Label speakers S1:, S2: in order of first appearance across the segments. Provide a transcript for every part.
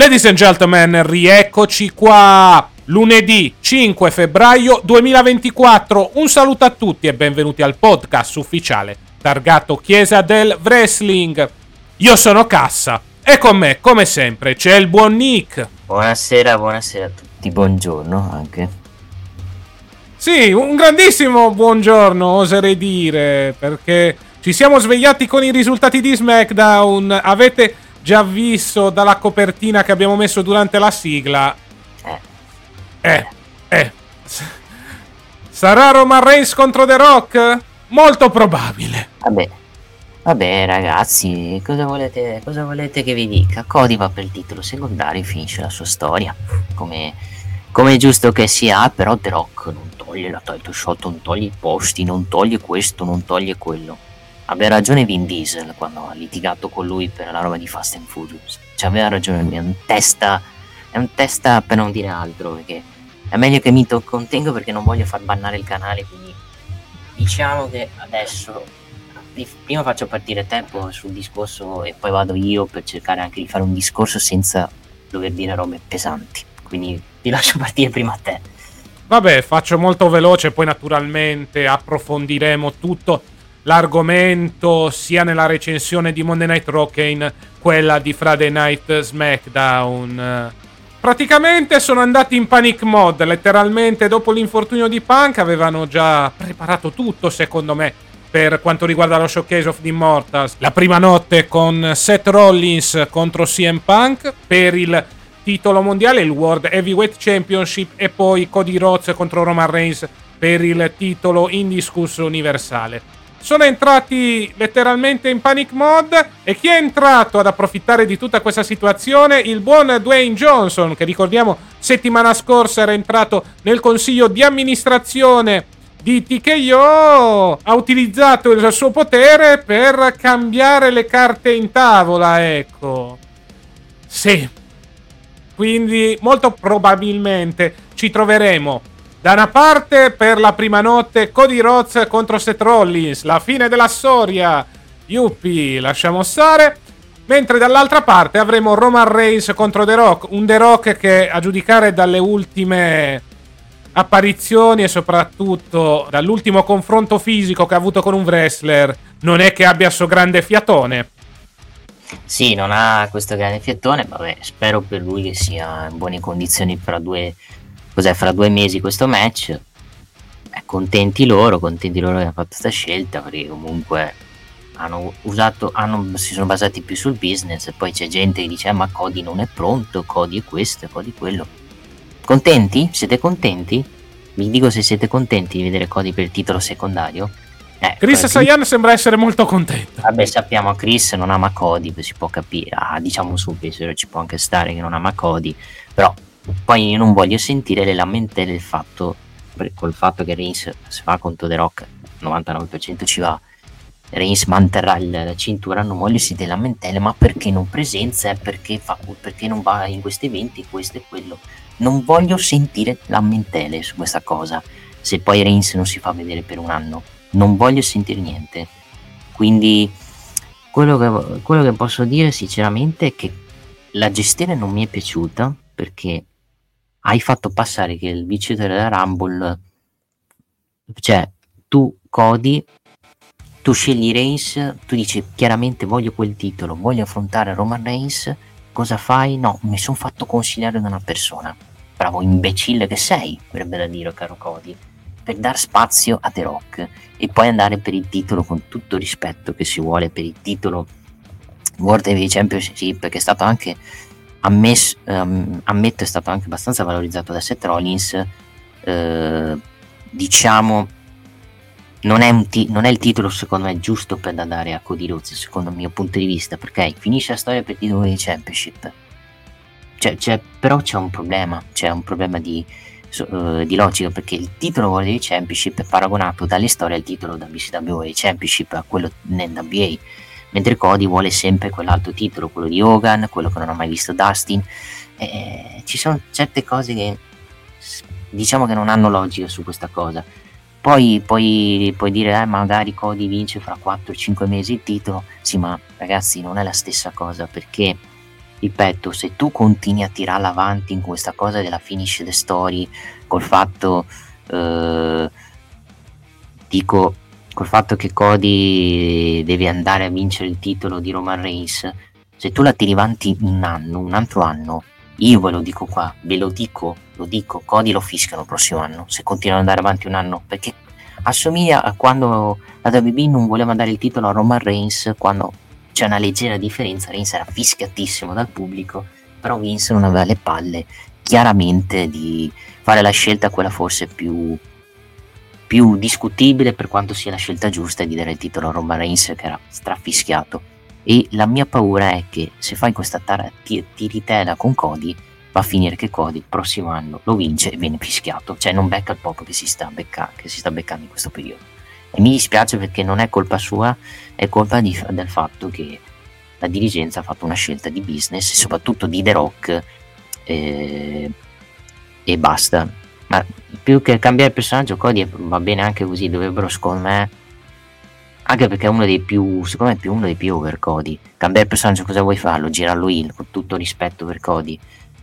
S1: Ladies and gentlemen, rieccoci qua. Lunedì 5 febbraio 2024. Un saluto a tutti e benvenuti al podcast ufficiale targato Chiesa del Wrestling. Io sono Cassa e con me, come sempre, c'è il buon Nick.
S2: Buonasera, buonasera a tutti, buongiorno anche.
S1: Sì, un grandissimo buongiorno, oserei dire, perché ci siamo svegliati con i risultati di SmackDown. Avete già visto dalla copertina che abbiamo messo durante la sigla.
S2: Eh,
S1: Eh, eh. Sarà Roman Reigns contro The Rock? Molto probabile.
S2: vabbè, vabbè ragazzi, cosa volete, cosa volete che vi dica? Cody va per il titolo secondario, finisce la sua storia, come, come è giusto che sia, però The Rock non toglie la title shot, non toglie i posti, non toglie questo, non toglie quello. Aveva ragione Vin Diesel quando ha litigato con lui per la roba di Fast and Furious. Cioè aveva ragione, è un testa, è un testa per non dire altro, perché è meglio che mi to- contengo perché non voglio far bannare il canale, quindi diciamo che adesso prima faccio partire te poi sul discorso e poi vado io per cercare anche di fare un discorso senza dover dire robe pesanti. Quindi ti lascio partire prima a te.
S1: Vabbè, faccio molto veloce, poi naturalmente approfondiremo tutto l'argomento sia nella recensione di Monday Night Raw che in quella di Friday Night SmackDown. Praticamente sono andati in panic mode, letteralmente dopo l'infortunio di Punk avevano già preparato tutto secondo me per quanto riguarda lo showcase of the Immortals. La prima notte con Seth Rollins contro CM Punk per il titolo mondiale, il World Heavyweight Championship e poi Cody Rhodes contro Roman Reigns per il titolo indiscusso universale. Sono entrati letteralmente in panic mode e chi è entrato ad approfittare di tutta questa situazione? Il buon Dwayne Johnson, che ricordiamo settimana scorsa era entrato nel consiglio di amministrazione di TKO, ha utilizzato il suo potere per cambiare le carte in tavola, ecco. Sì, quindi molto probabilmente ci troveremo da una parte per la prima notte Cody Rhodes contro Seth Rollins, la fine della storia. Yuppie, lasciamo stare. Mentre dall'altra parte avremo Roman Reigns contro The Rock, un The Rock che a giudicare dalle ultime apparizioni e soprattutto dall'ultimo confronto fisico che ha avuto con un wrestler, non è che abbia so grande fiatone.
S2: Sì, non ha questo grande fiettone, vabbè, spero per lui che sia in buone condizioni fra due, cos'è, fra due mesi questo match. Eh, contenti loro, contenti loro che hanno fatto questa scelta, perché comunque hanno usato, hanno, si sono basati più sul business e poi c'è gente che dice "Ah, ma Cody non è pronto, Cody è questo, Cody quello. Contenti? Siete contenti? Vi dico se siete contenti di vedere Cody per il titolo secondario. Eh,
S1: Chris Sayan sembra essere molto contento.
S2: Vabbè, sappiamo Chris non ama Cody, si può capire. Ah, diciamo subito, ci può anche stare che non ama Cody. Però poi io non voglio sentire le lamentele del fatto, col fatto che Reigns si fa contro The Rock, 99% ci va. Reigns manterrà il- la cintura, non voglio sentire lamentele, ma perché non presenza, perché, fa, perché non va in questi eventi, questo e quello. Non voglio sentire lamentele su questa cosa. Se poi Reigns non si fa vedere per un anno, non voglio sentire niente. Quindi quello che, quello che posso dire sinceramente è che la gestione non mi è piaciuta perché hai fatto passare che il vincitore della Rumble, cioè tu Cody, tu scegli Reigns, tu dici chiaramente voglio quel titolo, voglio affrontare Roman Reigns, cosa fai? No, mi sono fatto consigliare da una persona. Bravo imbecille che sei, avrebbe da dire caro Cody, per dar spazio a The Rock e poi andare per il titolo con tutto il rispetto che si vuole per il titolo World Heavy Championship che è stato anche ammesso, um, ammetto è stato anche abbastanza valorizzato da Seth Rollins eh, diciamo non è, ti- non è, il titolo secondo me giusto per andare a Cody Rhodes secondo il mio punto di vista perché finisce la storia per il di Championship cioè, c'è, però c'è un problema c'è un problema di, uh, di logica perché il titolo Heavy Championship è paragonato dalle storie al titolo WCW Championship a quello nell'NBA mentre Cody vuole sempre quell'altro titolo, quello di Hogan, quello che non ha mai visto Dustin. Eh, ci sono certe cose che diciamo che non hanno logica su questa cosa. Poi puoi, dire, eh, magari Cody vince fra 4-5 mesi il titolo. Sì, ma ragazzi, non è la stessa cosa perché, ripeto, se tu continui a tirarla avanti in questa cosa della finish the story, col fatto, eh, dico, col fatto che Cody deve andare a vincere il titolo di Roman Reigns, se tu la tiri avanti un anno, un altro anno, io ve lo dico qua, ve lo dico, lo dico, Cody lo fiscano il prossimo anno, se continua ad andare avanti un anno, perché assomiglia a quando la WB non voleva dare il titolo a Roman Reigns, quando c'è una leggera differenza, Reigns era fischiatissimo dal pubblico, però Vince non aveva le palle chiaramente di fare la scelta quella forse più più discutibile per quanto sia la scelta giusta di dare il titolo a Roman Reigns che era strafischiato. E la mia paura è che se fai questa tar- t- tiritela con Cody va a finire che Cody il prossimo anno lo vince e viene fischiato. Cioè non becca il poco che si sta, becca- che si sta beccando in questo periodo. E mi dispiace perché non è colpa sua è colpa di, del fatto che la dirigenza ha fatto una scelta di business soprattutto di The Rock eh, e basta ma più che cambiare personaggio Cody va bene anche così dovrebbero secondo me anche perché è uno dei più secondo me è più uno dei più over Cody. Cambiare personaggio cosa vuoi farlo? Girarlo in con tutto rispetto per Cody.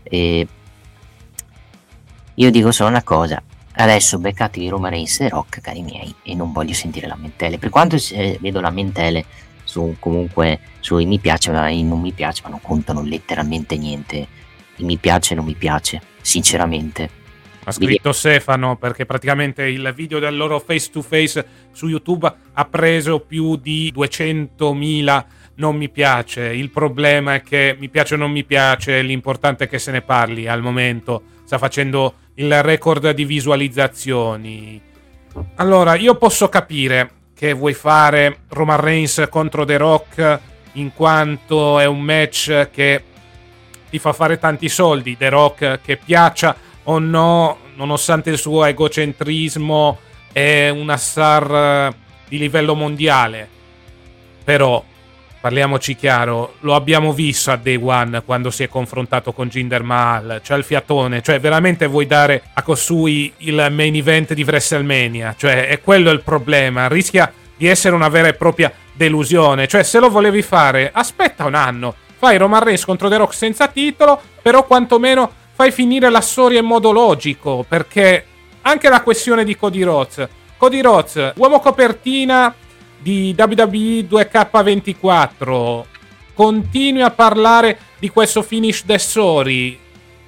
S2: E io dico solo una cosa adesso beccatevi Roma Reigns e Rock cari miei e non voglio sentire lamentele. Per quanto eh, vedo lamentele su comunque sui mi piace ma i non mi piace ma non contano letteralmente niente. Il mi piace e non mi piace sinceramente
S1: ha scritto Stefano perché praticamente il video del loro face to face su YouTube ha preso più di 200.000 non mi piace. Il problema è che mi piace o non mi piace, l'importante è che se ne parli al momento. Sta facendo il record di visualizzazioni. Allora, io posso capire che vuoi fare Roman Reigns contro The Rock in quanto è un match che ti fa fare tanti soldi. The Rock che piaccia o no, nonostante il suo egocentrismo, è una star eh, di livello mondiale. Però, parliamoci chiaro, lo abbiamo visto a Day One quando si è confrontato con Jinder Mahal, cioè il fiatone, cioè veramente vuoi dare a costui il main event di WrestleMania, cioè è quello il problema, rischia di essere una vera e propria delusione, cioè se lo volevi fare, aspetta un anno, fai Roman Reigns contro The Rock senza titolo, però quantomeno fai finire la storia in modo logico, perché anche la questione di Cody Rhodes. Cody Rhodes, uomo copertina di WWE 2K24, continui a parlare di questo finish the story.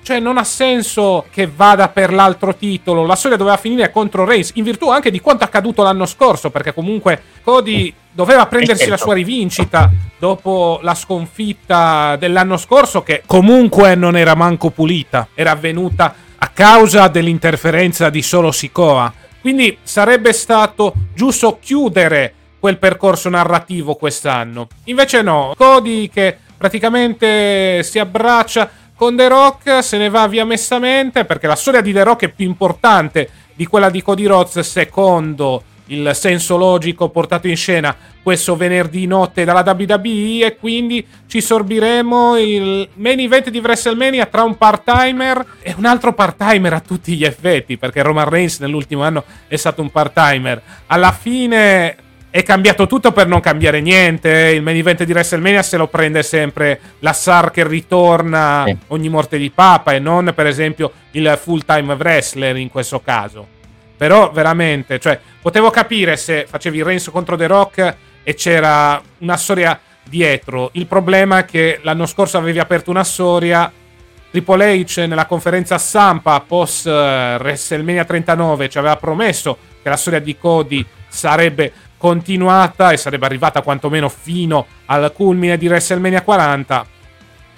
S1: Cioè, non ha senso che vada per l'altro titolo. La storia doveva finire contro Reigns, in virtù anche di quanto accaduto l'anno scorso, perché comunque Cody doveva prendersi la sua rivincita dopo la sconfitta dell'anno scorso, che comunque non era manco pulita, era avvenuta a causa dell'interferenza di solo Sikoa. Quindi sarebbe stato giusto chiudere quel percorso narrativo quest'anno. Invece no, Cody che praticamente si abbraccia con The Rock, se ne va via messamente perché la storia di The Rock è più importante di quella di Cody Rhodes secondo il senso logico portato in scena questo venerdì notte dalla WWE e quindi ci sorbiremo il main event di WrestleMania tra un part-timer e un altro part-timer a tutti gli effetti perché Roman Reigns nell'ultimo anno è stato un part-timer. Alla fine è cambiato tutto per non cambiare niente. Il main event di WrestleMania se lo prende sempre la SAR che ritorna sì. ogni morte di papa e non, per esempio, il full time wrestler in questo caso. Però veramente, cioè, potevo capire se facevi Reigns contro The Rock e c'era una storia dietro. Il problema è che l'anno scorso avevi aperto una storia. Triple H nella conferenza stampa post uh, WrestleMania 39 ci aveva promesso che la storia di Cody sarebbe continuata e sarebbe arrivata quantomeno fino al culmine di WrestleMania 40.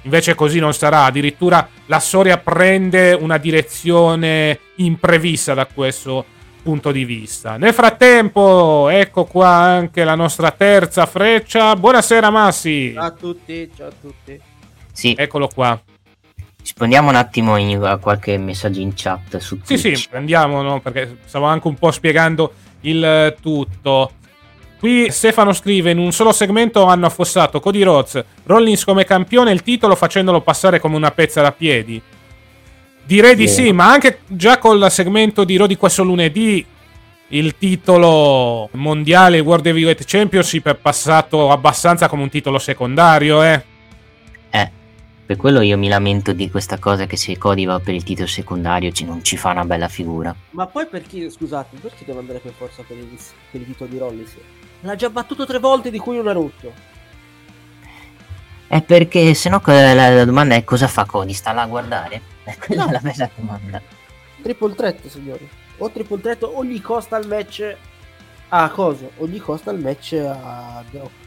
S1: Invece così non sarà, addirittura la storia prende una direzione imprevista da questo punto di vista. Nel frattempo, ecco qua anche la nostra terza freccia. Buonasera Massi.
S3: Ciao a tutti, ciao a tutti.
S1: Sì. Eccolo qua.
S2: Rispondiamo un attimo in, a qualche messaggio in chat su
S1: Twitch. Sì, sì, andiamo, no? perché stavo anche un po' spiegando il tutto. Qui Stefano scrive: In un solo segmento hanno affossato Cody Rhodes, Rollins come campione il titolo facendolo passare come una pezza da piedi. Direi di sì, ma anche già col segmento di Raw di questo lunedì il titolo mondiale World Heavyweight Championship è passato abbastanza come un titolo secondario, eh.
S2: Eh, per quello io mi lamento di questa cosa che se Cody va per il titolo secondario ci, non ci fa una bella figura.
S3: Ma poi perché, scusate, perché deve andare per forza per il, per il titolo di Rollins? L'ha già battuto tre volte di cui non è rotto.
S2: È perché sennò la, la domanda è cosa fa Cody? Sta là a guardare? È quella no. la bella domanda.
S3: Triple threat, signori. O triple threat o gli costa il match a cosa? O gli costa il match a The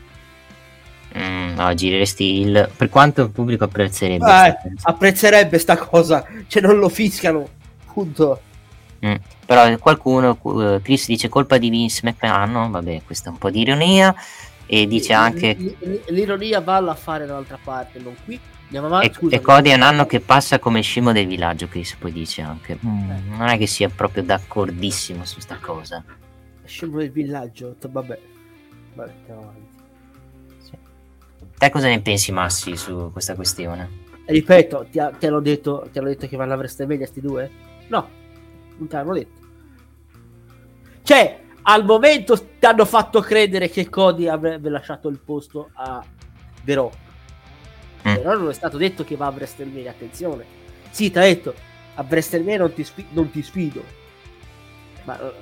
S2: Mm, no, gireresti il... Per quanto il pubblico apprezzerebbe.
S3: Eh, apprezzerebbe sta cosa. Cioè non lo fischiano. Punto.
S2: Mm. Però qualcuno, uh, Chris dice colpa di Vince McMahon, vabbè, questa è un po' di ironia. E dice anche...
S3: L'ironia va a fare dall'altra parte, non qui.
S2: Andiamo avanti, e, e Cody è un anno che passa come scimo del villaggio, Chris poi dice anche. Mm, non è che sia proprio d'accordissimo su sta cosa.
S3: Scimo del villaggio, vabbè. Vabbè, andiamo avanti.
S2: Sì. Te cosa ne pensi Massi su questa questione?
S3: Ripeto, ti, ti, hanno, detto, ti hanno detto che vanno a WrestleMania sti due? No, non te l'hanno detto. Cioè, al momento ti hanno fatto credere che Cody avrebbe lasciato il posto a Rock. Mm. Però non è stato detto che va a WrestleMania, attenzione. Sì, ti ha detto, a WrestleMania non ti, spi- non ti sfido. Ma eh,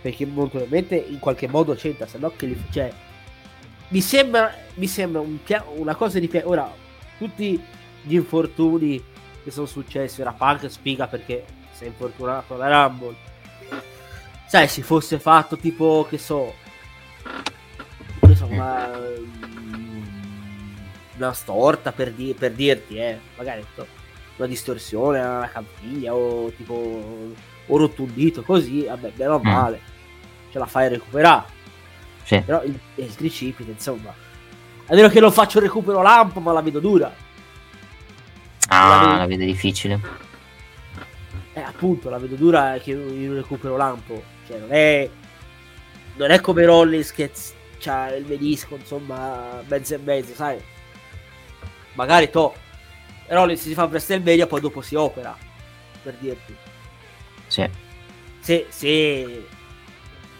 S3: perché molto probabilmente in qualche modo c'entra, se no che li... Cioè, mi sembra, mi sembra un pia- una cosa di... Pia- ora, tutti gli infortuni che sono successi, ora Punk spiega perché si è infortunato alla Rumble. Sai, si fosse fatto tipo, che so, insomma, una storta per, di- per dirti, eh, magari una distorsione, una caviglia o tipo o rotondito così, vabbè, bene o mm. male, mm. ce la fai a recuperare. Sì. Però il, il tricipite, insomma, a meno che non faccio recupero lampo, ma la vedo dura.
S2: Ah, la vedo, la vedo difficile.
S3: Eh, appunto, la vedo dura che io recupero lampo. Cioè, non è. Non è come Rollins che ha il menisco, insomma, mezzo e mezzo, sai. Magari to. Rollins si fa WrestleMania, poi dopo si opera. Per dirti.
S2: Sì.
S3: Se, se,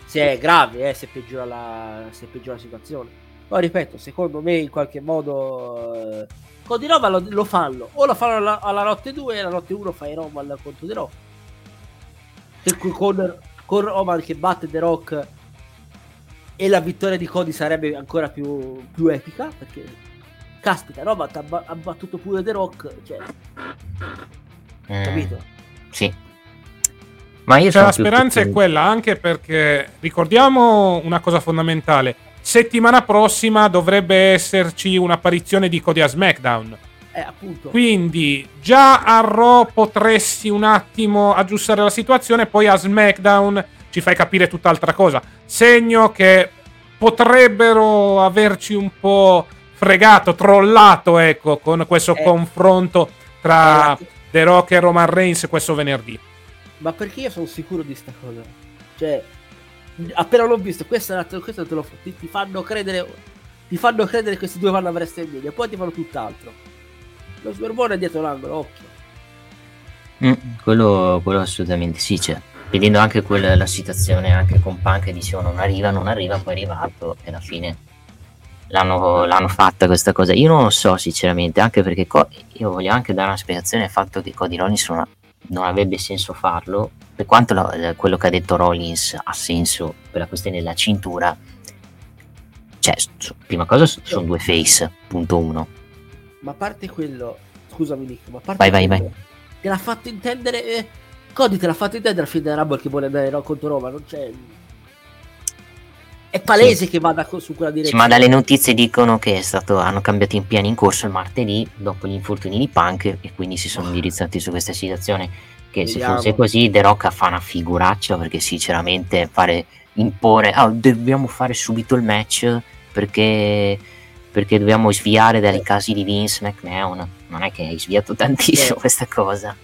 S3: se è grave, eh, se peggiora la, se peggiora la situazione. Poi ripeto, secondo me in qualche modo. Eh, con di Roman lo, lo, fanno. O lo fanno alla, alla notte 2 e la notte 1 fai Roman contro The Rock. Con, con Roman che batte The Rock e la vittoria di Cody sarebbe ancora più, più epica perché caspita Roman ha, ha battuto pure The Rock cioè,
S2: mm,
S3: capito?
S2: sì
S1: ma io cioè, la speranza più... è quella anche perché ricordiamo una cosa fondamentale settimana prossima dovrebbe esserci un'apparizione di Cody a SmackDown.
S3: Eh, appunto.
S1: Quindi già a Raw potresti un attimo aggiustare la situazione, poi a SmackDown ci fai capire tutt'altra cosa. Segno che potrebbero averci un po' fregato, trollato, ecco, con questo eh, confronto tra eh, The Rock e Roman Reigns questo venerdì.
S3: Ma perché io sono sicuro di sta cosa? Cioè, appena l'ho visto, questa, questa te lo ti, ti, fanno credere. Ti fanno credere che questi due vanno a WrestleMania, poi ti fanno tutt'altro. Lo sbermone è dietro l'angolo, occhio.
S2: Mm, quello, quello, assolutamente sì c'è. vedendo anche quella, la situazione anche con Punk che diceva non arriva, non arriva, poi è arrivato e alla fine l'hanno, l'hanno fatta questa cosa. Io non lo so sinceramente, anche perché co- io voglio anche dare una spiegazione al fatto che Cody Rollins non, non avrebbe senso farlo, per quanto la, quello che ha detto Rollins ha senso per la questione della cintura. Cioè, so, prima cosa sono due face, punto uno.
S3: Ma a parte quello, scusami Nick, ma a parte
S2: vai, vai,
S3: quello,
S2: vai.
S3: te l'ha fatto intendere... Eh, Cody te l'ha fatto intendere fine della Rumble che vuole andare contro Roma, non c'è... È palese
S2: Sì.
S3: che vada su quella
S2: Sì,
S3: direzione.
S2: ma dalle notizie dicono che è stato, hanno cambiato i piani in corso il martedì dopo gli infortuni di Punk e quindi si sono indirizzati su questa situazione. Che se fosse così, The Rock fa una figuraccia perché sinceramente fare imporre, ah, dobbiamo fare subito il match perché, perché dobbiamo sviare dai casi di Vince McMahon. Non è che hai sviato tantissimo
S3: Eh.
S2: questa cosa.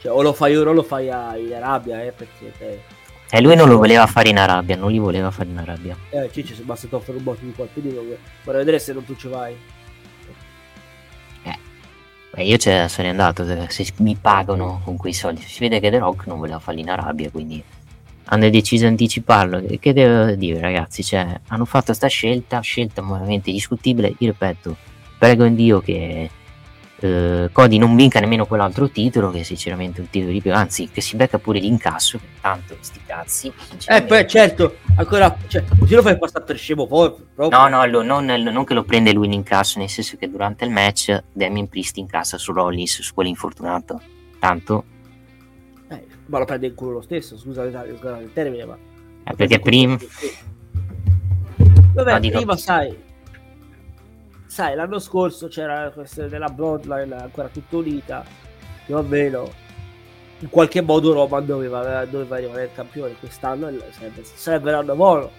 S3: Cioè, o lo fai ora o lo fai a, in Arabia, eh, perché... Eh,
S2: E lui non lo voleva fare in Arabia, non li voleva fare in Arabia.
S3: eh Ciccio, se basta ti offre un botto di qualche di vorrei vedere se non tu ci vai.
S2: Beh, io ce sarei andato se mi pagano con quei soldi. Si vede che The Rock non voleva farli in Arabia, quindi hanno deciso di anticiparlo. Che devo dire, ragazzi? Cioè, hanno fatto sta scelta, scelta veramente discutibile. Io ripeto, prego in Dio che eh, Cody non vinca nemmeno quell'altro titolo, che è sinceramente un titolo di più, anzi, che si becca pure l'incasso, tanto sti cazzi.
S3: Eh, poi certo, ancora... Cioè, così lo fai passare per scemo poi, proprio.
S2: No, no, lo- non, non che lo prende lui in incasso, nel senso che durante il match Damien Priest incassa su Rollins, su quell'infortunato. Tanto,
S3: Eh, ma lo prende in culo lo stesso, scusate il termine, ma...
S2: eh, perché prima...
S3: Vabbè,
S2: No, dico-
S3: prima sai... Sai, l'anno scorso c'era questione della Bloodline ancora tutta unita, più o meno. In qualche modo Roman doveva, doveva rimanere campione. Quest'anno sarebbe, sarebbe l'anno buono.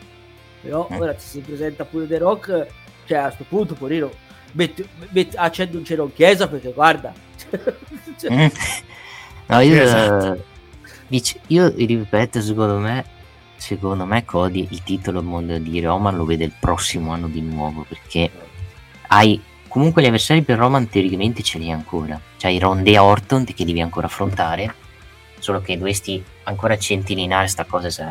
S3: Però
S2: Mm.
S3: ora si presenta pure The Rock, cioè a questo punto, Porino, metti, metti, accendi un cielo in chiesa perché guarda... Cioè,
S2: Mm. No, io,
S1: esatto.
S2: eh, io ripeto, secondo me, secondo me Cody il titolo mondo di Roman lo vede il prossimo anno di nuovo, perché hai comunque gli avversari per Roman teoricamente ce li hai ancora. C'hai Ronde Orton che devi ancora affrontare, solo che dovresti ancora centellinare sta cosa se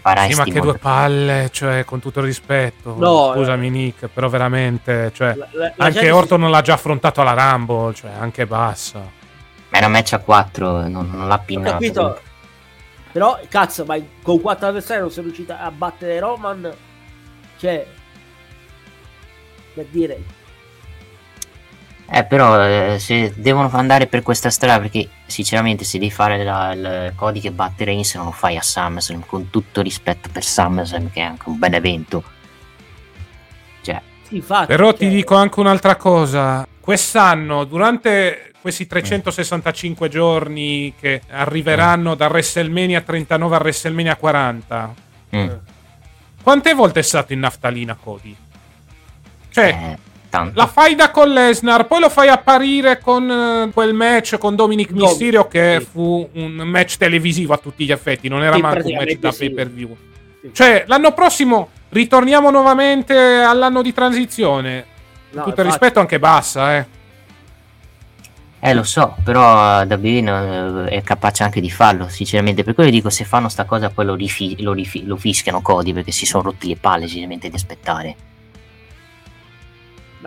S2: farai
S1: Sì, ma che due palle, cioè, con tutto il rispetto.
S3: No,
S1: Scusami, Nick, però veramente, cioè,
S3: la- la- la
S1: anche
S3: gente si-
S1: Orton non l'ha già affrontato alla Rumble, cioè, anche bassa.
S2: Ma era match a 4, non, non l'ha
S3: Ho
S2: pinnato.
S3: capito. Però, cazzo, ma con quattro avversari non sei riuscita a battere Roman. Cioè, per dire,
S2: Eh, però eh, se devono andare per questa strada, perché sinceramente se devi fare la- il Cody che batte Reigns non lo fai a SummerSlam, con tutto rispetto per SummerSlam che è anche un bel evento. Cioè,
S3: sì, infatti.
S1: Però ti
S3: cioè,
S1: dico anche un'altra cosa. Quest'anno, durante questi 365 giorni che arriveranno da WrestleMania 39 a WrestleMania 40,
S2: mm,
S1: quante volte è stato in naftalina Cody? Cioè,
S2: eh, tanto.
S1: la fai da con Lesnar, poi lo fai apparire con eh, quel match con Dominic Mysterio che
S3: sì.
S1: fu un match televisivo a tutti gli effetti, non era
S3: Sì,
S1: manco un match da
S3: sì.
S1: pay per view.
S3: sì.
S1: Cioè, l'anno prossimo ritorniamo nuovamente all'anno di transizione.
S3: No,
S1: Tutto il rispetto anche bassa, eh.
S2: Eh, lo so, però WWE no, eh, è capace anche di farlo, sinceramente. Per quello dico, se fanno sta cosa poi lo, rifi- lo, rifi- lo fischiano Cody, perché si sono rotti le palle, sinceramente, di aspettare.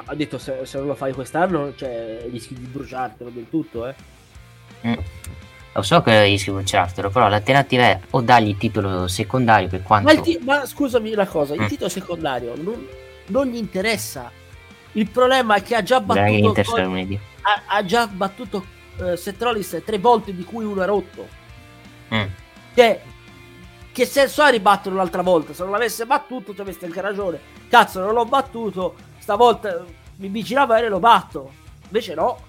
S3: Ho detto se, se non lo fai quest'anno, cioè, rischi di bruciartelo del tutto, eh.
S2: Mm. Lo so che rischi di bruciartelo, però l'alternativa è o dargli il titolo secondario per quanto...
S3: Ma, il ti- ma scusami una cosa, il
S2: Mm.
S3: titolo secondario non, non gli interessa. Il problema è che ha già battuto,
S2: lunedì.
S3: ha, ha già battuto eh, Seth Rollins tre volte, di cui uno è rotto.
S2: Mm.
S3: Che, che senso ha ribatterlo l'altra volta? Se non l'avesse battuto, ci avresti anche ragione. Cazzo, non l'ho battuto, stavolta mi vigilava e lo batto. Invece no,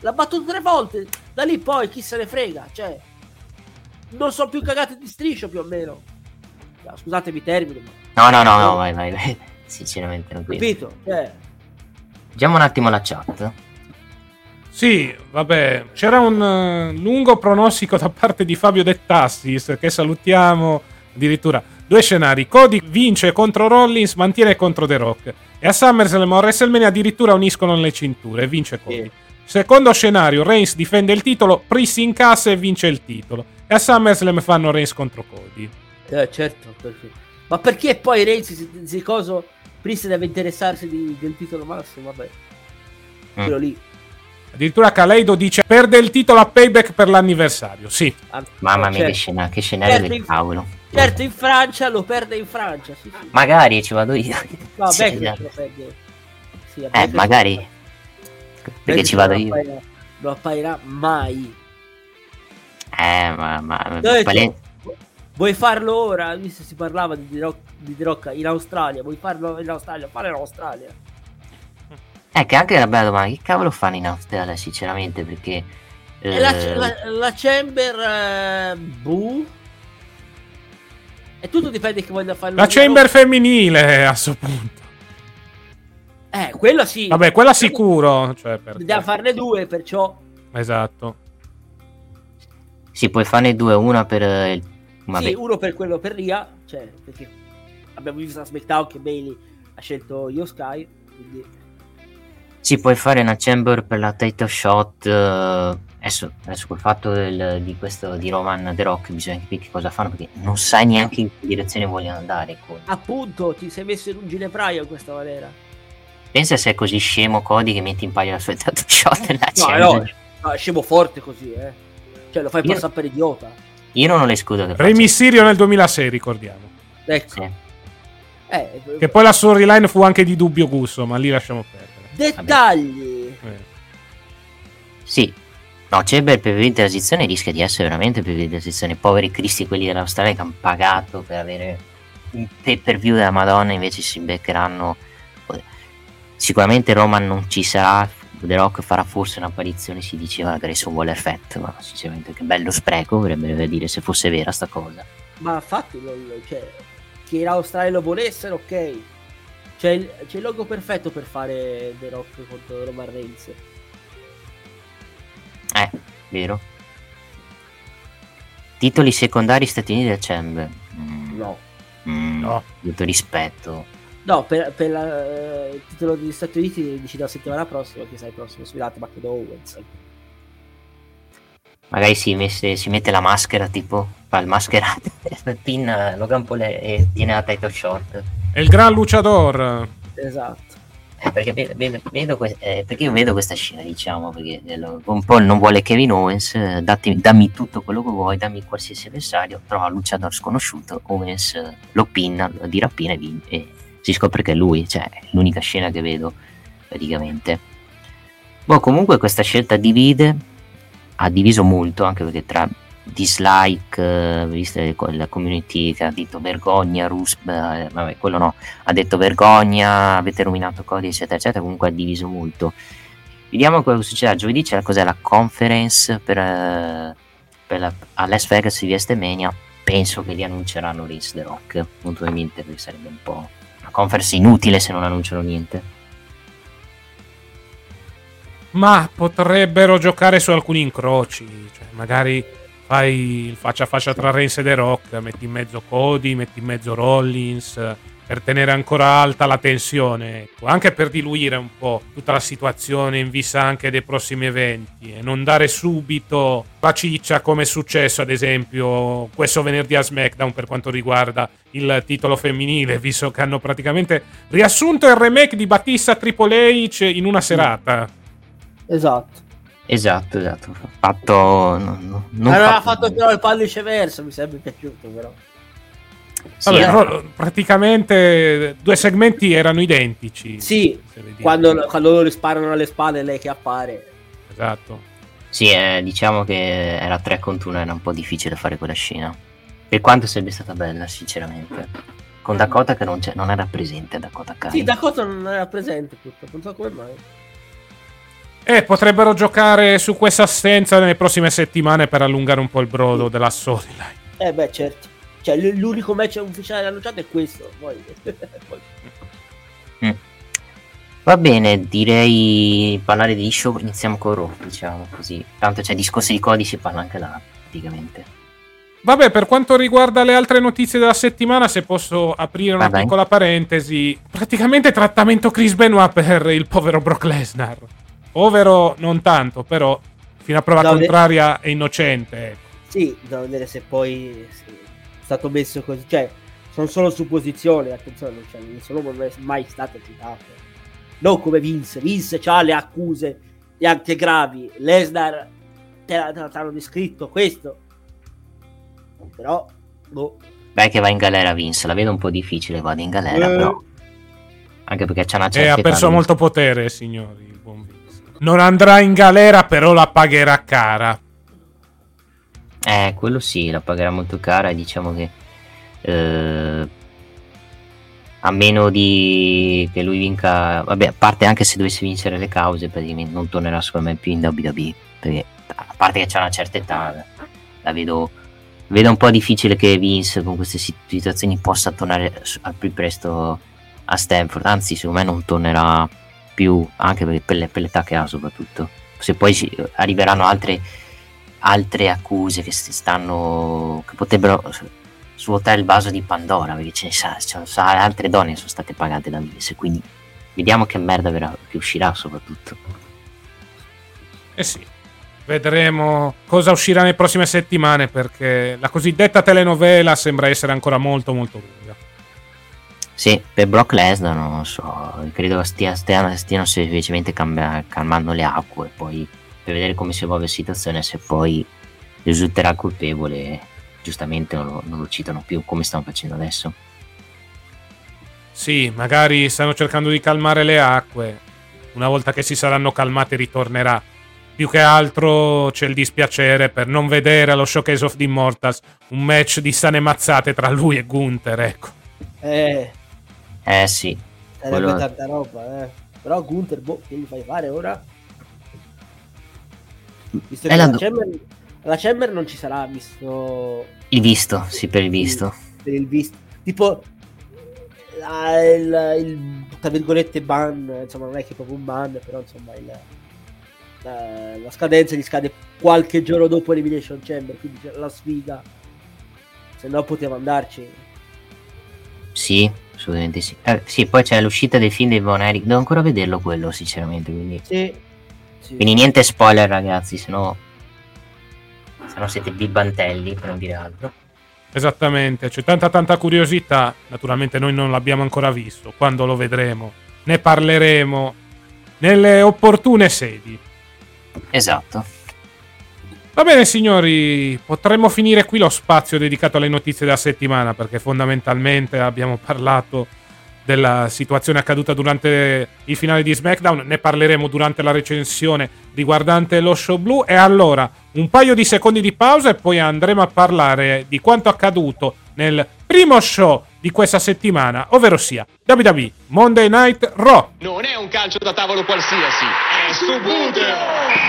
S3: l'ha battuto tre volte. Da lì poi chi se ne frega, cioè, non sono più cagate di striscio più o meno. No, scusatemi i termini, ma
S2: No, no, no, no, vai, vai, vai. Sinceramente non credo.
S3: capito? Cioè,
S2: Leggiamo un attimo la chat.
S1: Sì, vabbè, c'era un eh, lungo pronostico da parte di Fabio De Tassis, che salutiamo addirittura. Due scenari, Cody vince contro Rollins, mantiene contro The Rock. E a SummerSlam o a WrestleMania addirittura uniscono le cinture e vince Cody.
S3: Sì.
S1: Secondo scenario, Reigns difende il titolo, Priest incassa e vince il titolo. e a SummerSlam fanno Reigns contro Cody.
S3: Eh, certo, perché... ma perché poi Reigns si, si coso Prince deve interessarsi di, del titolo massimo, vabbè.
S2: Mm.
S3: Quello lì.
S1: Addirittura Kaleido dice perde il titolo a payback per l'anniversario. Sì,
S3: Ah,
S2: Mamma mia,
S3: certo.
S2: che, scena- che scenario
S3: Certo,
S2: del
S3: in-
S2: cavolo.
S3: Certo, in Francia lo perde in Francia, sì, sì.
S2: Magari ci vado io.
S3: No,
S2: Sì,
S3: Becky
S2: esatto.
S3: lo perde. Sì,
S2: Eh,
S3: Becky-
S2: magari. Perché ci vado io.
S3: apparirà- Non apparirà mai.
S2: Eh, ma... ma Valen-
S3: Vuoi farlo ora? Visto si parlava di The Rock, di The Rock in Australia, vuoi farlo in Australia? Fare in Australia.
S2: Eh, che anche una bella domanda. Che cavolo fanno in Australia, sinceramente? Perché...
S3: E la,
S2: eh,
S3: la, la Chamber eh, Boo? E tutto dipende che voglia fare
S1: la chamber femminile a sto punto.
S3: Eh, quello sì.
S1: Vabbè, quella sicuro. Cioè, per-
S3: Dobbiamo farne due, perciò.
S1: Esatto.
S2: Sì, puoi farne due, una per... eh, il- Vabbè,
S3: Sì, uno per quello per Ria. Cioè, perché abbiamo visto a SmackDown che Bailey ha scelto Io Sky. Quindi
S2: Sì, puoi fare una chamber per la title shot. eh, adesso, adesso col fatto del- di questo di Roman The Rock bisogna capire che cosa fanno perché non sai neanche in che direzione vogliono andare. Cody.
S3: appunto ti sei messo in un ginepraio in questa maniera.
S2: Pensa se è così scemo Cody che metti in palio la sua title shot nella
S3: No,
S2: chamber.
S3: no, no, scemo forte così, eh. Cioè, lo fai
S2: Io-
S3: passare per idiota.
S2: Io non ho l'escudo che
S1: Re. Mysterio nel 2006, ricordiamo.
S3: Ecco.
S2: Sì.
S3: Eh,
S1: Che poi la storyline fu anche di dubbio gusto, ma lì lasciamo perdere.
S3: Dettagli.
S2: Sì. No, Chamber per vivere transizione rischia di essere veramente per vivere transizione. Poveri cristi quelli dell'Australia che hanno pagato per avere un pay per view della Madonna, invece si beccheranno. Sicuramente Roman non ci sarà. The Rock farà forse un'apparizione, si diceva la Grayson Waller Fett, ma sinceramente che bello spreco, vorrebbe dire se fosse vera sta cosa.
S3: Ma infatti, cioè, che in Australia lo volessero, ok. C'è il, c'è il logo perfetto per fare The Rock contro Roman Reigns.
S2: Eh, vero? Titoli secondari Stati Uniti del Chamber. Mm,
S3: No.
S2: mm,
S1: No.
S2: Tutto rispetto.
S3: No, per, per la- eh, il titolo degli Stati Uniti dici la settimana prossima, che sai, il prossimo sfilato, ma credo Owens.
S2: Magari si, messe- si mette la maschera, tipo, fa il mascherato, pin eh, Logan Paul e tiene la title short.
S1: E il gran luciador.
S3: Esatto.
S2: Eh, perché, vedo, vedo- vedo que- eh, perché io vedo questa scena, diciamo, perché eh, Logan Paul non vuole Kevin Owens, eh, datti- dammi tutto quello che vuoi, dammi qualsiasi avversario, trova un luciador sconosciuto, Owens lo pinna, lo dirapina e, vin- e si scopre che è lui, cioè è l'unica scena che vedo praticamente. Boh, comunque questa scelta divide, ha diviso molto anche perché tra dislike, eh, viste la community che ha detto vergogna, Rus, eh, vabbè, quello no, ha detto vergogna, avete rovinato Cody, eccetera, eccetera, comunque ha diviso molto. Vediamo cosa succederà. Giovedì c'è cos'è la conference per, eh, per la, a Las Vegas di Vestemania. Penso che li annunceranno Reigns The Rock. Probabilmente perché sarebbe un po' una conference inutile se non annunciano niente.
S1: Ma potrebbero giocare su alcuni incroci. Cioè, magari fai il faccia a faccia tra Reigns e The Rock, metti in mezzo Cody, metti in mezzo Rollins. Per tenere ancora alta la tensione, ecco. anche per diluire un po' tutta la situazione in vista anche dei prossimi eventi e non dare subito la ciccia come è successo ad esempio questo venerdì a SmackDown per quanto riguarda il titolo femminile, visto che hanno praticamente riassunto il remake di Battista Triple H in una serata.
S3: Esatto.
S2: Esatto, esatto. Fatto. no- no- non
S3: Aveva fatto però il pallice verso, mi sarebbe piaciuto però.
S2: Sì,
S1: Vabbè,
S2: eh.
S1: però, praticamente due segmenti erano identici.
S3: Sì, quando, quando loro sparano alle spalle lei che appare.
S1: Esatto.
S2: Sì, eh, diciamo che era 3 contro 1, era un po' difficile fare quella scena. Per quanto sarebbe stata bella, sinceramente. Con Dakota che non, c'è- non era presente Dakota Kai.
S3: Sì, Dakota non era presente tutto, non so come mai.
S1: E potrebbero giocare su questa assenza nelle prossime settimane per allungare un po' il brodo della storyline.
S3: Eh beh, certo. Cioè, l- l'unico match ufficiale annunciato è questo. Poi, poi-
S2: Va bene, direi parlare di show, iniziamo con Raw, diciamo così. Tanto c'è discorsi di codici, si parla anche là, praticamente.
S1: Vabbè, per quanto riguarda le altre notizie della settimana, se posso aprire una
S2: vai.
S1: piccola parentesi, praticamente trattamento Chris Benoit per il povero Brock Lesnar. Povero non tanto, però fino a prova
S3: No, le-
S1: contraria è innocente. ecco.
S3: Sì, bisogna vedere se poi se è stato messo così. Cioè, sono solo supposizioni, attenzione, cioè, nome non è mai stato citato. Non come Vince, Vince ha le accuse e anche gravi. Lesnar te l'hanno descritto questo. Però, boh.
S2: Beh, che va in galera Vince, la vedo un po' difficile, vada in galera, eh. però. Anche perché c'è una certa.
S1: E ha perso molto potere, signori, il buon Vince. Non andrà in galera, però la pagherà cara.
S2: Eh, quello sì, la pagherà molto cara. Diciamo che. Eh, a meno di che lui vinca, vabbè, a parte anche se dovesse vincere le cause, praticamente non tornerà secondo me più in WWE. Perché a parte che c'è una certa età, la vedo, vedo un po' difficile che Vince con queste situazioni possa tornare al più presto a Stanford. Anzi, secondo me non tornerà più, anche per, per l'età che ha, soprattutto. Se poi arriveranno altre altre accuse che stanno che potrebbero svuotare il vaso di Pandora perché ce ne sa, ce ne sa altre donne sono state pagate da Vince quindi vediamo che merda verrà, che uscirà soprattutto.
S1: Eh sì. Vedremo cosa uscirà nelle prossime settimane perché la cosiddetta telenovela sembra essere ancora molto molto lunga
S2: sì, per Brock Lesnar non lo so, credo stia, stiano, stiano semplicemente cambia, calmando le acque, poi per vedere come si evolve la situazione, se poi risulterà colpevole, giustamente non lo, non lo citano più come stanno facendo adesso.
S1: Sì, magari stanno cercando di calmare le acque. Una volta che si saranno calmate ritornerà. Più che altro c'è il dispiacere per non vedere allo Showcase of the Immortals un match di sane mazzate tra lui e Gunther, ecco.
S3: Eh,
S2: eh sì.
S3: Sarebbe quello... tanta roba, eh. Però Gunther, boh, che gli fai fare ora? Visto che la, la, Chamber, la Chamber non ci sarà, visto...
S2: Il visto, sì, per il visto.
S3: Per il visto. Tipo, la, il, il, tra virgolette ban, insomma non è che proprio un ban, però insomma il, la, la, scadenza gli scade qualche giorno dopo l'Elimination Chamber, quindi la sfiga, se no poteva andarci.
S2: Sì, assolutamente sì. Eh, sì, poi c'è l'uscita del film di Von Eric, devo ancora vederlo quello sinceramente, quindi...
S3: Sì,
S2: sì. Quindi niente spoiler, ragazzi, se no, se no siete bibantelli per non dire altro.
S1: Esattamente, c'è tanta tanta curiosità. Naturalmente noi non l'abbiamo ancora visto. Quando lo vedremo, ne parleremo nelle opportune sedi.
S2: Esatto.
S1: Va bene signori, potremmo finire qui lo spazio dedicato alle notizie della settimana perché fondamentalmente abbiamo parlato della situazione accaduta durante il finale di SmackDown, ne parleremo durante la recensione riguardante lo show blu e allora un paio di secondi di pausa e poi andremo a parlare di quanto accaduto nel primo show di questa settimana, ovvero sia WWE Monday Night Raw.
S4: Non è un calcio da tavolo qualsiasi, è Subuteo!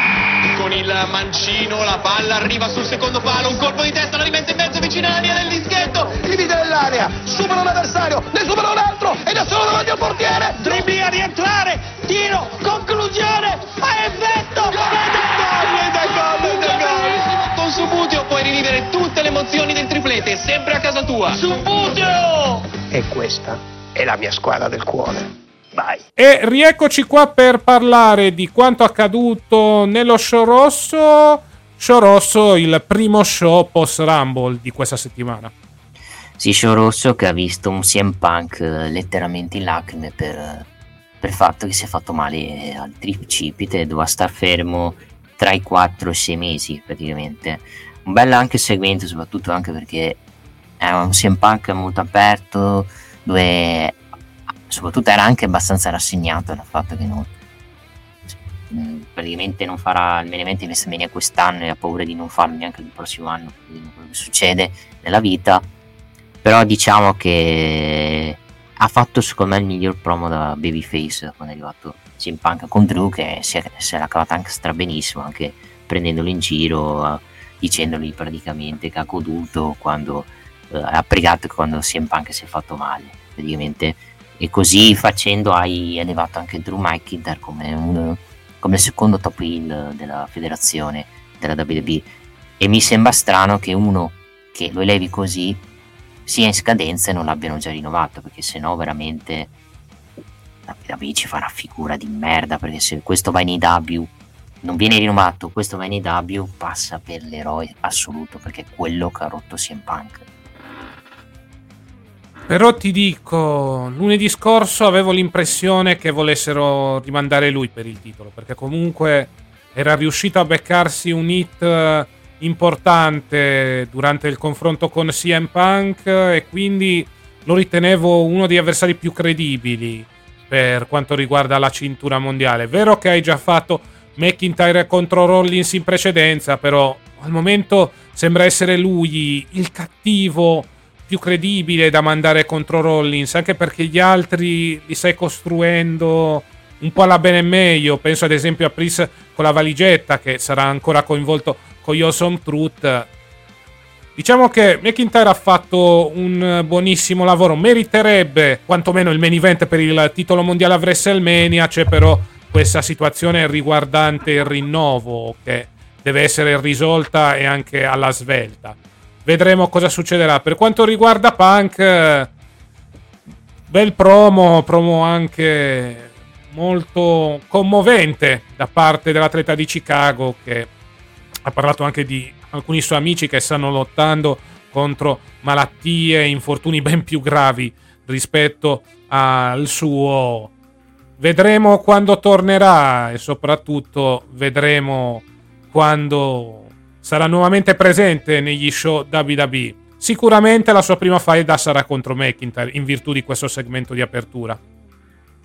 S4: Con il mancino la palla arriva sul secondo palo, un colpo di testa la rimette in mezzo vicino alla linea del dischetto, divide nell'area, supera un avversario, ne supera un altro ed è solo davanti al portiere. Dribbling a rientrare, tiro, conclusione, fa effetto! Con Subuteo puoi rivivere tutte le emozioni del triplete, sempre a casa tua. Subuteo!
S5: E questa è la mia squadra del cuore. Vai.
S1: E rieccoci qua per parlare di quanto accaduto nello show rosso. Show rosso, il primo show post Rumble di questa settimana.
S2: Sì, show rosso che ha visto un CM Punk eh, letteralmente in lacrime per, per il fatto che si è fatto male al tricipite e doveva star fermo tra i 4 e i 6 mesi praticamente. Un bel anche segmento, soprattutto anche perché è un CM Punk molto aperto, dove soprattutto era anche abbastanza rassegnato dal fatto che non, praticamente non farà il main event di WrestleMania quest'anno e ha paura di non farlo neanche il prossimo anno, quello che succede nella vita. Però diciamo che ha fatto secondo me il miglior promo da Babyface quando è arrivato CM Punk con Drew che si è, si era cavata anche stra benissimo, anche prendendolo in giro, dicendogli praticamente che ha goduto quando eh, ha pregato quando CM Punk si è fatto male. Praticamente e così facendo hai elevato anche Drew McIntyre come, un, come secondo top heel della federazione della WWE e mi sembra strano che uno che lo elevi così sia in scadenza e non l'abbiano già rinnovato perché se no veramente la WWE ci fa una figura di merda perché se questo va in IW non viene rinnovato, questo va in AW, passa per l'eroe assoluto perché è quello che ha rotto CM Punk.
S1: Però ti dico, lunedì scorso avevo l'impressione che volessero rimandare lui per il titolo, perché comunque era riuscito a beccarsi un hit eh, importante durante il confronto con CM Punk e quindi lo ritenevo uno degli avversari più credibili per quanto riguarda la cintura mondiale. È vero che hai già fatto McIntyre contro Rollins in precedenza, però al momento sembra essere lui il cattivo più credibile da mandare contro Rollins, anche perché gli altri li stai costruendo un po' alla bene e meglio. Penso ad esempio a Pris con la valigetta, che sarà ancora coinvolto con Yosom Truth. Diciamo che McIntyre ha fatto un buonissimo lavoro, meriterebbe quantomeno il main event per il titolo mondiale a WrestleMania, c'è però questa situazione riguardante il rinnovo che deve essere risolta e anche alla svelta vedremo cosa succederà. Per quanto riguarda Punk, bel promo, promo anche molto commovente da parte dell'atleta di Chicago che ha parlato anche di alcuni suoi amici che stanno lottando contro malattie e infortuni ben più gravi rispetto al suo. Vedremo quando tornerà e soprattutto vedremo quando sarà nuovamente presente negli show WWE. Sicuramente la sua prima faida sarà contro McIntyre in virtù di questo segmento di apertura.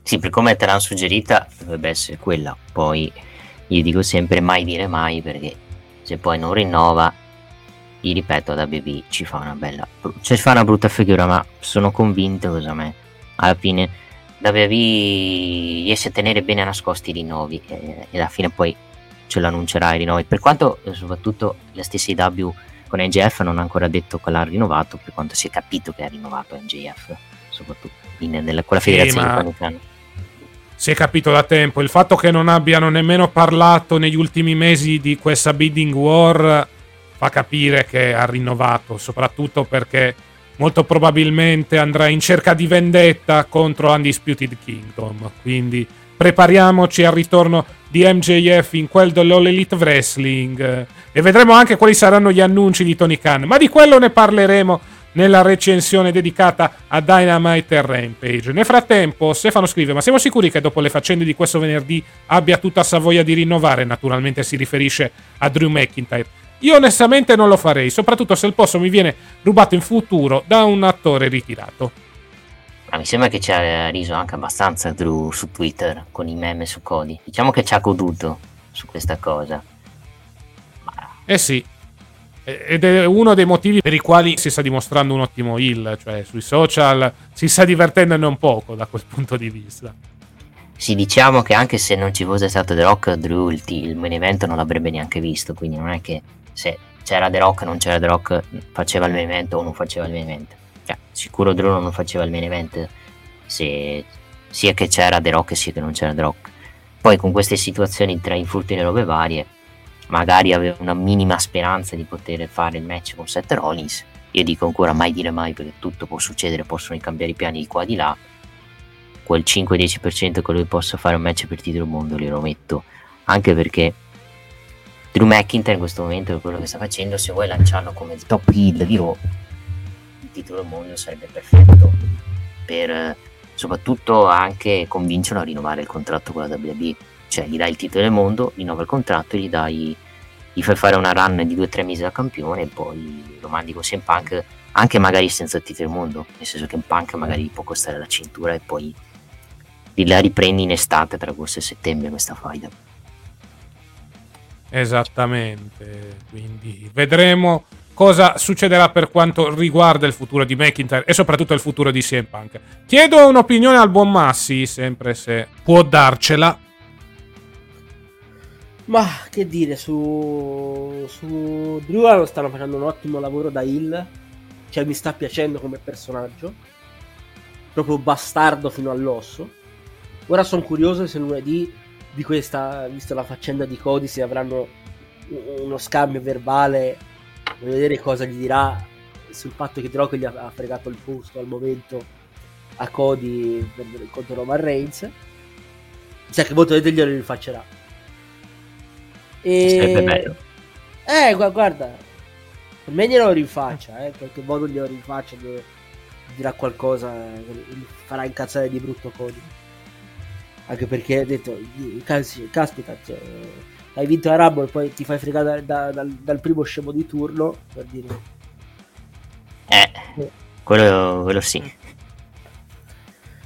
S2: Sì, per come te l'hanno suggerita dovrebbe essere quella. Poi io dico sempre mai dire mai perché se poi non rinnova, gli ripeto, da BB ci fa una bella... ci fa una brutta figura, ma sono convinto cosa me. Alla fine WWE riesce a tenere bene nascosti i rinnovi e, e alla fine poi ce l'annuncerà i rinnovi. Per quanto eh, soprattutto la stessa IW con NGF non ha ancora detto che l'ha rinnovato, per quanto si è capito che ha rinnovato NGF, soprattutto in, nella, quella federazione sì,
S1: Si è capito da tempo. Il fatto che non abbiano nemmeno parlato negli ultimi mesi di questa bidding war fa capire che ha rinnovato, soprattutto perché molto probabilmente andrà in cerca di vendetta contro Undisputed Kingdom. Quindi prepariamoci al ritorno di MJF in quel dell'All Elite Wrestling e vedremo anche quali saranno gli annunci di Tony Khan, ma di quello ne parleremo nella recensione dedicata a Dynamite e Rampage. Nel frattempo, Stefano scrive: Ma siamo sicuri che dopo le faccende di questo venerdì abbia tutta Savoia di rinnovare? Naturalmente si riferisce a Drew McIntyre. Io onestamente non lo farei, soprattutto se il posto mi viene rubato in futuro da un attore ritirato.
S2: Ma mi sembra che ci ha riso anche abbastanza Drew su Twitter con i meme su Cody. Diciamo che ci ha goduto su questa cosa.
S1: Ma... Eh sì. Ed è uno dei motivi per i quali si sta dimostrando un ottimo heal, cioè sui social si sta divertendo non poco da quel punto di vista.
S2: Sì, diciamo che anche se non ci fosse stato The Rock, Drew il, il main event non l'avrebbe neanche visto, quindi non è che se c'era The Rock non c'era The Rock faceva il main event o non faceva il main event cioè, sicuro Drew non faceva il main event se, sia che c'era The Rock sia che non c'era The Rock. Poi con queste situazioni tra infortuni e robe varie, magari aveva una minima speranza di poter fare il match con Seth Rollins. Io dico ancora mai dire mai perché tutto può succedere, possono cambiare i piani di qua e di là. Quel 5-10% che lui possa fare un match per titolo mondo glielo metto. Anche perché Drew McIntyre in questo momento è quello che sta facendo, se vuoi lanciarlo come top heel di Raw titolo mondo sarebbe perfetto. Per soprattutto anche convincerlo a rinnovare il contratto con la WWE cioè gli dai il titolo del mondo rinnova il contratto gli dai gli fai fare una run di 2-3 mesi da campione e poi lo mandi con CM Punk anche magari senza il titolo del mondo. Nel senso che un Punk magari può costare la cintura e poi la riprendi in estate tra agosto e settembre questa faida.
S1: Esattamente. Quindi vedremo cosa succederà per quanto riguarda il futuro di McIntyre e soprattutto il futuro di CM Punk. Chiedo un'opinione al buon Massi, sempre se può darcela.
S3: Ma che dire, su, su Drew stanno facendo un ottimo lavoro da Hill, cioè mi sta piacendo come personaggio, proprio bastardo fino all'osso. Ora sono curioso se lunedì di questa, visto la faccenda di Cody, se avranno uno scambio verbale Voglio vedere cosa gli dirà sul fatto che Drogo gli ha fregato il posto al momento a Cody contro Roman Reigns. Mi sa che molto vedere glielo rifaccerà.
S2: Sarebbe
S3: E...
S2: bello.
S3: Eh, gu- guarda, per me glielo rinfaccia, eh, in qualche modo glielo rinfaccia, glielo- dirà qualcosa, farà incazzare di brutto Cody. Anche perché ha detto, "Cas- caspita, cioè, hai vinto la Rumble, poi ti fai fregare da- da- dal, dal primo scemo di turno, per dire...
S2: Eh, quello, quello sì.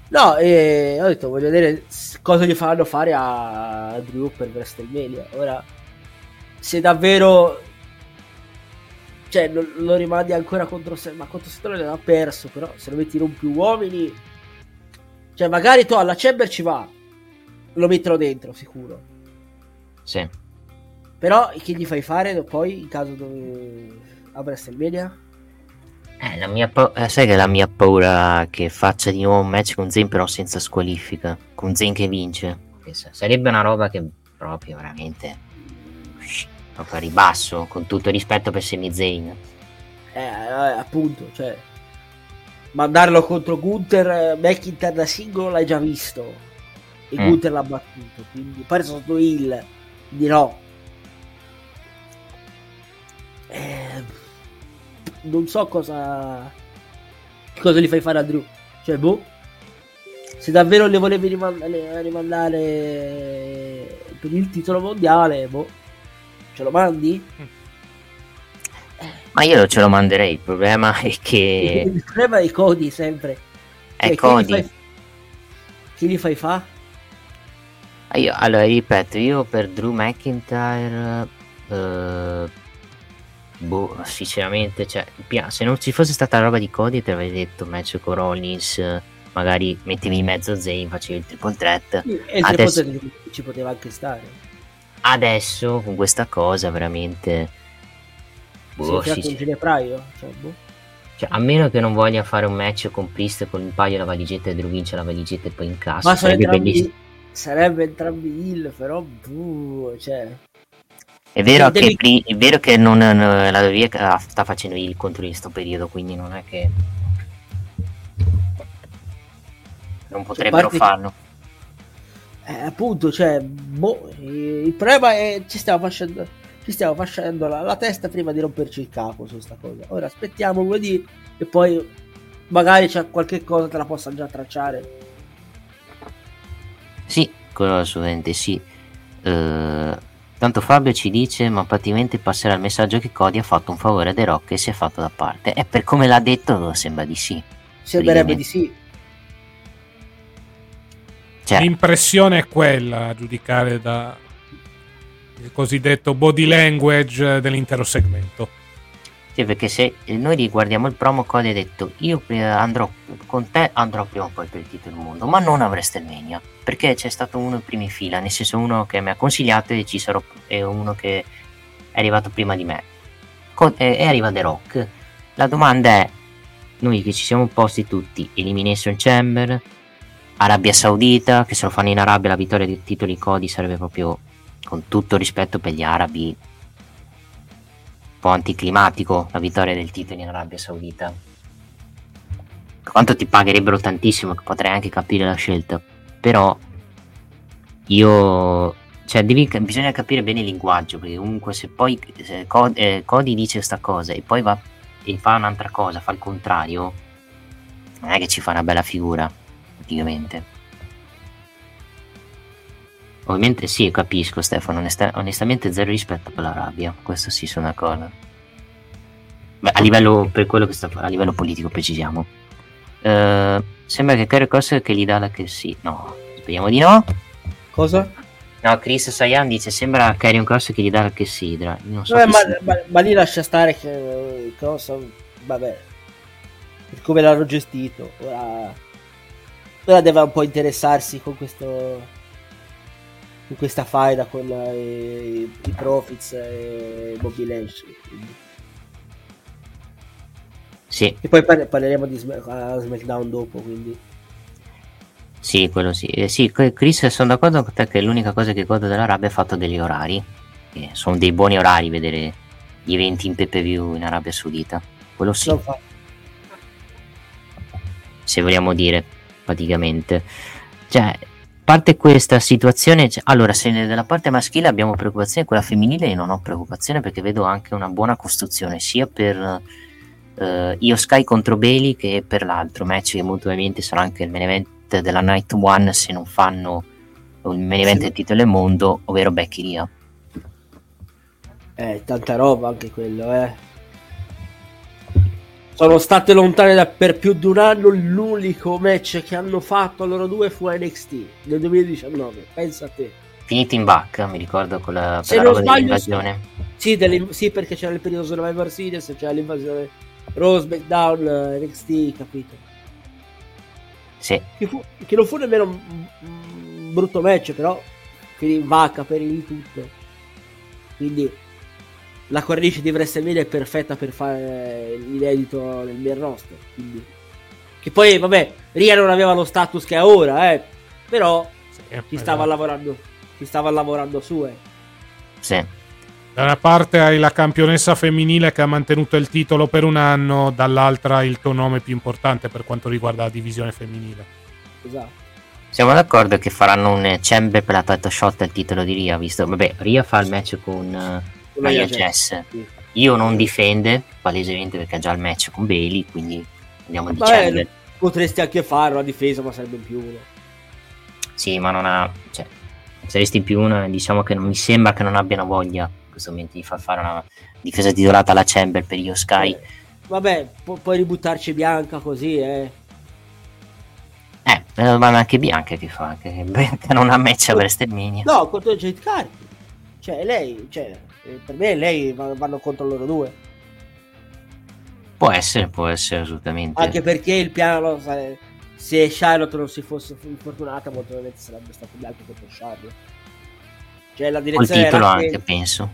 S3: No, e ho detto, voglio vedere cosa gli faranno fare a, Drew per WrestleMania. Ora, se davvero... Cioè, lo, lo rimandi ancora contro ma contro Setone l'ha perso, però se lo metti in un più uomini... Cioè, magari tu alla Chamber ci va, lo mettono dentro, sicuro.
S2: Sì.
S3: Però che gli fai fare poi in caso dove... a WrestleMania?
S2: Eh, la mia pa- eh, sai che la mia paura che faccia di nuovo un match con Zayn però senza squalifica, con Zayn che vince. Sarebbe una roba che proprio veramente proprio a ribasso, con tutto il rispetto per Semi Zayn.
S3: Eh, eh, appunto, cioè... Mandarlo contro Gunther, eh, McIntyre da singolo l'hai già visto. E
S2: Mm.
S3: Gunther l'ha battuto, quindi pare sono stato il no. Eh, non so cosa cosa gli fai fare a Drew. Cioè, boh. Se davvero le volevi rimandare, rimandare per il titolo mondiale, boh. Ce lo mandi?
S2: Ma io ce lo manderei, il problema è che
S3: Il problema è Cody sempre.
S2: è
S3: Cioè,
S2: Cody.
S3: Che gli fai, che gli fai fa?
S2: Ah, Io, allora, ripeto, io per Drew McIntyre, eh, boh, sinceramente, cioè, se non ci fosse stata la roba di Cody, te l'avrei detto match con Rollins, magari mettevi in mezzo Zayn, facevi il triple threat.
S3: E il
S2: Adesso-
S3: triple ci poteva anche stare.
S2: Adesso, con questa cosa, veramente... Boh,
S3: si è
S2: sì,
S3: creato un
S2: sì.
S3: ginepraio. Cioè, boh.
S2: Cioè, a meno che non voglia fare un match con Priest con il paio la valigetta e Drew vince la valigetta e poi incassa,
S3: Ma
S2: sarebbe bellissimo.
S3: Sarebbe entrambi il, però boh, cioè,
S2: È vero,
S3: Devi-
S2: che, Pri- è vero che non, non- la WWE sta facendo il contro in questo periodo, quindi non è che non potrebbero
S3: parte-
S2: farlo.
S3: eh, appunto, cioè, boh, eh, il problema è ci stiamo facendo, ci stiamo facendo la, la testa prima di romperci il capo su questa cosa. Ora aspettiamo lunedì e poi magari c'è qualche cosa te la possa già tracciare.
S2: Sì, quello assolutamente sì. Eh, tanto Fabio ci dice, ma praticamente passerà il messaggio che Cody ha fatto un favore a The Rock e si è fatto da parte. E per come l'ha detto sembra di sì.
S3: Sembrerebbe di sì.
S2: Cioè,
S1: L'impressione è quella, a giudicare da il cosiddetto body language dell'intero segmento.
S2: Sì, perché se noi riguardiamo il promo, Cody ha detto io eh, andrò con te, andrò prima o poi per il titolo del mondo, ma non a WrestleMania, perché c'è stato uno in prima fila, nel senso uno che mi ha consigliato e ci sarò e uno che è arrivato prima di me. Co- e, e arriva The Rock. La domanda è, noi che ci siamo posti tutti, Elimination Chamber, Arabia Saudita, che se lo fanno in Arabia la vittoria del titolo di Cody sarebbe proprio, con tutto rispetto per gli arabi, po' anticlimatico la vittoria del titolo in Arabia Saudita. Quanto ti pagherebbero tantissimo, che potrei anche capire la scelta. Però io cioè devi, bisogna capire bene il linguaggio perché comunque se poi se Co- eh, Cody dice questa cosa e poi va e fa un'altra cosa fa il contrario non è che ci fa una bella figura praticamente ovviamente sì capisco Stefano onesta- onestamente zero rispetto per l'Arabia questo sì sono d'accordo Beh, a livello per quello che sta a livello politico precisiamo Eh, sembra che Kerry Cross che gli dà la che sì no speriamo di no
S3: Cosa?
S2: No, Chris Sayan dice sembra Carrion Cross che gli dà la che sidra. Non so
S3: Vabbè, ma, ma- ma lì lascia stare che eh, cosa, vabbè, come l'hanno gestito. Ora, ora deve un po' interessarsi con questo, con questa faida con eh, i, i Profits e Bobby quindi.
S2: Sì,
S3: E poi parle- parleremo di Sm- SmackDown dopo, quindi.
S2: sì, quello sì. Eh, sì, Chris, sono d'accordo con te che l'unica cosa che godo dell'Arabia è fatto degli orari. Che sono dei buoni orari vedere gli eventi in PPV in Arabia Saudita. Quello sì, se vogliamo dire, praticamente. Cioè, parte questa situazione, cioè, allora se dalla parte maschile abbiamo preoccupazione, quella femminile io non ho preoccupazione perché vedo anche una buona costruzione sia per eh, Io Sky contro Bailey che per l'altro match che molto probabilmente sarà anche il main event della Night One se non fanno il main event del titolo del mondo, ovvero Becky Ria.
S3: Eh, tanta roba anche quello, eh. Sono state lontane da per più di un anno. L'unico match che hanno fatto loro due fu NXT nel 2019. Pensa a te.
S2: Finito in back, mi ricordo con la,
S3: Se non
S2: roba
S3: sbaglio,
S2: dell'invasione.
S3: Sì, delle- sì, perché c'era il periodo Survivor Series, c'era l'invasione Rose, eh, NXT, capito?
S2: Sì,
S3: Che, fu- che non fu nemmeno un, un brutto match, però finì in vacca per il tutto. Quindi la cornice di WrestleMania è perfetta per fare l'inedito nel main roster. Quindi. Che poi, vabbè, Ria non aveva lo status che ha ora, eh. Però ci stava lavorando. Ci stava lavorando su, eh.
S2: sì.
S1: Da una parte hai la campionessa femminile che ha mantenuto il titolo per un anno, dall'altra il tuo nome più importante per quanto riguarda la divisione femminile.
S3: Esatto.
S2: Siamo d'accordo che faranno un eh, chamber per la title shot al titolo di Ria, visto? Vabbè, Ria fa il match con eh, Jax.
S3: Jax, sì.
S2: Io non difende, palesemente perché ha già il match con Bailey, quindi andiamo di
S3: Vabbè,
S2: chamber.
S3: potresti anche farlo a difesa, ma sarebbe in più uno.
S2: Sì, ma non ha... Cioè, se resti in più uno, diciamo che non mi sembra che non abbiano voglia in questo momento di far fare una difesa titolata alla chamber per Io Sky.
S3: Vabbè, pu- puoi ributtarci Bianca così, eh.
S2: Eh, eh, ma anche Bianca che fa, che, che non ha match a WrestleMania.
S3: No, contro Jade Carter. Cioè, lei, cioè, eh, per me lei va- vanno contro loro due.
S2: Può essere, può essere assolutamente.
S3: Anche perché il piano, se Charlotte non si fosse infortunata, molto probabilmente sarebbe stato bianco contro Charlotte. Cioè, la
S2: Col
S3: direzione
S2: titolo
S3: era
S2: anche,
S3: che-
S2: penso.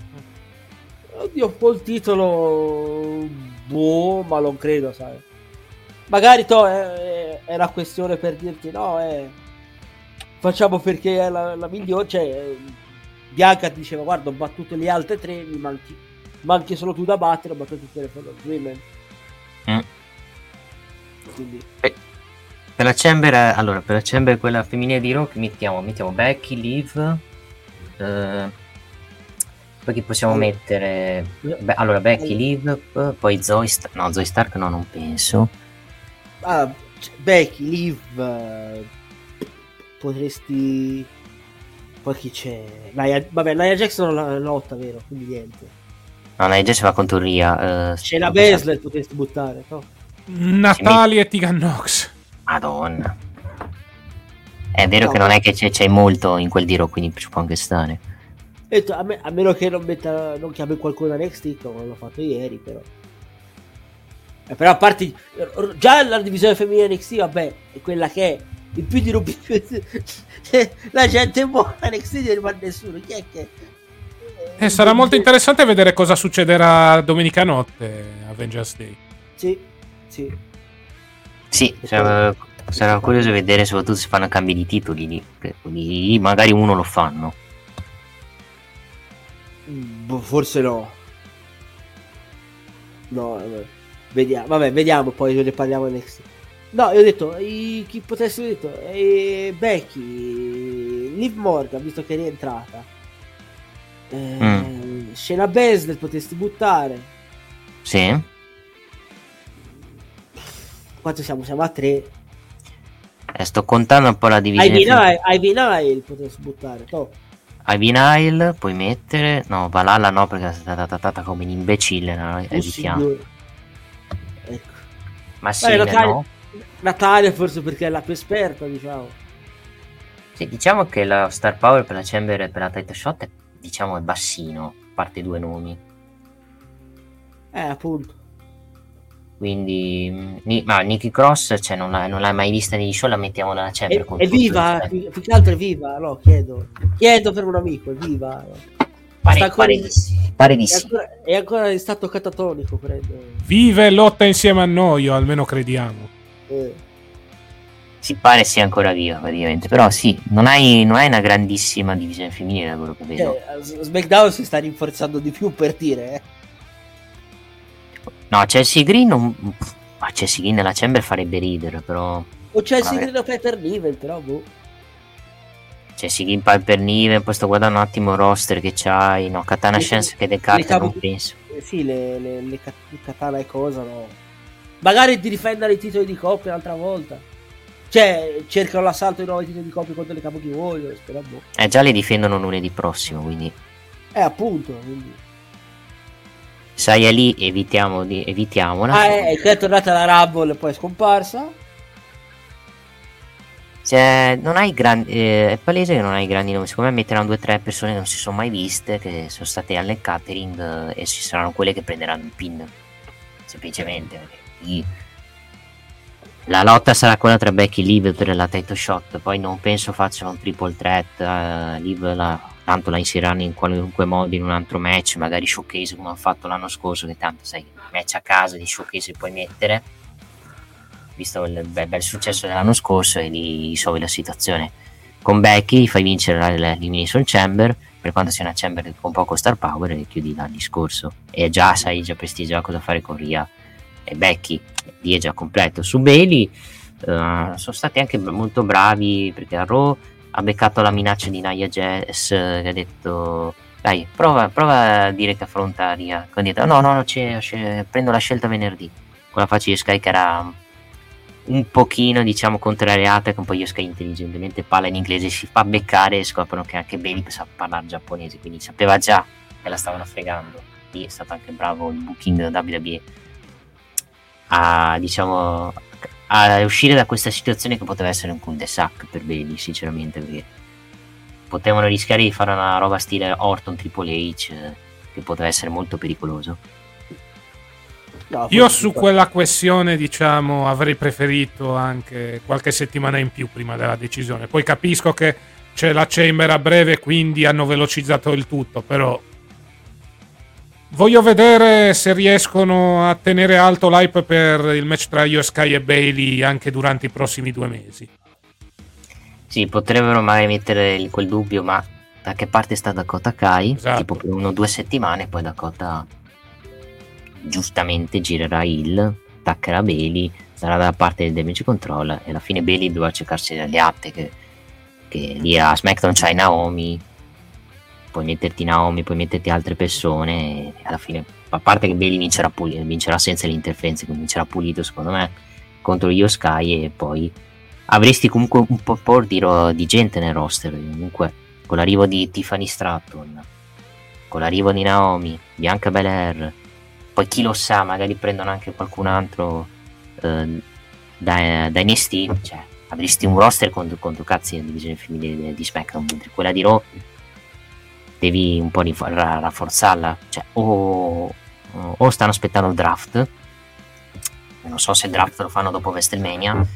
S3: Oddio, col titolo... Boh, ma non credo, sai. Magari to, eh, è una questione per dirti no, eh, facciamo perché è la, la migliore. Cioè, Bianca diceva, guarda, ho battuto le altre tre, mi manchi, manchi solo tu da battere, ho battuto tutte le fellow women.
S2: Mm.
S3: Quindi,
S2: Per la chamber, eh, allora, per la chamber quella femminile di che mettiamo? Mettiamo Becky, Liv. eh, poi chi possiamo mettere? Beh, allora, Becky, Liv, poi Zoe Stark. No, Zoe Stark no, non penso.
S3: ah, Becky, Liv, eh, potresti... Poi chi c'è? Nia, vabbè, Nia Jackson non la lotta, vero? Quindi niente.
S2: No, la Jess va contro Ria. eh,
S3: C'è la Besler, potresti buttare, no?
S1: Natalia e Tegan Nox.
S2: Madonna. È vero
S3: No.
S2: che non è che c'è, c'è molto in quel giro, quindi ci può anche stare.
S3: Detto, a, me- a meno che non, metta, non chiami qualcuno da NXT, come l'ho fatto ieri, però. Eh, però a parte già la divisione femminile NXT, vabbè, è quella che è. In più di non la gente buona NXT non rimane nessuno. Chi è che
S1: E sarà molto interessante vedere cosa succederà domenica notte a Avengers Day.
S3: Sì, sì.
S2: Sì, sarà, sarà curioso vedere soprattutto se fanno cambi di titoli lì. lì magari uno lo fanno.
S3: Boh, forse no. No, vabbè. Vediamo, vabbè, vediamo poi ne parliamo NXT. No, io ho detto, i- chi potessi ho detto, eh, Becky, Liv Morgan, visto che è rientrata. Eh, Shayna Baszler potresti buttare.
S2: Sì?
S3: Quanto siamo? Siamo a tre.
S2: Eh, sto contando un po' la divisione.
S3: Ivy Nile, potresti buttare. No.
S2: Ivy Nile, puoi mettere. No, Valhalla no, perché è stata trattata come un imbecille. No?
S3: Oh,
S2: Evitiamo.
S3: Ecco.
S2: Ma sì, no?
S3: Natalia forse perché è la più esperta, diciamo.
S2: Sì, diciamo che la star power per la Chamber e per la title shot è, diciamo, è bassino, a parte i due nomi.
S3: Eh, appunto.
S2: Quindi, mh, Ni- ma Nikki Cross, cioè, non, l'ha- non l'hai mai vista negli show, la mettiamo nella Chamber.
S3: È,
S2: con
S3: è viva,
S2: il rispetto.
S3: più, più che altro è viva, no, chiedo. Chiedo per un amico, è viva. no.
S2: Pare,
S3: ancora-
S2: pare di sì. Pare di
S3: È
S2: sì.
S3: ancora, è ancora in stato catatonico, credo.
S1: Vive e lotta insieme a noi, o almeno crediamo.
S3: Eh.
S2: Si pare sia ancora viva, praticamente. Però sì, non hai, non hai una grandissima divisione femminile, da quello che vedo.
S3: S- SmackDown si sta rinforzando di più per dire, eh.
S2: No, Chelsea Green non... Ma Chelsea Green nella Chamber farebbe ridere, però...
S3: O c'è il
S2: Vabbè.
S3: segreto Peter Niven, però boh.
S2: C'è Sigin Piper Niven, poi sto guardando un attimo il roster che c'hai, no, Katana
S3: Le-
S2: Chance che
S3: le
S2: decarte non penso.
S3: Eh, sì, le, le, le il katana e cosa, no. Magari di difendere i titoli di coppia un'altra volta. Cioè, cercano l'assalto di nuovi titoli di coppia contro le Kabuki Warriors, spero boh.
S2: Eh, già le difendono lunedì prossimo, quindi
S3: Eh, appunto. Quindi.
S2: Saya lì evitiamo di, evitiamola.
S3: Ah, eh, è tornata la Rumble e poi è scomparsa.
S2: Cioè, non hai grandi, eh, è palese che non hai grandi nomi. Secondo me metteranno due o tre persone che non si sono mai viste, che sono state alle catering eh, e ci saranno quelle che prenderanno il pin. Semplicemente. perché La lotta sarà quella tra Becky Liv per la title shot. Poi non penso facciano un triple threat. eh, Liv la, tanto la inseriranno in qualunque modo in un altro match, magari showcase come hanno fatto l'anno scorso, che tanto sai, match a casa di showcase puoi mettere visto il bel, bel successo dell'anno scorso e lì risolvi la situazione. Con Becky fai vincere l'Elimination Chamber, per quanto sia una Chamber con poco star power e chiudi là il discorso. E già sai, già prestigio cosa fare con Ria e Becky, lì è già completo. Su Bailey eh, sono stati anche molto bravi perché a Raw ha beccato la minaccia di Nia Jess che ha detto dai prova, prova a dire che affronta Ria. Ha detto no no, no c'è- c'è- prendo la scelta venerdì. Con la faccia di Sky che era un pochino diciamo contrariata che un po' io Sky intelligentemente parla in inglese si fa beccare e scoprono che anche Bailey sa parlare giapponese quindi sapeva già che la stavano fregando lì è stato anche bravo il booking WWE a diciamo a uscire da questa situazione che poteva essere un cul-de-sac per Bailey sinceramente perché potevano rischiare di fare una roba stile Orton Triple H eh, che poteva essere molto pericoloso
S3: No,
S1: Io su quella questione, diciamo, avrei preferito anche qualche settimana in più prima della decisione. Poi capisco che c'è la Chamber a breve, quindi hanno velocizzato il tutto, però voglio vedere se riescono a tenere alto l'hype per il match tra Io Sky e Bailey anche durante i prossimi due mesi.
S2: Sì, potrebbero mai mettere quel dubbio, ma da che parte sta Dakota Kai?
S1: Esatto.
S2: Tipo per uno o due settimane, poi Dakota giustamente girerà il, attaccherà Bailey, sarà dalla parte del damage control e alla fine Bailey dovrà cercarsi delle alleate che, che lì a SmackDown c'hai Naomi, puoi metterti Naomi, puoi metterti altre persone e alla fine, a parte che Bailey vincerà, puli- vincerà senza le interferenze, quindi vincerà pulito secondo me contro Io Sky e poi avresti comunque un po', po' di, gente nel roster comunque con l'arrivo di Tiffany Stratton con l'arrivo di Naomi Bianca Belair poi chi lo sa magari prendono anche qualcun altro eh, da, NXT cioè avresti un roster contro, contro cazzi la divisione femminile di SmackDown mentre quella di Raw devi un po' rafforzarla. Cioè o, o stanno aspettando il draft. Non so se il draft lo fanno dopo WrestleMania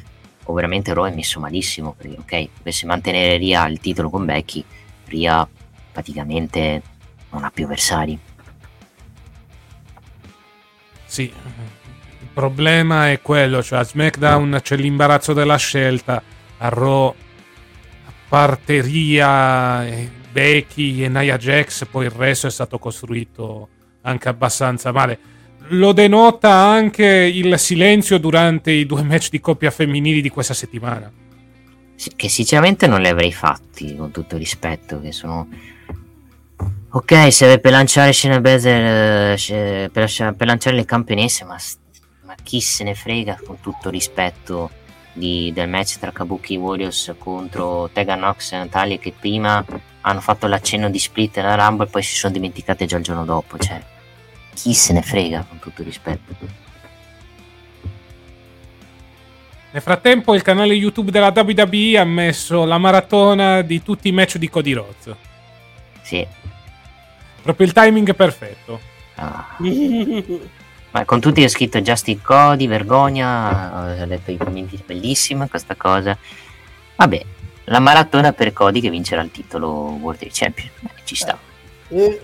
S2: o veramente Raw è messo malissimo perché ok dovesse mantenere Ria il titolo con Becky Ria praticamente non ha più avversari.
S1: Sì, il problema è quello, cioè a SmackDown c'è l'imbarazzo della scelta, a Raw, a parte Ria, e Becky e Nia Jax, poi il resto è stato costruito anche abbastanza male. Lo denota anche il silenzio durante i due match di coppia femminili di questa settimana.
S2: Che sinceramente non li avrei fatti con tutto rispetto che sono ok serve per lanciare Shayna Baszler eh, per, per lanciare le campionesse ma, ma chi se ne frega con tutto rispetto di- del match tra Kabuki Warriors contro Tegan Nox e Natalia che prima hanno fatto l'accenno di split nella Rumble e poi si sono dimenticate già il giorno dopo cioè chi se ne frega con tutto il rispetto
S1: Nel frattempo il canale YouTube della WWE ha messo la maratona di tutti i match di Cody Rhodes.
S2: sì
S1: Proprio il timing perfetto.
S2: Ah. Ma con tutti è scritto Justin Cody, vergogna, ho letto i commenti, bellissima questa cosa. Vabbè, la maratona per Cody che vincerà il titolo World Trade Champion, Eh, ci sta,
S3: Eh,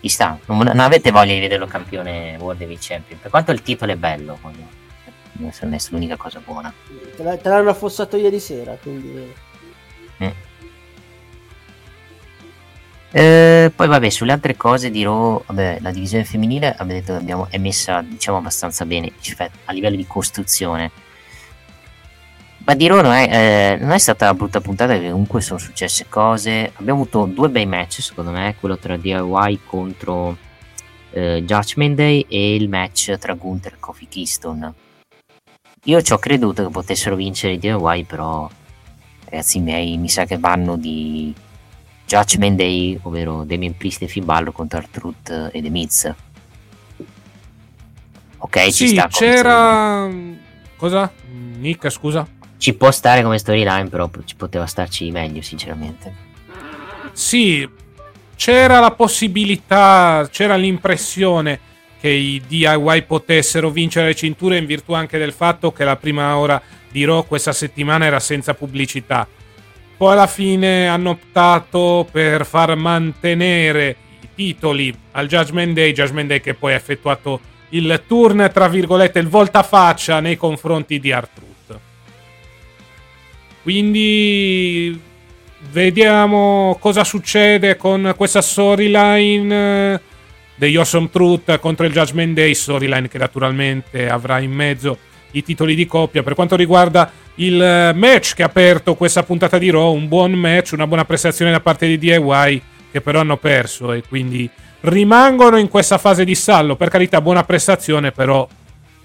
S2: ci sta. Non, non avete voglia di vederlo campione World Trade Champion, per quanto il titolo è bello, non è l'unica cosa buona.
S3: te, l'ha- te l'hanno affossato ieri sera, quindi...
S2: Eh, poi vabbè, sulle altre cose dirò, vabbè, la divisione femminile detto abbiamo, è messa diciamo abbastanza bene cioè, a livello di costruzione. Ma di loro eh, non è stata una brutta puntata perché comunque sono successe cose. Abbiamo avuto due bei match, secondo me, quello tra DIY contro eh, Judgment Day e il match tra Gunther e Kofi Keystone. Io ci ho creduto che potessero vincere i DIY, però ragazzi miei, mi sa che vanno di Judgment Day, ovvero Damien Priest e Finn Balor contro Truth e The Miz. Ok,
S1: sì,
S2: ci sta.
S1: c'era... Cosa? Nick, scusa?
S2: Ci può stare come storyline, però ci poteva starci meglio, sinceramente.
S1: Sì, c'era la possibilità, c'era l'impressione che i DIY potessero vincere le cinture in virtù anche del fatto che la prima ora di Raw questa settimana era senza pubblicità. Poi alla fine hanno optato per far mantenere i titoli al Judgment Day, Judgment Day che poi ha effettuato il turn, tra virgolette, il voltafaccia nei confronti di Artruth. Quindi vediamo cosa succede con questa storyline eh, degli Awesome Truth contro il Judgment Day, storyline che naturalmente avrà in mezzo i titoli di coppia. Per quanto riguarda il eh, match che ha aperto questa puntata di Raw, un buon match, una buona prestazione da parte di DIY che però hanno perso e quindi rimangono in questa fase di stallo. Per carità, buona prestazione, però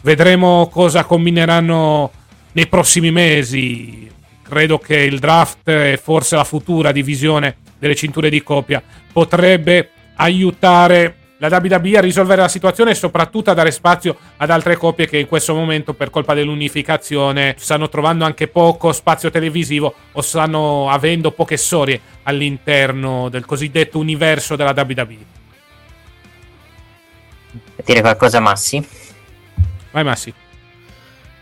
S1: vedremo cosa combineranno nei prossimi mesi. Credo che il draft e forse la futura divisione delle cinture di coppia potrebbe aiutare la WWE a risolvere la situazione e soprattutto a dare spazio ad altre coppie che in questo momento per colpa dell'unificazione stanno trovando anche poco spazio televisivo o stanno avendo poche storie all'interno del cosiddetto universo della WWE.
S2: Dire qualcosa Massi?
S1: Vai Massi.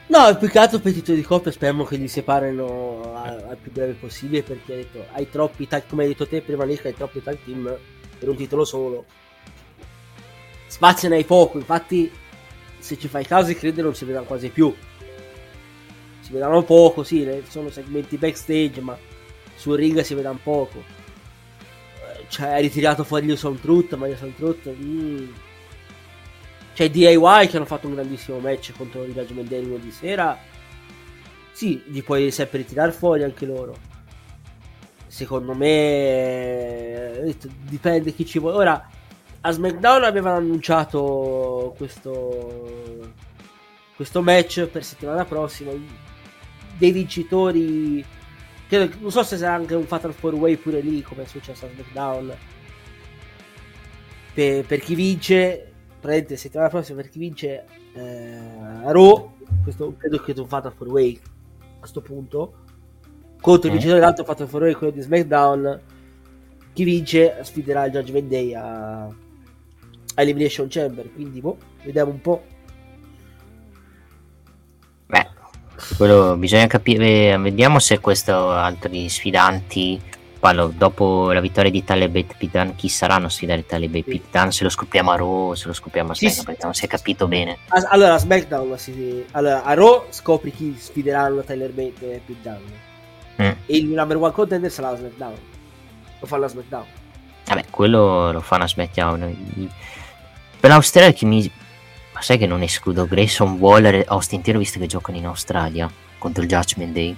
S3: No, più che altro per i titoli di coppia speriamo che li separino al più breve possibile perché detto, hai troppi tag, come hai detto te prima Nick, hai troppi tag team per un titolo solo. Spazio ne hai poco, infatti se ci fai caso credo non si vedranno quasi più. Si vedranno poco, sì, sono segmenti backstage, ma sul ring si vedranno poco. Eh, cioè, hai ritirato fuori Sound Truth, ma Sound Truth... Mm, c'è DIY che hanno fatto un grandissimo match contro il Judgment Day lunedì sera. Sì, li puoi sempre ritirare fuori anche loro. Secondo me dipende chi ci vuole. Ora, a SmackDown avevano annunciato questo, questo match per settimana prossima. Dei vincitori. Credo, non so se sarà anche un Fatal 4 Way pure lì, come è successo a SmackDown. Per, per chi vince praticamente settimana prossima per chi vince eh, Raw. Questo credo che tu Fatal 4 Way a questo punto. Contro il vincitore dell'altro Fatal 4 Way quello di SmackDown. Chi vince sfiderà il Judgment Day a, a Elimination Chamber. Quindi boh, vediamo un po'
S2: beh quello bisogna capire vediamo se questo altri sfidanti parlo dopo la vittoria di Taleb e Pitan chi saranno a sfidare Taleb e Pitan se lo scopriamo a Raw se lo scopriamo a SmackDown sì, perché non si è capito bene.
S3: Allora a SmackDown si... allora, a Raw scopri chi sfideranno Tyler Bate e Pitan. Mm. e il number one contender sarà la SmackDown. Lo fa la SmackDown.
S2: Vabbè quello lo fa una SmackDown. Per l'Australia che mi ma sai che non escludo Grayson Waller e Austin Theory visto che giocano in Australia contro il Judgment Day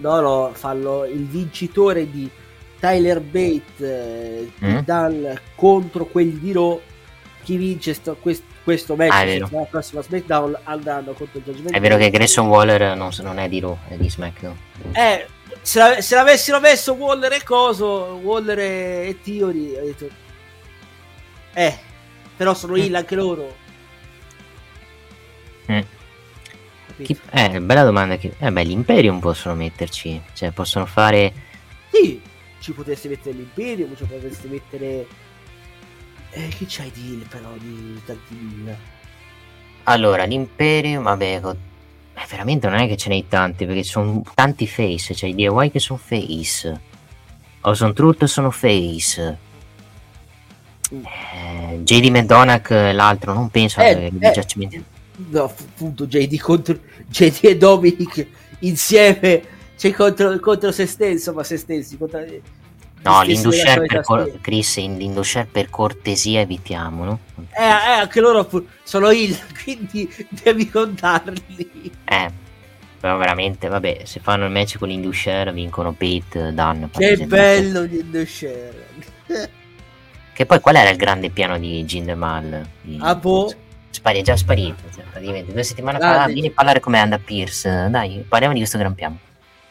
S3: no, no, fanno il vincitore di Tyler Bate eh, mm? dal, contro quelli di Raw. Chi vince sto, quest, questo match ah, la prossima SmackDown andranno contro il Judgment
S2: È vero che Grayson Waller non, non, è di Raw, è di SmackDown.
S3: Eh, se, la, se l'avessero messo Waller e Coso, Waller e, Theory, detto, eh, però sono mm. anche loro.
S2: Mm. Chi, eh, bella domanda. Che, eh, beh, l'Imperium possono metterci. Cioè, possono fare.
S3: Sì, ci potresti mettere l'Imperium, ci potresti mettere. Eh, che c'hai di però di tanti
S2: Allora, l'Imperium, vabbè, veramente non è che ce n'hai tanti, perché sono tanti face. Cioè, i DIY che sono face. Awesome Truth sono face. Mm. Eh, JD McDonagh, l'altro, non penso
S3: eh,
S2: che eh,
S3: no, appunto JD contro JD e Dominic insieme cioè contro, contro se stesso ma se stessi contro,
S2: no l'Indushare per, cor- Chris l'Indushare per cortesia evitiamo no?
S3: Eh, eh, anche loro sono il quindi devi contarli
S2: eh Però veramente, vabbè, se fanno il match con l'Indushare vincono Pete, Dan.
S3: Che bello Share.
S2: Che poi qual era il grande piano di Jinder Mahal? Di-
S3: Ah, boh.
S2: Spari- è già sparito, cioè, praticamente. Due settimane
S3: Dai.
S2: fa vieni a parlare come Anna Pierce. Dai, parliamo di questo gran piano.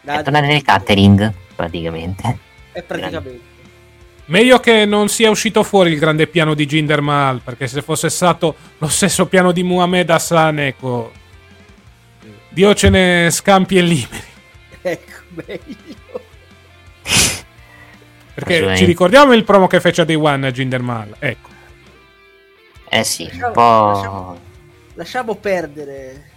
S3: Dai,
S2: È tornare nel catering, praticamente.
S3: è praticamente.
S1: Meglio che non sia uscito fuori il grande piano di Jinder Mahal, perché se fosse stato lo stesso piano di Muhammad Hassan, ecco, Dio ce ne scampi e liberi.
S3: Ecco, meglio.
S1: Perché ci ricordiamo il promo che fece a Day One a Jinder Mahal, ecco.
S2: Eh sì, un
S3: Lasciamo-
S2: po'...
S3: lasciamo- Lasciamo perdere.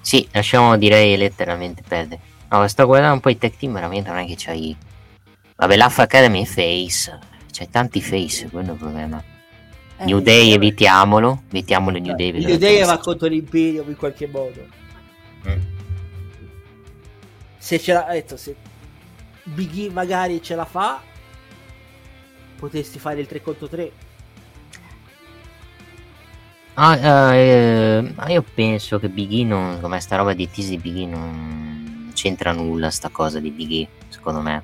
S2: Sì, lasciamo direi letteralmente perdere. No, sto guardando un po' i tech team, veramente non è che c'hai... Vabbè, l'Alpha Academy è face. C'hai tanti face, quello è il problema.
S3: Eh,
S2: New Day evitiamolo, evitiamolo New Day. Perché
S3: New Day va contro l'Imperium in qualche modo.
S2: Mm.
S3: Se ce l'ha detto, se Big E magari ce la fa, potresti fare il 3 contro 3.
S2: Ah, eh, io penso che Big non, come sta roba di di Big non c'entra nulla sta cosa di Big secondo me.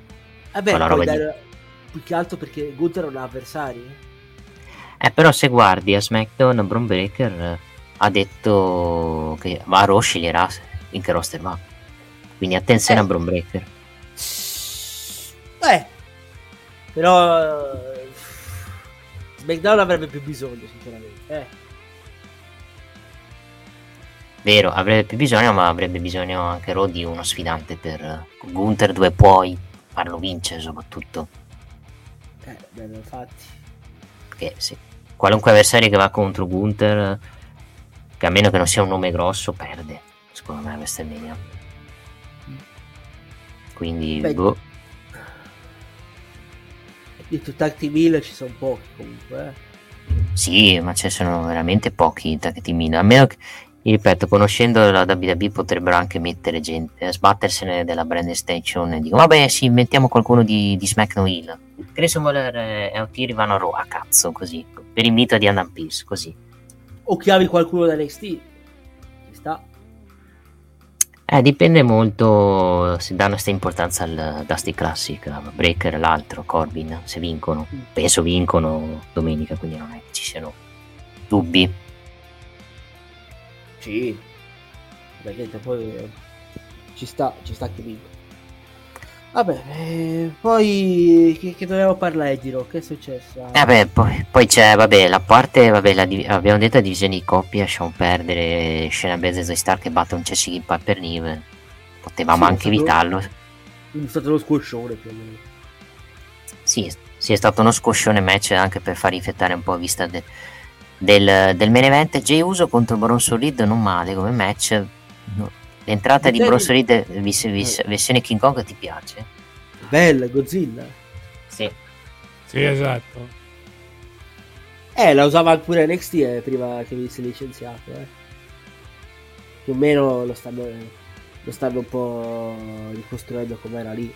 S3: Vabbè, poi
S2: roba di-
S3: più che altro perché Gunther non ha avversari.
S2: Eh, però se guardi a SmackDown, Bron Breaker eh, ha detto che va a Raw sceglierà in che roster va. Quindi attenzione
S3: Eh.
S2: a Bron Breaker.
S3: Eh, però eh, SmackDown avrebbe più bisogno, sinceramente. Eh.
S2: Vero, avrebbe più bisogno, ma avrebbe bisogno anche Raw di uno sfidante per Gunther dove puoi farlo vincere soprattutto.
S3: Eh, beh, infatti.
S2: Perché se qualunque avversario che va contro Gunther, che a meno che non sia un nome grosso, perde. Secondo me a WrestleMania. Quindi,
S3: Beh,
S2: boh.
S3: Detto tag team heel ci sono pochi comunque. Eh.
S2: Sì, ma ce ne sono veramente pochi tag team A meno che, ripeto, conoscendo la WWE potrebbero anche mettere gente, eh, sbattersene della brand extension e dicono, vabbè, sì, mettiamo qualcuno di, di SmackDown Hill. Chris Waller e Autiri vanno a Raw, a cazzo, così. Per invito di Adam Pearce, così.
S3: O chiavi qualcuno da NXT. Ci sta.
S2: Eh, dipende molto se danno questa importanza al Dusty Classic, Breaker, l'altro, Corbin, se vincono. Penso vincono domenica, quindi non è che ci siano dubbi.
S3: Sì. Perché poi eh, ci sta, ci sta che vinco. Vabbè, eh, poi che, che dobbiamo parlare di Raw? Che è successo?
S2: Eh beh, poi, poi c'è, vabbè, la parte, vabbè, la div- abbiamo detto la divisione di coppia, lasciamo perdere Shayna Baszler e Zoe Stark che battono Chelsea Gibb per Nive. Potevamo
S3: Sì,
S2: anche evitarlo.
S3: È stato lo squoscione più o meno.
S2: Sì, sì, è stato uno scoscione match anche per far riflettere un po' a vista de- del, del main event. Jay Uso contro Bronson Reed non male come match. No. L'entrata di Bronson Reed vis- vis- versione King Kong ti piace?
S3: Bella, Godzilla.
S2: Sì.
S1: Sì, esatto.
S3: Eh, la usava pure NXT eh, prima che venisse licenziato. Eh. Più o meno lo stanno, lo stanno un po' ricostruendo come era lì.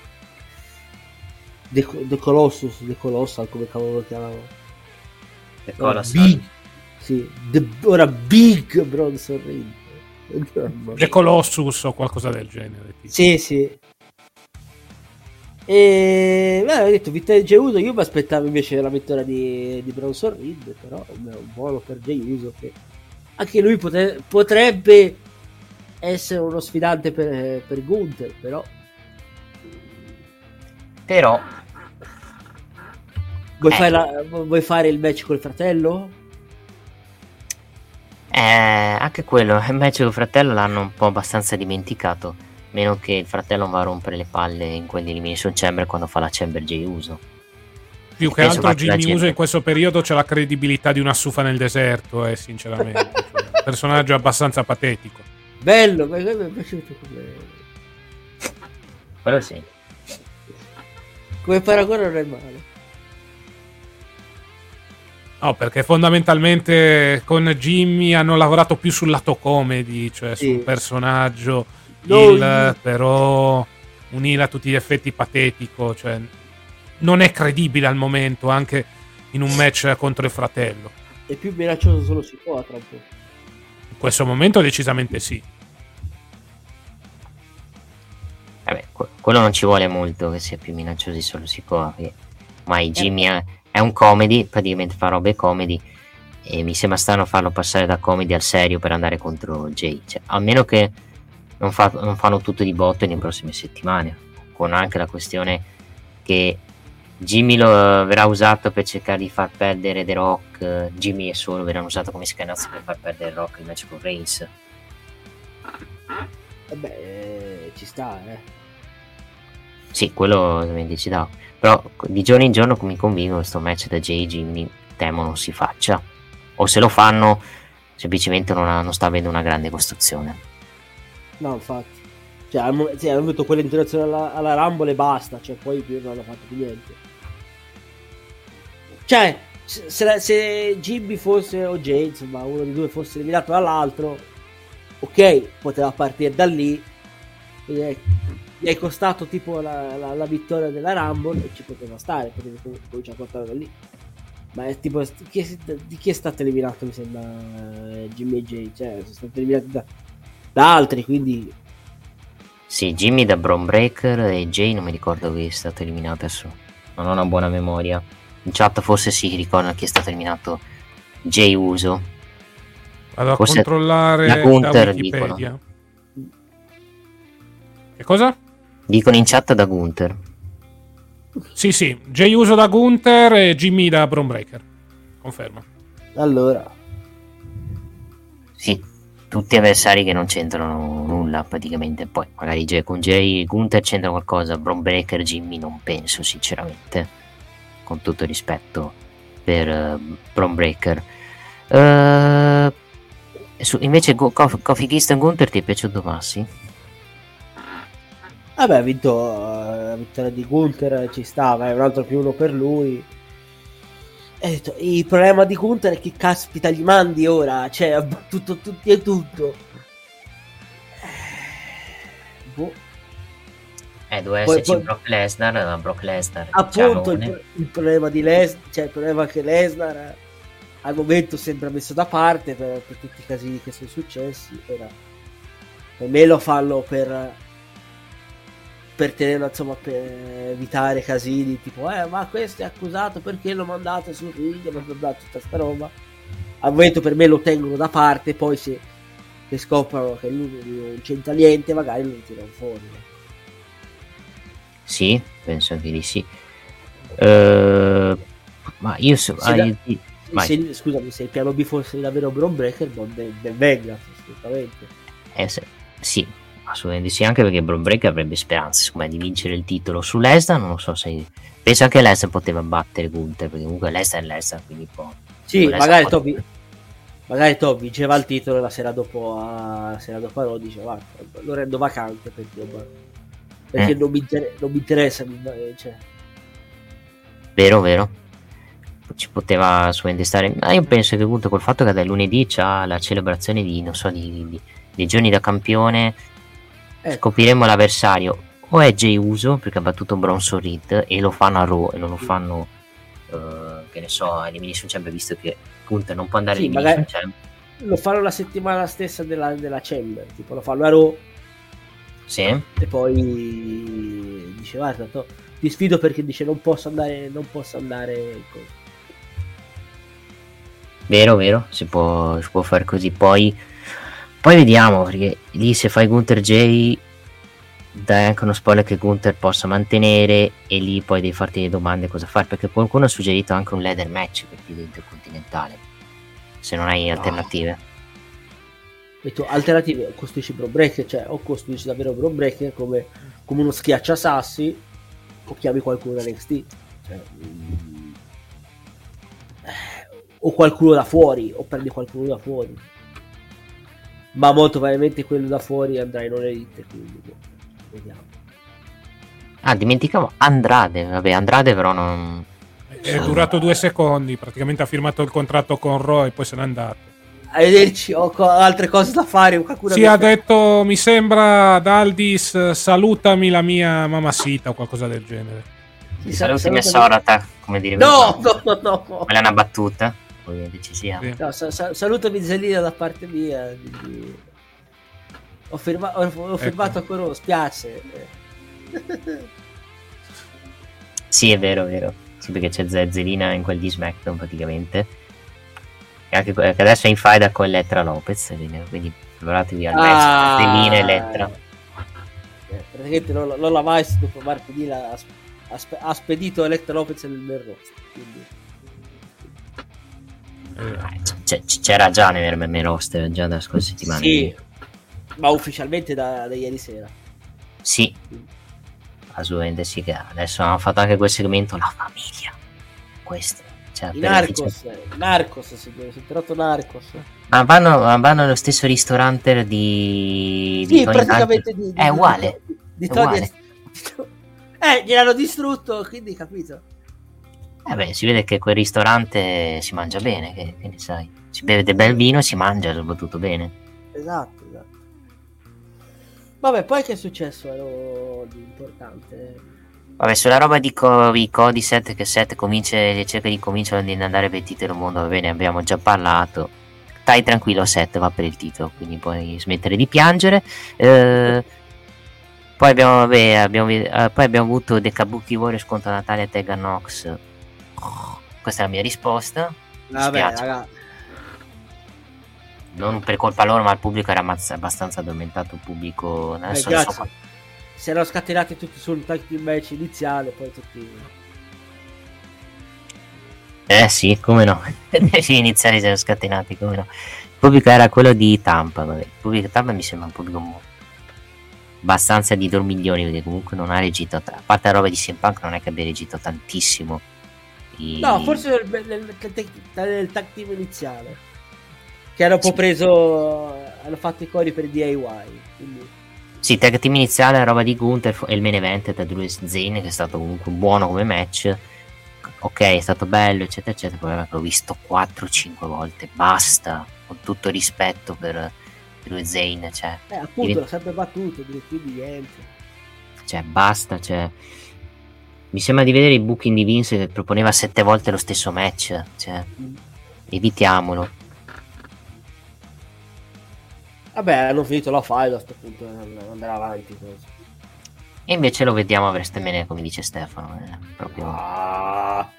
S3: The, The Colossus, The Colossal, come cavolo lo chiamavo. Ora Big. Sì, The- ora Big Bronson Reed.
S1: The Colossus o qualcosa del genere. tipo.
S3: Sì, sì. E beh, ho detto vittoria Uso. Io mi aspettavo invece la vittoria di, di Bronson Reed. Però beh, un buono per Uso. Che anche lui pote- potrebbe essere uno sfidante per, per Gunther. Però
S2: Però
S3: vuoi,
S2: Eh.
S3: fare la- vuoi fare il match col fratello?
S2: Eh, anche quello, con il fratello l'hanno un po' abbastanza dimenticato. Meno che il fratello non va a rompere le palle in quell'Elimination Chamber quando fa la Chamber J uso.
S1: Più che
S2: Penso
S1: altro Jimmy. Uso in questo periodo c'è la credibilità di una sufa nel deserto, eh, sinceramente. Cioè, personaggio abbastanza patetico.
S3: Bello, mi è piaciuto come,
S2: Quello sì.
S3: come paragone non è male.
S1: No, perché fondamentalmente con Jimmy hanno lavorato più sul lato comedy, cioè
S3: Sì.
S1: sul personaggio,
S3: No,
S1: il, però unire a tutti gli effetti patetico, cioè non è credibile al momento anche in un match contro il fratello.
S3: È più minaccioso solo si può tra un po'.
S1: In questo momento decisamente sì.
S2: Que- quello non ci vuole molto che sia più minaccioso solo Sikoa. Perché ormai Jimmy è, è un comedy, praticamente fa robe comedy. E mi sembra strano farlo passare da comedy al serio per andare contro Jay. Cioè, a meno che non, fa- non fanno tutto di botto nelle prossime settimane. Con anche la questione che Jimmy lo verrà usato per cercare di far perdere The Rock. Jimmy e solo verranno usato come scanazzo per far perdere The Rock il match con Reigns.
S3: Vabbè, eh, ci sta, eh.
S2: Sì, quello ovviamente ci dà. Però di giorno in giorno mi convinco che questo match da Jay e Jimmy temo non si faccia. O se lo fanno, semplicemente non, ha- non sta avendo una grande costruzione.
S3: No, infatti. Cioè, hanno, sì, hanno avuto quell'interazione alla, alla Rumble e basta. Cioè, poi più non hanno fatto più niente. Cioè, se, se, Jimmy fosse o Jay, insomma, uno di due fosse eliminato dall'altro, ok, poteva partire da lì. È, gli è costato tipo la, la- la vittoria della Rumble e ci poteva stare, poteva com- cominciare a portare da lì. Ma è tipo, chi è- di chi è stato eliminato, mi sembra, eh, Jimmy e Jay? Cioè, sono stati eliminati da, da altri, quindi
S2: Sì, Jimmy da Braun Breaker e Jay non mi ricordo chi è stato eliminato adesso. Non ho una buona memoria. In chat forse si ricorda chi è stato eliminato. Jay Uso.
S1: Vado a
S2: Forse
S1: controllare
S2: da
S1: Wikipedia. Che cosa?
S2: Dicono in chat da Gunther.
S1: Sì, sì, Jay Uso da Gunther e Jimmy da Braun Breaker. Conferma.
S3: allora
S2: Sì, tutti avversari che non c'entrano nulla praticamente. Poi magari Jay, con Jay e Gunther c'entra qualcosa. Braun Breaker, Jimmy non penso sinceramente. Con tutto il rispetto per uh, Braun Breaker. Eh, su- invece Go- Kingston Gunther ti è piaciuto Massi?
S3: Vabbè, ha vinto eh, la vittoria di Gunther, ci stava, è un altro più uno per lui. Detto, il problema di Gunther è che caspita gli mandi ora, cioè ha battuto tutti e tutto. Eh, Boh,
S2: Eh, doveva
S3: Poi-
S2: esserci
S3: poi-
S2: Brock Lesnar, ma Brock Lesnar.
S3: appunto il, il problema di Lesnar, cioè il problema è che Lesnar eh, al momento sembra messo da parte per, per tutti i casini che sono successi. Ora, per me lo fanno per per tenere insomma per evitare casini tipo eh ma questo è accusato perché l'ho mandato sul ring bla bla bla tutta sta roba. Al momento per me lo tengono da parte poi se, se scoprono che lui non c'entra niente magari lo tirano fuori.
S2: Sì, penso anche di sì. Eh, ma io so, ah,
S3: da-
S2: io-
S3: Se- se- scusami se il piano B fosse davvero Bron Breaker ben, ben venga assolutamente.
S2: Eh, se- sì, assolutamente sì, anche perché Braun Breaker avrebbe speranze secondo me, di vincere il titolo su Lesnar, non lo so se... Penso anche Lesnar poteva battere Gunther, perché comunque Lesnar è Lesnar, quindi può...
S3: sì magari
S2: può-
S3: Toby magari Toby vinceva il titolo la sera dopo a, la sera dopo a Raw dice guarda lo rendo vacante perché, perché
S2: Eh.
S3: non, mi inter- non mi interessa mi- cioè,
S2: Vero, vero. Ci poteva assolutamente stare. Ma io penso che appunto col fatto che da lunedì c'ha la celebrazione di, non so, di, di- dei giorni da campione. Scopriremo l'avversario. O è Jay Uso, perché ha battuto Bronson Reed, e lo fanno a Raw, e non lo fanno, eh, che ne so, Elimination Chamber, visto che appunto non può andare
S3: Sì,
S2: all'Elimination
S3: magari-
S2: Chamber.
S3: lo fanno la settimana stessa della, della Chamber tipo lo fanno a Raw
S2: Sì,
S3: e poi dice guarda to- ti sfido perché dice non posso andare non posso andare
S2: vero, vero, si può, si può fare così. Poi, poi vediamo, perché lì se fai Gunter Jay dai anche uno spoiler che Gunther possa mantenere e lì poi devi farti le domande cosa fare perché qualcuno ha suggerito anche un leather match per il intercontinentale se non hai alternative.
S3: E tu alternative costruisci Bro Breaker cioè o costruisci davvero Bro Breaker come, come uno schiacciasassi o chiami qualcuno da NXT cioè, mm, eh, o qualcuno da fuori o prendi qualcuno da fuori ma molto probabilmente quello da fuori andrà in All Elite quindi boh, vediamo
S2: ah dimenticavo Andrade vabbè Andrade però non
S1: È durato due secondi, praticamente ha firmato il contratto con Raw e poi se n'è andato.
S3: arrivederci ho co- altre cose da fare
S1: Sì,
S3: mi-
S1: ha detto, mi sembra, ad Aldis, salutami la mia mamacita o qualcosa del genere.
S3: Sì,
S2: saluti
S3: salutami-
S2: Messorata come dire
S3: no no no no
S2: quella è una battuta ovviamente ci sia
S1: Sì.
S3: No, sa- sa- salutami Zelina da parte mia. quindi- Ho, firma- ho- ho firmato ancora, spiace. eh.
S2: sì, è vero, è vero. Sì, perché c'è Zezzelina in quel di SmackDown praticamente. E anche che adesso è in faida con Elettra Lopez, quindi preparatevi al match
S3: Ah.
S2: E Elettra.
S3: Eh, praticamente non, l'ha mai dopo Marco Di ha, ha spe- ha spedito Electra Lopez nel, nel roster. Quindi...
S2: C- c'era già nel, nel roster già da scorse settimane.
S3: Sì, ma ufficialmente da, da ieri sera.
S2: Sì, assolutamente sì. Che adesso hanno fatto anche quel segmento La famiglia. Questo. Cioè,
S3: Narcos, Narcos, signore, si è tratto Narcos.
S2: Ma vanno, ma vanno allo stesso ristorante di. di
S3: Sì,
S2: Tony
S3: praticamente di, di-
S2: È uguale.
S3: Di, di
S2: È
S3: Tony-
S2: uguale.
S3: Eh, gliel'hanno distrutto, quindi capito.
S2: Eh beh, si vede che quel ristorante si mangia bene, che, che ne sai. Si beve del bel vino e si mangia soprattutto bene.
S3: Esatto, esatto. Vabbè, poi che è successo ero di importante?
S2: Vabbè, sulla roba di co- i codi 7 che 7 comincia, cerca di cominciare ad andare per il titolo mondo, va bene, abbiamo già parlato. Stai tranquillo, 7 va per il titolo, quindi puoi smettere di piangere. Eh, poi abbiamo, vabbè, abbiamo, eh, poi abbiamo avuto The Kabuki Warriors contro Natalia Tegan Nox. Oh, questa è la mia risposta.
S3: Vabbè, raga,
S2: Non per colpa loro, ma il pubblico era abbastanza addormentato. Il pubblico adesso non so
S3: si erano scatenati tutti sul tag team match iniziale, poi tutti...
S2: Eh sì, come no. Sì, iniziali si erano scatenati, come no. Il pubblico era quello di Tampa, vabbè. Il pubblico di Tampa mi sembra un pubblico abbastanza di dormiglioni, perché comunque non ha reagito, a parte la roba di CM Punk non è che abbia reagito tantissimo. I-
S3: No, forse nel, nel- nel- nel tag team iniziale. Che hanno un po' preso... Hanno fatto i cori per DIY. Quindi...
S2: Sì, tag team iniziale, roba di Gunther e il main event da Drew e Zayn, che è stato comunque buono come match. Ok, è stato bello, eccetera, eccetera. Il problema è che l'ho visto 4-5 volte, basta, con tutto rispetto per Drew e Zayn, cioè,
S3: Eh, appunto,
S2: Divent-
S3: l'ha sempre battuto, quindi niente.
S2: cioè, basta, cioè. Mi sembra di vedere il booking di Vince che proponeva 7 volte lo stesso match, cioè, evitiamolo.
S3: Vabbè, hanno finito la file a questo punto, andare avanti. così.
S2: E invece lo vediamo a WrestleMania, come dice Stefano, è proprio...
S3: Ah,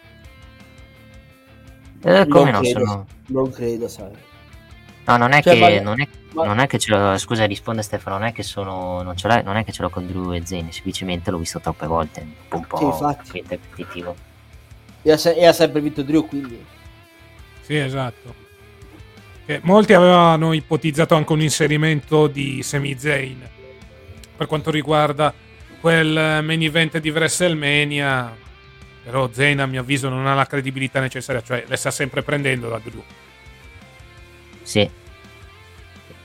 S2: Eh, come
S3: non
S2: no,
S3: credo,
S2: sono...
S3: non credo, sai.
S2: No, non è
S3: Cioè,
S2: che.
S3: ma-
S2: non, è,
S3: ma-
S2: non è che ce l'ho. Scusa, risponde Stefano. Non è che sono. Non, ce l'ho, non è che ce l'ho con Drew e Zane. Semplicemente l'ho visto troppe volte. Un po'
S3: Sì, infatti.
S2: ripetitivo.
S3: E ha, se- e ha sempre vinto Drew, quindi...
S1: Sì, esatto. Che molti avevano ipotizzato anche un inserimento di Sami Zayn per quanto riguarda quel main event di WrestleMania. Però Zayn, a mio avviso, non ha la credibilità necessaria, cioè le sta sempre prendendo da Drew.
S2: Sì.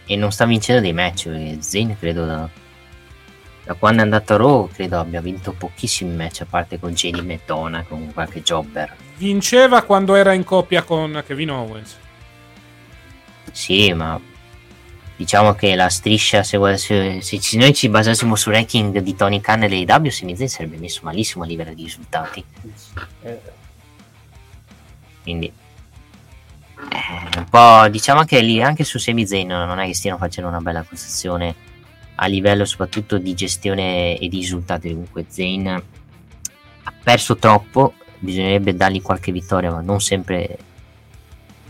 S2: E non sta vincendo dei match. Perché Zane credo da. Da quando è andato a Raw, credo abbia vinto pochissimi match. A parte con JD McDonough, con qualche jobber.
S1: Vinceva quando era in coppia con Kevin Owens.
S2: Sì, ma diciamo che la striscia, se, se- se noi ci basassimo sul ranking di Tony Khan e l'AEW, Sami Zayn sarebbe messo malissimo a livello di risultati.
S3: Eh,
S2: Quindi eh, un po' diciamo che lì anche su Sami Zayn non è che stiano facendo una bella prestazione a livello soprattutto di gestione e di risultati. Comunque Zayn ha perso troppo, bisognerebbe dargli qualche vittoria, ma non sempre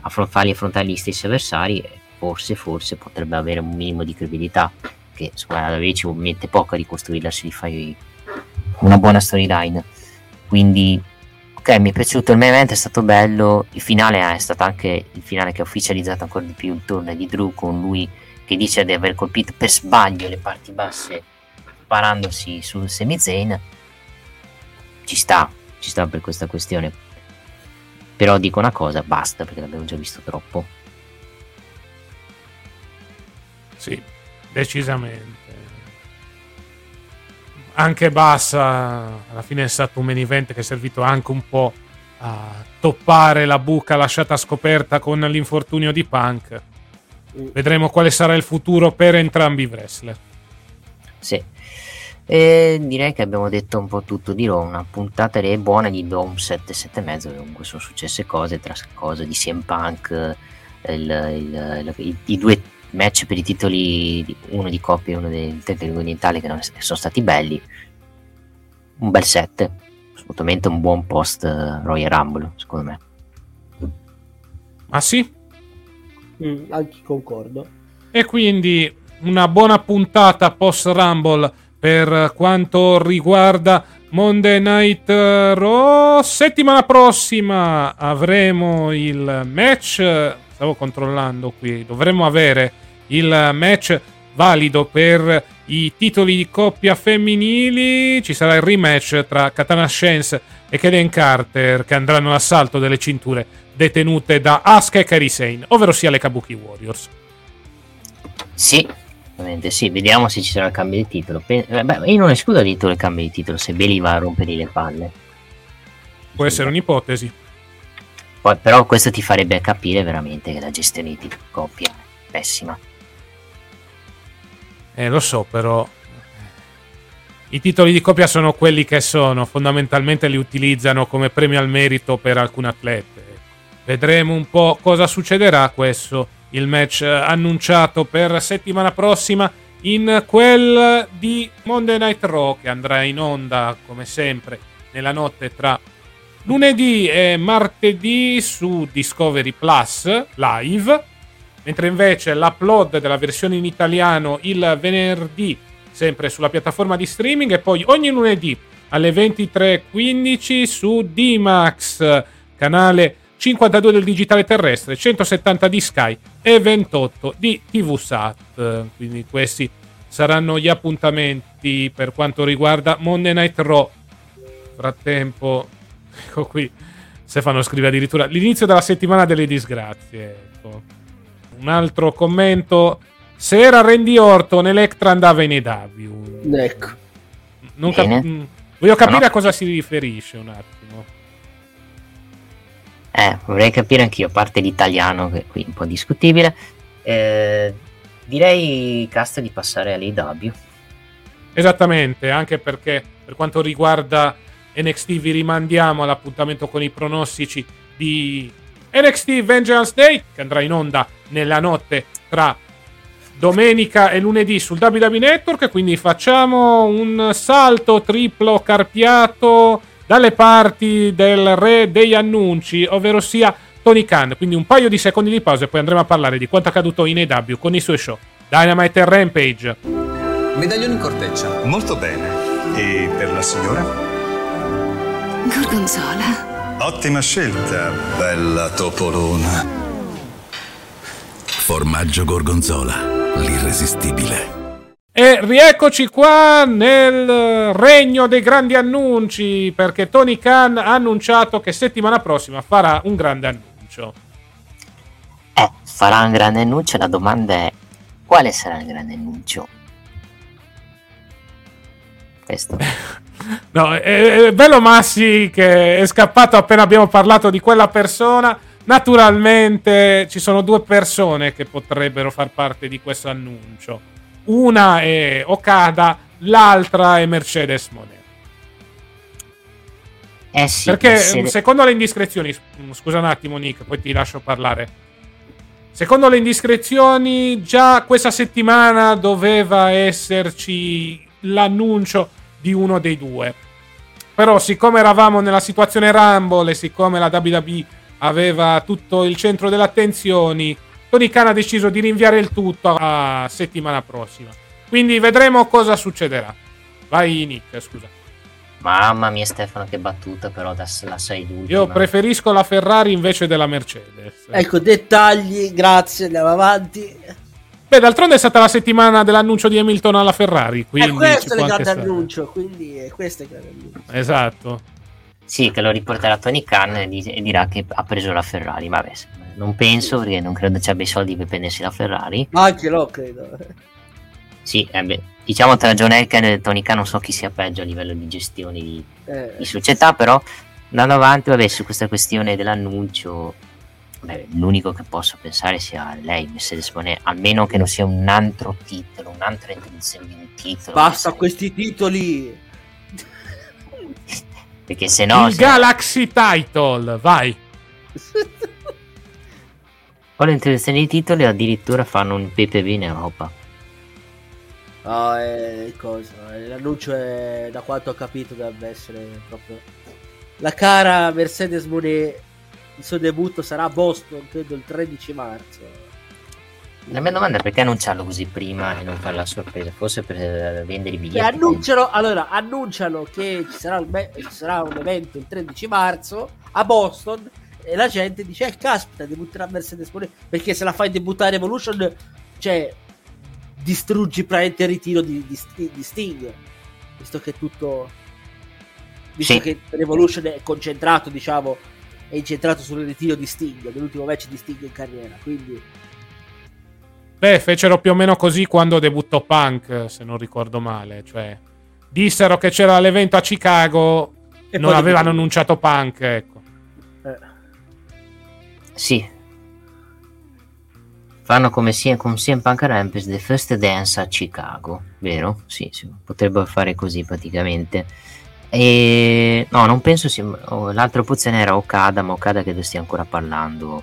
S2: affron- fargli affrontare gli stessi avversari. Forse, forse potrebbe avere un minimo di credibilità. Che insomma, la WWE ci mette poco a ricostruirla se gli fai una buona storyline. Quindi Ok, mi è piaciuto il main event, è stato bello. Il finale eh, è stato anche il finale che ha ufficializzato ancora di più il turno di Drew con lui che dice di aver colpito per sbaglio le parti basse sparandosi sul Sami Zayn. Ci sta, ci sta per questa questione. Però dico una cosa, basta perché l'abbiamo già visto troppo.
S1: Sì, decisamente. Anche Bassa alla fine è stato un main event che è servito anche un po' a toppare la buca lasciata scoperta con l'infortunio di Punk. Vedremo quale sarà il futuro per entrambi i wrestler.
S2: Sì. E direi che abbiamo detto un po' tutto di Raw, una puntata re- buona di Dome 7, 7 e mezzo, comunque sono successe cose, tra cose di CM Punk, eh, il- il- il- i due match per i titoli, uno di coppia e uno del intercontinentale che non sono stati belli. un bel 7. Assolutamente un buon post eh, Royal Rumble, secondo me.
S1: Ah sì?
S3: Mm, anche concordo.
S1: E quindi una buona puntata post Rumble per quanto riguarda Monday Night Raw. Settimana prossima avremo il match. Stavo controllando qui. Dovremmo avere il match valido per i titoli di coppia femminili. Ci sarà il rematch tra Katana Shance e Kaden Carter che andranno all'assalto delle cinture detenute da Asuka e Kairi Sane, ovvero sia le Kabuki Warriors.
S2: Sì, ovviamente sì. Vediamo se ci sarà il cambio di titolo. Eh, beh, io non escludo addirittura il cambio di titolo se Bailey va a rompergli le palle.
S1: Può essere un'ipotesi.
S2: Poi, però questo ti farebbe capire veramente che la gestione di coppia è pessima.
S1: Eh, lo so, però. I titoli di coppia sono quelli che sono, fondamentalmente li utilizzano come premio al merito per alcune atlete. Vedremo un po' cosa succederà. Questo il match annunciato per settimana prossima in quel di Monday Night Raw che andrà in onda come sempre nella notte tra lunedì e martedì su Discovery Plus live mentre invece l'upload della versione in italiano il venerdì sempre sulla piattaforma di streaming e poi ogni lunedì alle 23.15 su D-Max canale 52 del digitale terrestre, 170 di Sky e 28 di TVSAT. Quindi questi saranno gli appuntamenti per quanto riguarda Monday Night Raw. Frattempo, ecco qui, Stefano scrive addirittura l'inizio della settimana delle disgrazie. Ecco. Un altro commento. Se era Randy Orton, Electra andava in EW.
S3: Ecco.
S1: Non cap-
S2: Bene.
S1: voglio capire
S2: No, no.
S1: a cosa si riferisce un attimo.
S2: Eh, vorrei capire anch'io, a parte l'italiano, che qui è un po' discutibile. Eh, direi, cast, di passare all'AW.
S1: Esattamente, anche perché per quanto riguarda NXT vi rimandiamo all'appuntamento con i pronostici di NXT Vengeance Day che andrà in onda nella notte tra domenica e lunedì sul WWE Network, quindi facciamo un salto triplo carpiato dalle parti del re degli annunci, ovvero sia Tony Khan, quindi un paio di secondi di pausa e poi andremo a parlare di quanto accaduto in AW con i suoi show Dynamite e Rampage.
S6: Medaglione in corteccia.
S7: Molto bene. E per la signora?
S8: Gorgonzola.
S7: Ottima scelta, bella topolona.
S6: Formaggio gorgonzola, l'irresistibile.
S1: E rieccoci qua nel regno dei grandi annunci, perché Tony Khan ha annunciato che settimana prossima farà un grande annuncio.
S2: Eh, farà un grande annuncio. La domanda è: quale sarà il grande annuncio? Questo.
S1: No, è, è bello Massi che è scappato appena abbiamo parlato di quella persona. Naturalmente ci sono due persone che potrebbero far parte di questo annuncio. Una è Okada, l'altra è Mercedes Monet.
S2: Eh sì,
S1: Perché
S2: se-
S1: secondo le indiscrezioni, scusa un attimo Nick, poi ti lascio parlare. Secondo le indiscrezioni, già questa settimana doveva esserci l'annuncio di uno dei due. Però, siccome eravamo nella situazione Rumble e siccome la WWE aveva tutto il centro delle attenzioni, Tony Khan ha deciso di rinviare il tutto a settimana prossima. Quindi vedremo cosa succederà. Vai, Nick, scusa.
S2: Mamma mia, Stefano, che battuta, però adesso la sai l'ultima.
S1: Io preferisco la Ferrari invece della Mercedes.
S3: Ecco, dettagli, grazie, andiamo avanti.
S1: Beh, d'altronde è stata la settimana dell'annuncio di Hamilton alla Ferrari. Quindi
S3: questo è
S1: può
S3: il grande annuncio, quindi è questo è il grande annuncio.
S1: Esatto.
S2: Sì, che lo riporterà Tony Khan e, di- e dirà che ha preso la Ferrari. Vabbè, non penso perché non credo ci abbia i soldi per prendersi la Ferrari.
S3: Ma anche no, credo.
S2: Sì, eh beh, diciamo tra John Elkan e Tony Khan non so chi sia peggio a livello di gestione di,
S3: Eh,
S2: di società, però andando avanti, vabbè, su questa questione dell'annuncio, beh, l'unico che posso pensare sia lei, Mercedes Monet, almeno che non sia un altro titolo, un'altra introduzione di un titolo.
S3: basta questi titoli.
S2: Perché se no...
S1: il
S2: se-
S1: Galaxy Title, vai.
S2: Con le introduzioni di titoli addirittura fanno un PPV in Europa.
S3: No, è cosa. L'annuncio è, da quanto ho capito, dovrebbe essere proprio la cara Mercedes Monet. Il suo debutto sarà a Boston, credo il 13 marzo.
S2: La mia domanda è perché annunciarlo così prima e non fare la sorpresa? Forse per vendere i biglietti.
S3: E annunciano, allora, annunciano che ci sarà, me- ci sarà, un evento il 13 marzo a Boston e la gente dice, eh caspita, debutterà Mercedes Monet, perché se la fai debuttare Evolution, cioè, distruggi praticamente il ritiro di, di, di Sting, visto che tutto... Visto sì. che Revolution è concentrato, diciamo, è incentrato sul ritiro di Sting, dell'ultimo match di Sting in carriera, quindi...
S1: Beh, fecero più o meno così quando debuttò Punk, se non ricordo male. Cioè, dissero che c'era l'evento a Chicago, e non avevano debuttò. annunciato Punk, ecco. Eh.
S2: Sì. Fanno come sia con CM Punk Rampage The First Dance a Chicago, vero? Sì, sì, potrebbero fare così praticamente. E no, non penso sia. Oh, l'altra opzione era Okada, ma Okada credo stia ancora parlando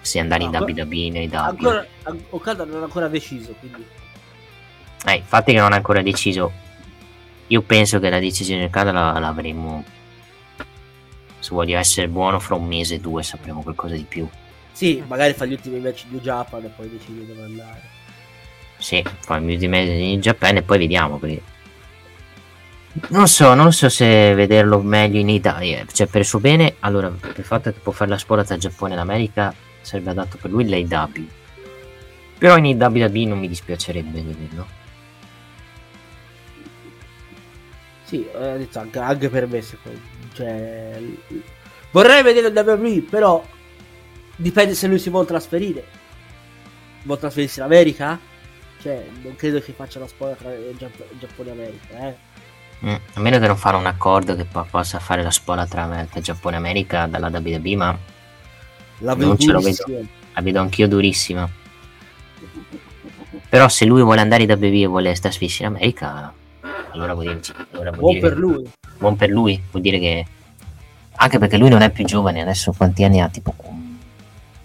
S2: se andare no, in WWE nei
S3: Ancora, Okada non ha ancora deciso, quindi...
S2: Eh, infatti che non ha ancora deciso. Io penso che la decisione di Okada la, l'avremo... Se voglio essere buono, fra un mese o due sapremo qualcosa di più.
S3: Sì, magari fa gli ultimi match di Japan e poi decide dove andare.
S2: Sì, fa gli ultimi match di Japan e poi vediamo perché... Non so, non so se vederlo meglio in Italia, cioè per il suo bene, allora, per il fatto che può fare la spola tra Giappone e l'America, sarebbe adatto per lui l'AW. Però in WWE non mi dispiacerebbe vederlo.
S3: Sì, detto anche, anche per me secondo cioè, vorrei vedere il WWE, però dipende se lui si vuole trasferire. Vuole trasferirsi in America? Cioè, non credo che faccia la spola tra Giappone e America, eh.
S2: Mm, a meno che non fare un accordo che possa fare la spola tra, Giappone e America dalla WWE, ma
S3: la non ce lo vedo.
S2: La vedo anch'io durissima. Però se lui vuole andare da WWE e vuole trasferirsi in America, allora vuol dire, allora vuol
S3: buon
S2: dire
S3: per
S2: che,
S3: lui.
S2: Buon per lui, vuol dire che anche perché lui non è più giovane, adesso quanti anni ha? Tipo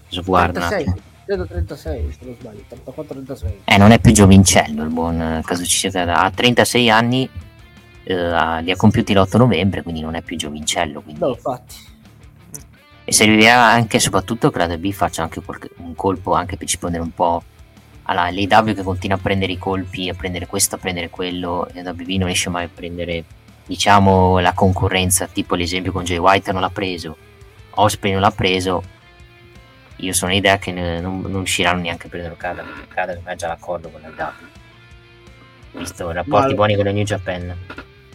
S3: sguarda. 36, credo 36, se non sbaglio, 34-36.
S2: Eh, non è più giovincello il buon Kazuchi Ha 36 anni, eh, li ha compiuti l'8 novembre, quindi non è più giovincello. Quindi...
S3: No, infatti
S2: e servirebbe anche e soprattutto che la WB faccia anche qualche, un colpo anche per rispondere un po' alla l'AW che continua a prendere i colpi, a prendere questo, a prendere quello, e la WB non riesce mai a prendere diciamo la concorrenza, tipo l'esempio con Jay White non l'ha preso, Osprey non l'ha preso, io sono l'idea che ne, non, non riusciranno neanche a prendere Okada, perché Okada ha già l'accordo con la W, visto rapporti Ma... buoni con la New Japan.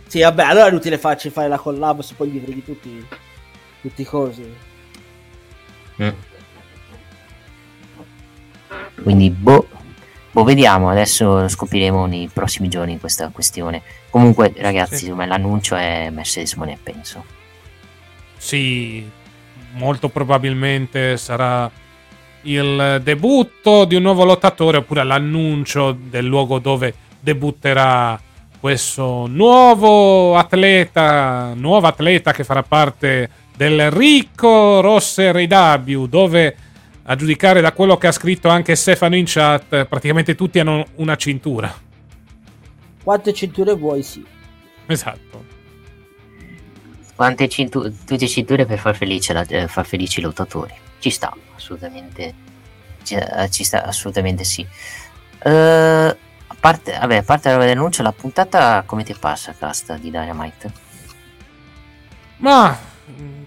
S3: Sì, vabbè, allora è inutile farci fare la collab se poi gli freghi tutti, tutti i cosi.
S2: Mm. Quindi, boh, boh, vediamo. Adesso scopriremo nei prossimi giorni questa questione. Comunque, ragazzi, sì. l'annuncio è Mercedes Monet, penso.
S1: Sì, molto probabilmente sarà il debutto di un nuovo lottatore oppure l'annuncio del luogo dove debutterà questo nuovo atleta, nuovo atleta che farà parte del ricco Rosser IW, dove a giudicare da quello che ha scritto anche Stefano in chat, praticamente tutti hanno una cintura.
S3: Quante cinture vuoi, sì.
S1: Esatto.
S2: Quante cinture, tutte cinture per far, felice la, eh, far felici i lottatori. Ci sta, assolutamente. Ci, eh, ci sta, assolutamente sì. Uh, parte, vabbè, a parte la denuncia, la puntata come ti passa, casta di Dynamite?
S1: Ma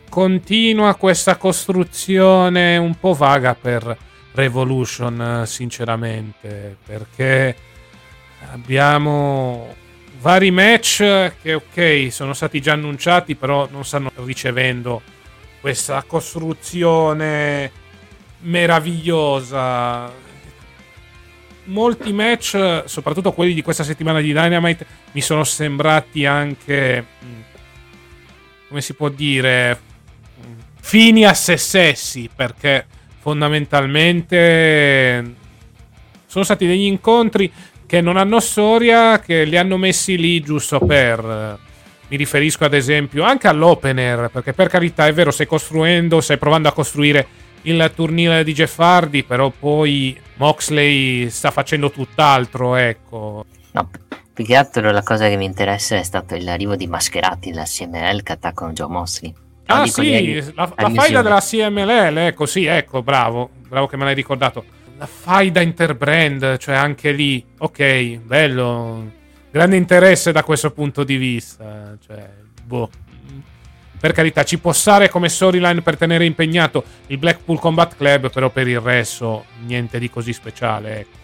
S1: continua questa costruzione un po' vaga per Revolution, sinceramente, perché abbiamo vari match che ok sono stati già annunciati però non stanno ricevendo questa costruzione meravigliosa molti match soprattutto quelli di questa settimana di Dynamite mi sono sembrati anche mm, come si può dire fini a se stessi perché fondamentalmente sono stati degli incontri che non hanno storia, che li hanno messi lì giusto per... Mi riferisco ad esempio anche all'opener, perché per carità è vero, stai costruendo, stai provando a costruire il turniere di Jeff Hardy, però poi Moxley sta facendo tutt'altro, ecco.
S2: No, più che altro la cosa che mi interessa è stato l'arrivo di mascherati della CML che attaccano Joe Mosley.
S1: Ah sì, la, la faida della CMLL, ecco sì, ecco, bravo, bravo che me l'hai ricordato. La faida interbrand, cioè anche lì, ok, bello, grande interesse da questo punto di vista, cioè, boh. Per carità, ci può stare come storyline per tenere impegnato il Blackpool Combat Club, però per il resto niente di così speciale, ecco.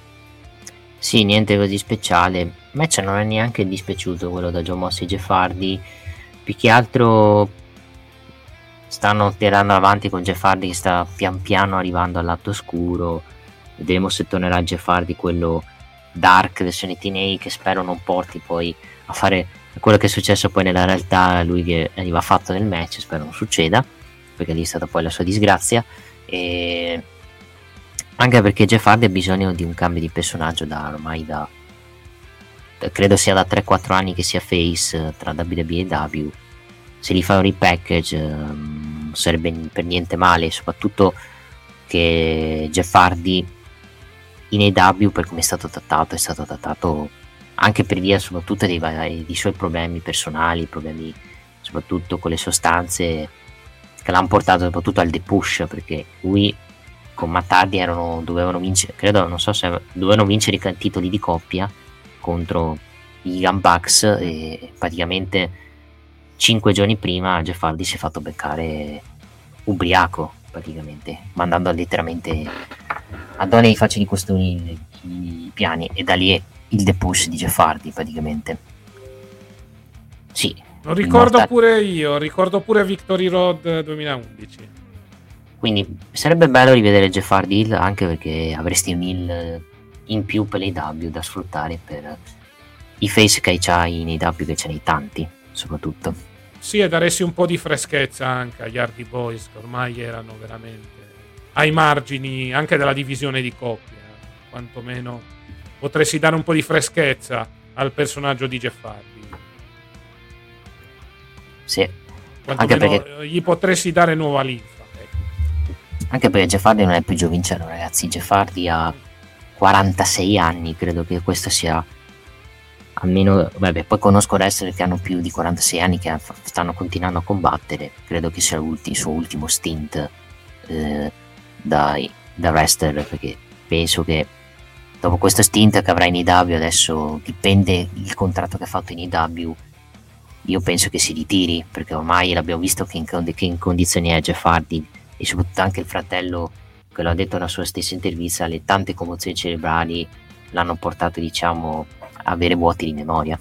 S2: Sì, niente così speciale. A me ce non è neanche dispiaciuto quello da John Moss e Jeff Hardy. Più che altro stanno tirando avanti con Jeff Hardy che sta pian piano arrivando al lato oscuro. Vedremo se tornerà Jeff Hardy quello dark versione TNA che spero non porti poi a fare quello che è successo poi nella realtà lui che aveva fatto nel match spero non succeda perché lì è stata poi la sua disgrazia. E anche perché Jeff Hardy ha bisogno di un cambio di personaggio da ormai da credo sia da 3-4 anni che sia face tra WWE e W. Se gli fa un repackage um, sarebbe per niente male soprattutto che Jeff Hardy in AW per come è stato trattato è stato trattato anche per via soprattutto dei, dei suoi problemi personali problemi soprattutto con le sostanze che l'hanno portato soprattutto al depush perché lui con Mattardi erano, dovevano vincere credo non so se dovevano vincere i titoli di coppia contro i Gun Bucks e praticamente 5 giorni prima Jeff Hardy si è fatto beccare ubriaco praticamente mandando letteralmente a donne di faccia di costumi i piani e da lì il depush di Jeff Hardy praticamente sì
S1: lo ricordo immortal- pure io ricordo pure Victory Road 2011
S2: quindi sarebbe bello rivedere Jeff Hardy anche perché avresti un heal in più per l'AW da sfruttare per i face che c'hai in AW che ce n'hai tanti soprattutto.
S1: Sì, e daresti un po' di freschezza anche agli Hardy Boys che ormai erano veramente ai margini anche della divisione di coppia. Quantomeno potresti dare un po' di freschezza al personaggio di Jeff Hardy.
S2: Sì.
S1: Anche perché... gli potresti dare nuova linfa. Ecco.
S2: Anche perché Jeff Hardy non è più giovincello, ragazzi. Jeff Hardy ha 46 anni, credo che questo sia almeno, vabbè, poi conosco wrestler che hanno più di 46 anni che stanno continuando a combattere, credo che sia il suo ultimo stint eh, da, da wrestler, perché penso che dopo questo stint che avrà in IW adesso dipende il contratto che ha fatto in IW io penso che si ritiri perché ormai l'abbiamo visto che in, che in condizioni è Jeff Hardy e soprattutto anche il fratello che l'ha detto nella sua stessa intervista le tante commozioni cerebrali l'hanno portato diciamo avere vuoti di memoria.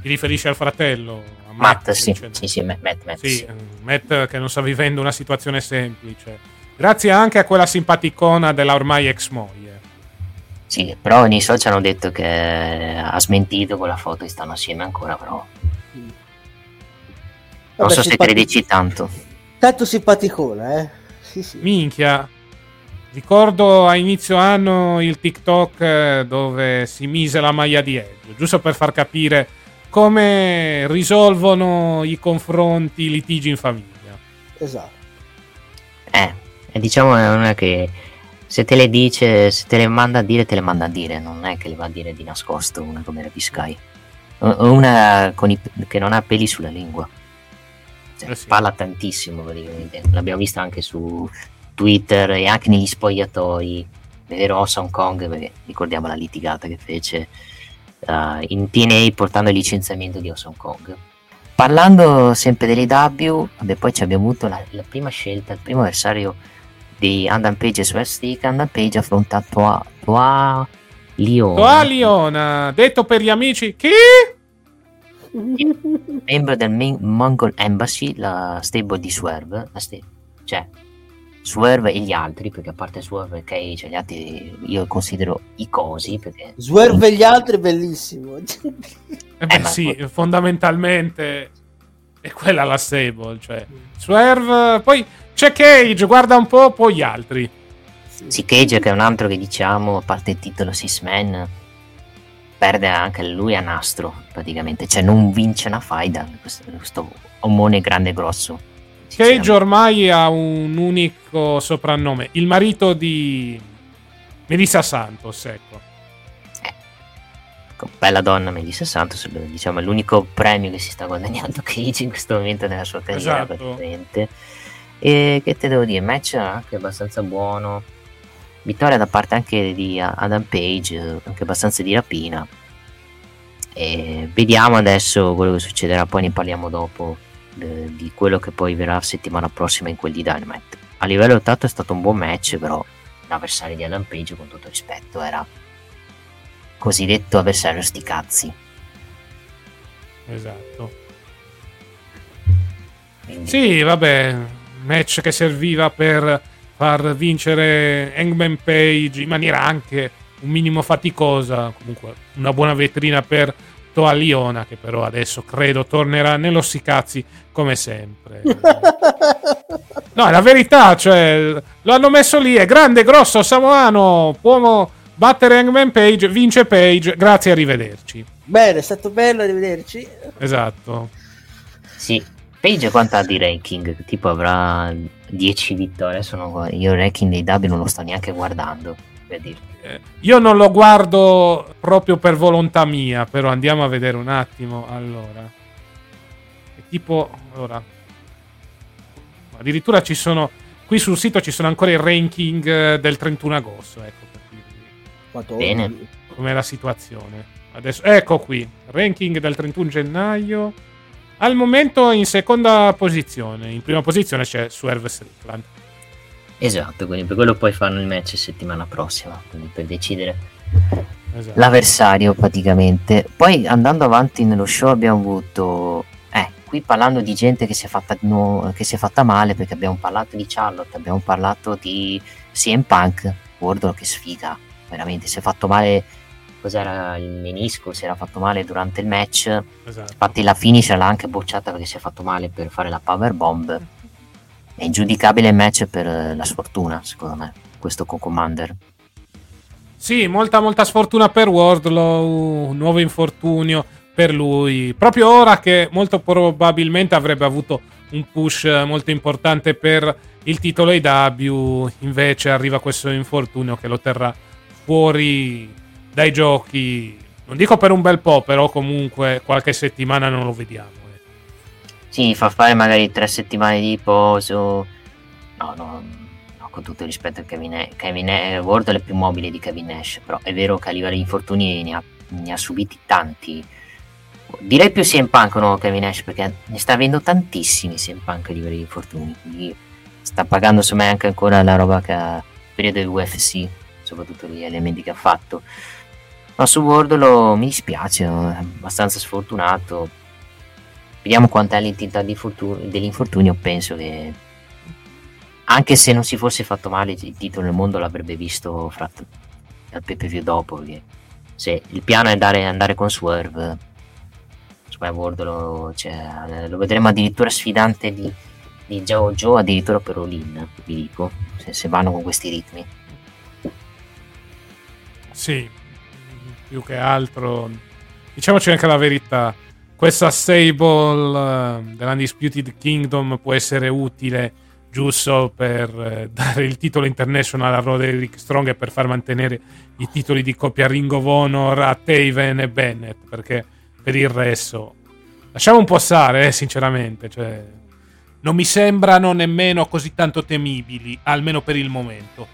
S1: Ti riferisci al fratello?
S2: A Matt, Matt sì, sì, sì, Matt, Matt,
S1: sì. Matt che non sta vivendo una situazione semplice. Grazie anche a quella simpaticona della ormai ex moglie.
S2: Sì, però nei social hanno detto che ha smentito con la foto e stanno assieme ancora, però... Non Vabbè, so se credici tanto.
S3: Tanto simpaticona, eh?
S1: Sì, sì. Minchia, Ricordo a inizio anno il TikTok eh, dove si mise la maglia di Edge, giusto per far capire come risolvono i confronti, i litigi in famiglia.
S3: Esatto.
S2: Eh, e diciamo è una che se te le dice, se te le manda a dire, te le manda a dire, non è che le va a dire di nascosto una come la Sky. Una i, che non ha peli sulla lingua. Cioè, eh sì. Parla tantissimo praticamente. L'abbiamo vista anche su Twitter e anche negli spogliatoi, vero Hong Kong, perché ricordiamo la litigata che fece uh, in TNA portando il licenziamento di Hong Kong. Parlando sempre dell'EW, poi abbiamo avuto la, la, prima scelta, il primo avversario di Andan Page su Stick. Andan Page affronta Toa, Toa Liona.
S1: Toa Liona, detto per gli amici, chi?
S2: Membro del Mongol Embassy, la stable di Swerve, la sta- cioè Swerve e gli altri, perché a parte Swerve e Cage, gli altri io considero i cosi. Perché...
S3: Swerve e gli altri è bellissimo.
S1: Eh beh, eh, sì, fondamentalmente è quella la stable, cioè Swerve, poi c'è Cage, guarda un po', poi gli altri.
S2: Sì, Cage che è un altro che diciamo, a parte il titolo Six Man, perde anche lui a nastro praticamente, cioè non vince una faida questo, questo omone grande e grosso.
S1: Cage ormai ha un unico soprannome, il marito di Melissa Santos, ecco.
S2: bella donna Mandy 60, diciamo è l'unico premio che si sta guadagnando Cage in questo momento nella sua carriera
S1: Esatto.
S2: praticamente. E che te devo dire, match anche abbastanza buono. Vittoria da parte anche di Adam Page, anche abbastanza di rapina. E vediamo adesso quello che succederà, poi ne parliamo dopo eh, di quello che poi verrà settimana prossima in quel di Dynamite. A livello lottato è stato un buon match, però l'avversario di Adam Page, con tutto rispetto, era cosiddetto avversario sti cazzi.
S1: Esatto. Sì, vabbè, match che serviva per far vincere Hangman Page in maniera anche un minimo faticosa, comunque una buona vetrina per Toa Liona che però adesso credo tornerà nello cazzi come sempre. No, è la verità, cioè lo hanno messo lì, è grande, grosso, samoano, può battere Hangman Page, vince Page, grazie, arrivederci.
S3: Bene, è stato bello rivederci.
S1: Esatto.
S2: Sì, Page quanto ha di ranking? Tipo avrà 10 vittorie. Sono, io il ranking dei W non lo sto neanche guardando. Per dirti.
S1: Eh, Io non lo guardo proprio per volontà mia, però andiamo a vedere un attimo. Allora, È tipo, allora, addirittura ci sono qui sul sito ci sono ancora i ranking eh, del 31 agosto. Ecco per dirvi
S2: Bene.
S1: com'è la situazione. Adesso, ecco qui, ranking del 31 gennaio. Al momento in seconda posizione, in prima posizione c'è Swerve Strickland.
S2: Esatto, quindi per quello poi fanno il match settimana prossima. Quindi per decidere
S1: Esatto.
S2: l'avversario praticamente. Poi andando avanti nello show abbiamo avuto. Eh, qui parlando di gente che si è fatta, no- che si è fatta male, perché abbiamo parlato di Charlotte, abbiamo parlato di CM Punk. Wardlow che sfiga, veramente si è fatto male. Cos'era il menisco? Si era fatto male durante il match.
S1: Esatto.
S2: Infatti la finish l'ha anche bocciata perché si è fatto male per fare la power bomb. È ingiudicabile il match per eh, la sfortuna, secondo me, questo con Commander.
S1: Sì, molta molta sfortuna per Wardlow, un nuovo infortunio per lui, proprio ora che molto probabilmente avrebbe avuto un push molto importante per il titolo AW, invece arriva questo infortunio che lo terrà fuori dai giochi, non dico per un bel po', però comunque qualche settimana non lo vediamo. eh.
S2: Sì, fa fare magari tre settimane di riposo. No, no, no, con tutto il rispetto a Kevin, Kevin Nash, Wardlow è più mobile di Kevin Nash, però è vero che a livello di infortuni ne ha, ne ha subiti tanti. Direi più CM Punk, no, Kevin Nash, perché ne sta avendo tantissimi CM Punk a livello di infortuni, quindi sta pagando secondo me anche ancora la roba che ha periodo del UFC, soprattutto gli elementi che ha fatto. Ma su Wardlow mi dispiace, è abbastanza sfortunato. Vediamo quant'è l'entità fortu- dell'infortunio. Penso che anche se non si fosse fatto male, il titolo del mondo l'avrebbe visto fra al view dopo. Perché se il piano è andare, andare con Swerve, me Wardlow cioè, lo vedremo addirittura sfidante di, di Joe, addirittura per Olin. Vi dico, se, se vanno con questi ritmi.
S1: Sì, più che altro, diciamoci anche la verità. Questa stable eh, dell'Undisputed Kingdom può essere utile giusto per eh, dare il titolo international a Roderick Strong e per far mantenere i titoli di coppia Ring of Honor a Taven e Bennett. Perché per il resto, lasciamo un po' stare, eh, sinceramente. Cioè, non mi sembrano nemmeno così tanto temibili, almeno per il momento.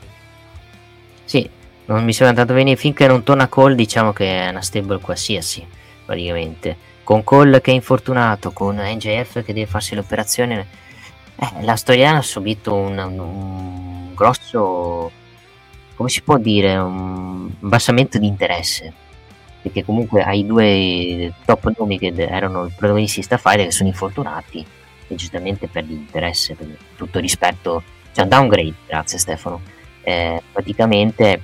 S2: Sì, non mi sembra tanto bene finché non torna Cole, diciamo che è una stable qualsiasi, praticamente. Con Cole che è infortunato, con NJF che deve farsi l'operazione, eh, la storiana ha subito un, un- un grosso, come si può dire, un abbassamento di interesse. Perché comunque hai due top nomi che erano i protagonisti di Starfighter che sono infortunati e giustamente perdi interesse, per tutto rispetto, cioè downgrade, grazie Stefano. Eh, praticamente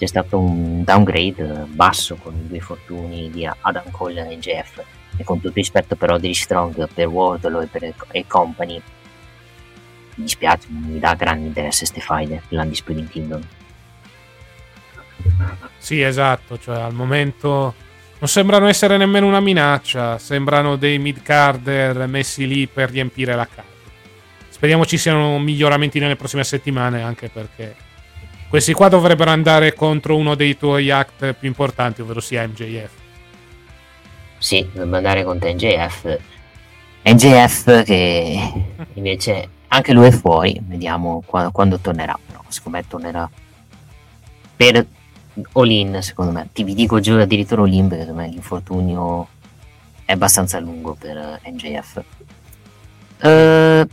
S2: c'è stato un downgrade eh, basso con i due infortuni di Adam Cole e Jeff e con tutto rispetto per Roderick Strong, per Wardlow e per e Company mi dispiace, mi dà grande interesse Stefide l'Undisputed Kingdom
S1: Sì, esatto, cioè al momento non sembrano essere nemmeno una minaccia, sembrano dei mid-carder messi lì per riempire la carta. Speriamo ci siano miglioramenti nelle prossime settimane, anche perché questi qua dovrebbero andare contro uno dei tuoi act più importanti, ovvero sia MJF.
S2: Sì, dovrebbe andare contro NJF. NJF che invece anche lui è fuori, vediamo quando, quando tornerà, però secondo me tornerà per all-in, secondo me. Ti vi dico giù addirittura all-in perché secondo me l'infortunio è abbastanza lungo per NJF. Uh,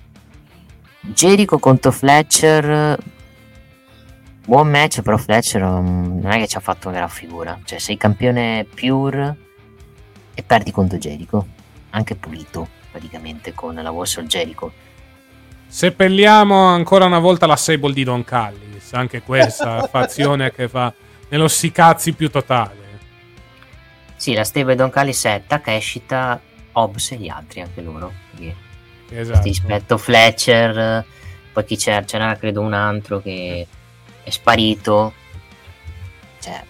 S2: Jericho contro Fletcher buon match però Fletcher um, non è che ci ha fatto una gran figura. Cioè sei campione pure e perdi contro Jericho. Anche pulito praticamente con la Warsaw Jericho.
S1: Seppelliamo ancora una volta la Sable di Don Callis. Anche questa fazione che fa nello sicazzi più totale.
S2: Sì la stable di Don Callis è Takeshita Hobbs e gli altri anche loro. Esatto. rispetto Fletcher poi chi c'era c'era credo un altro che è sparito. Cioè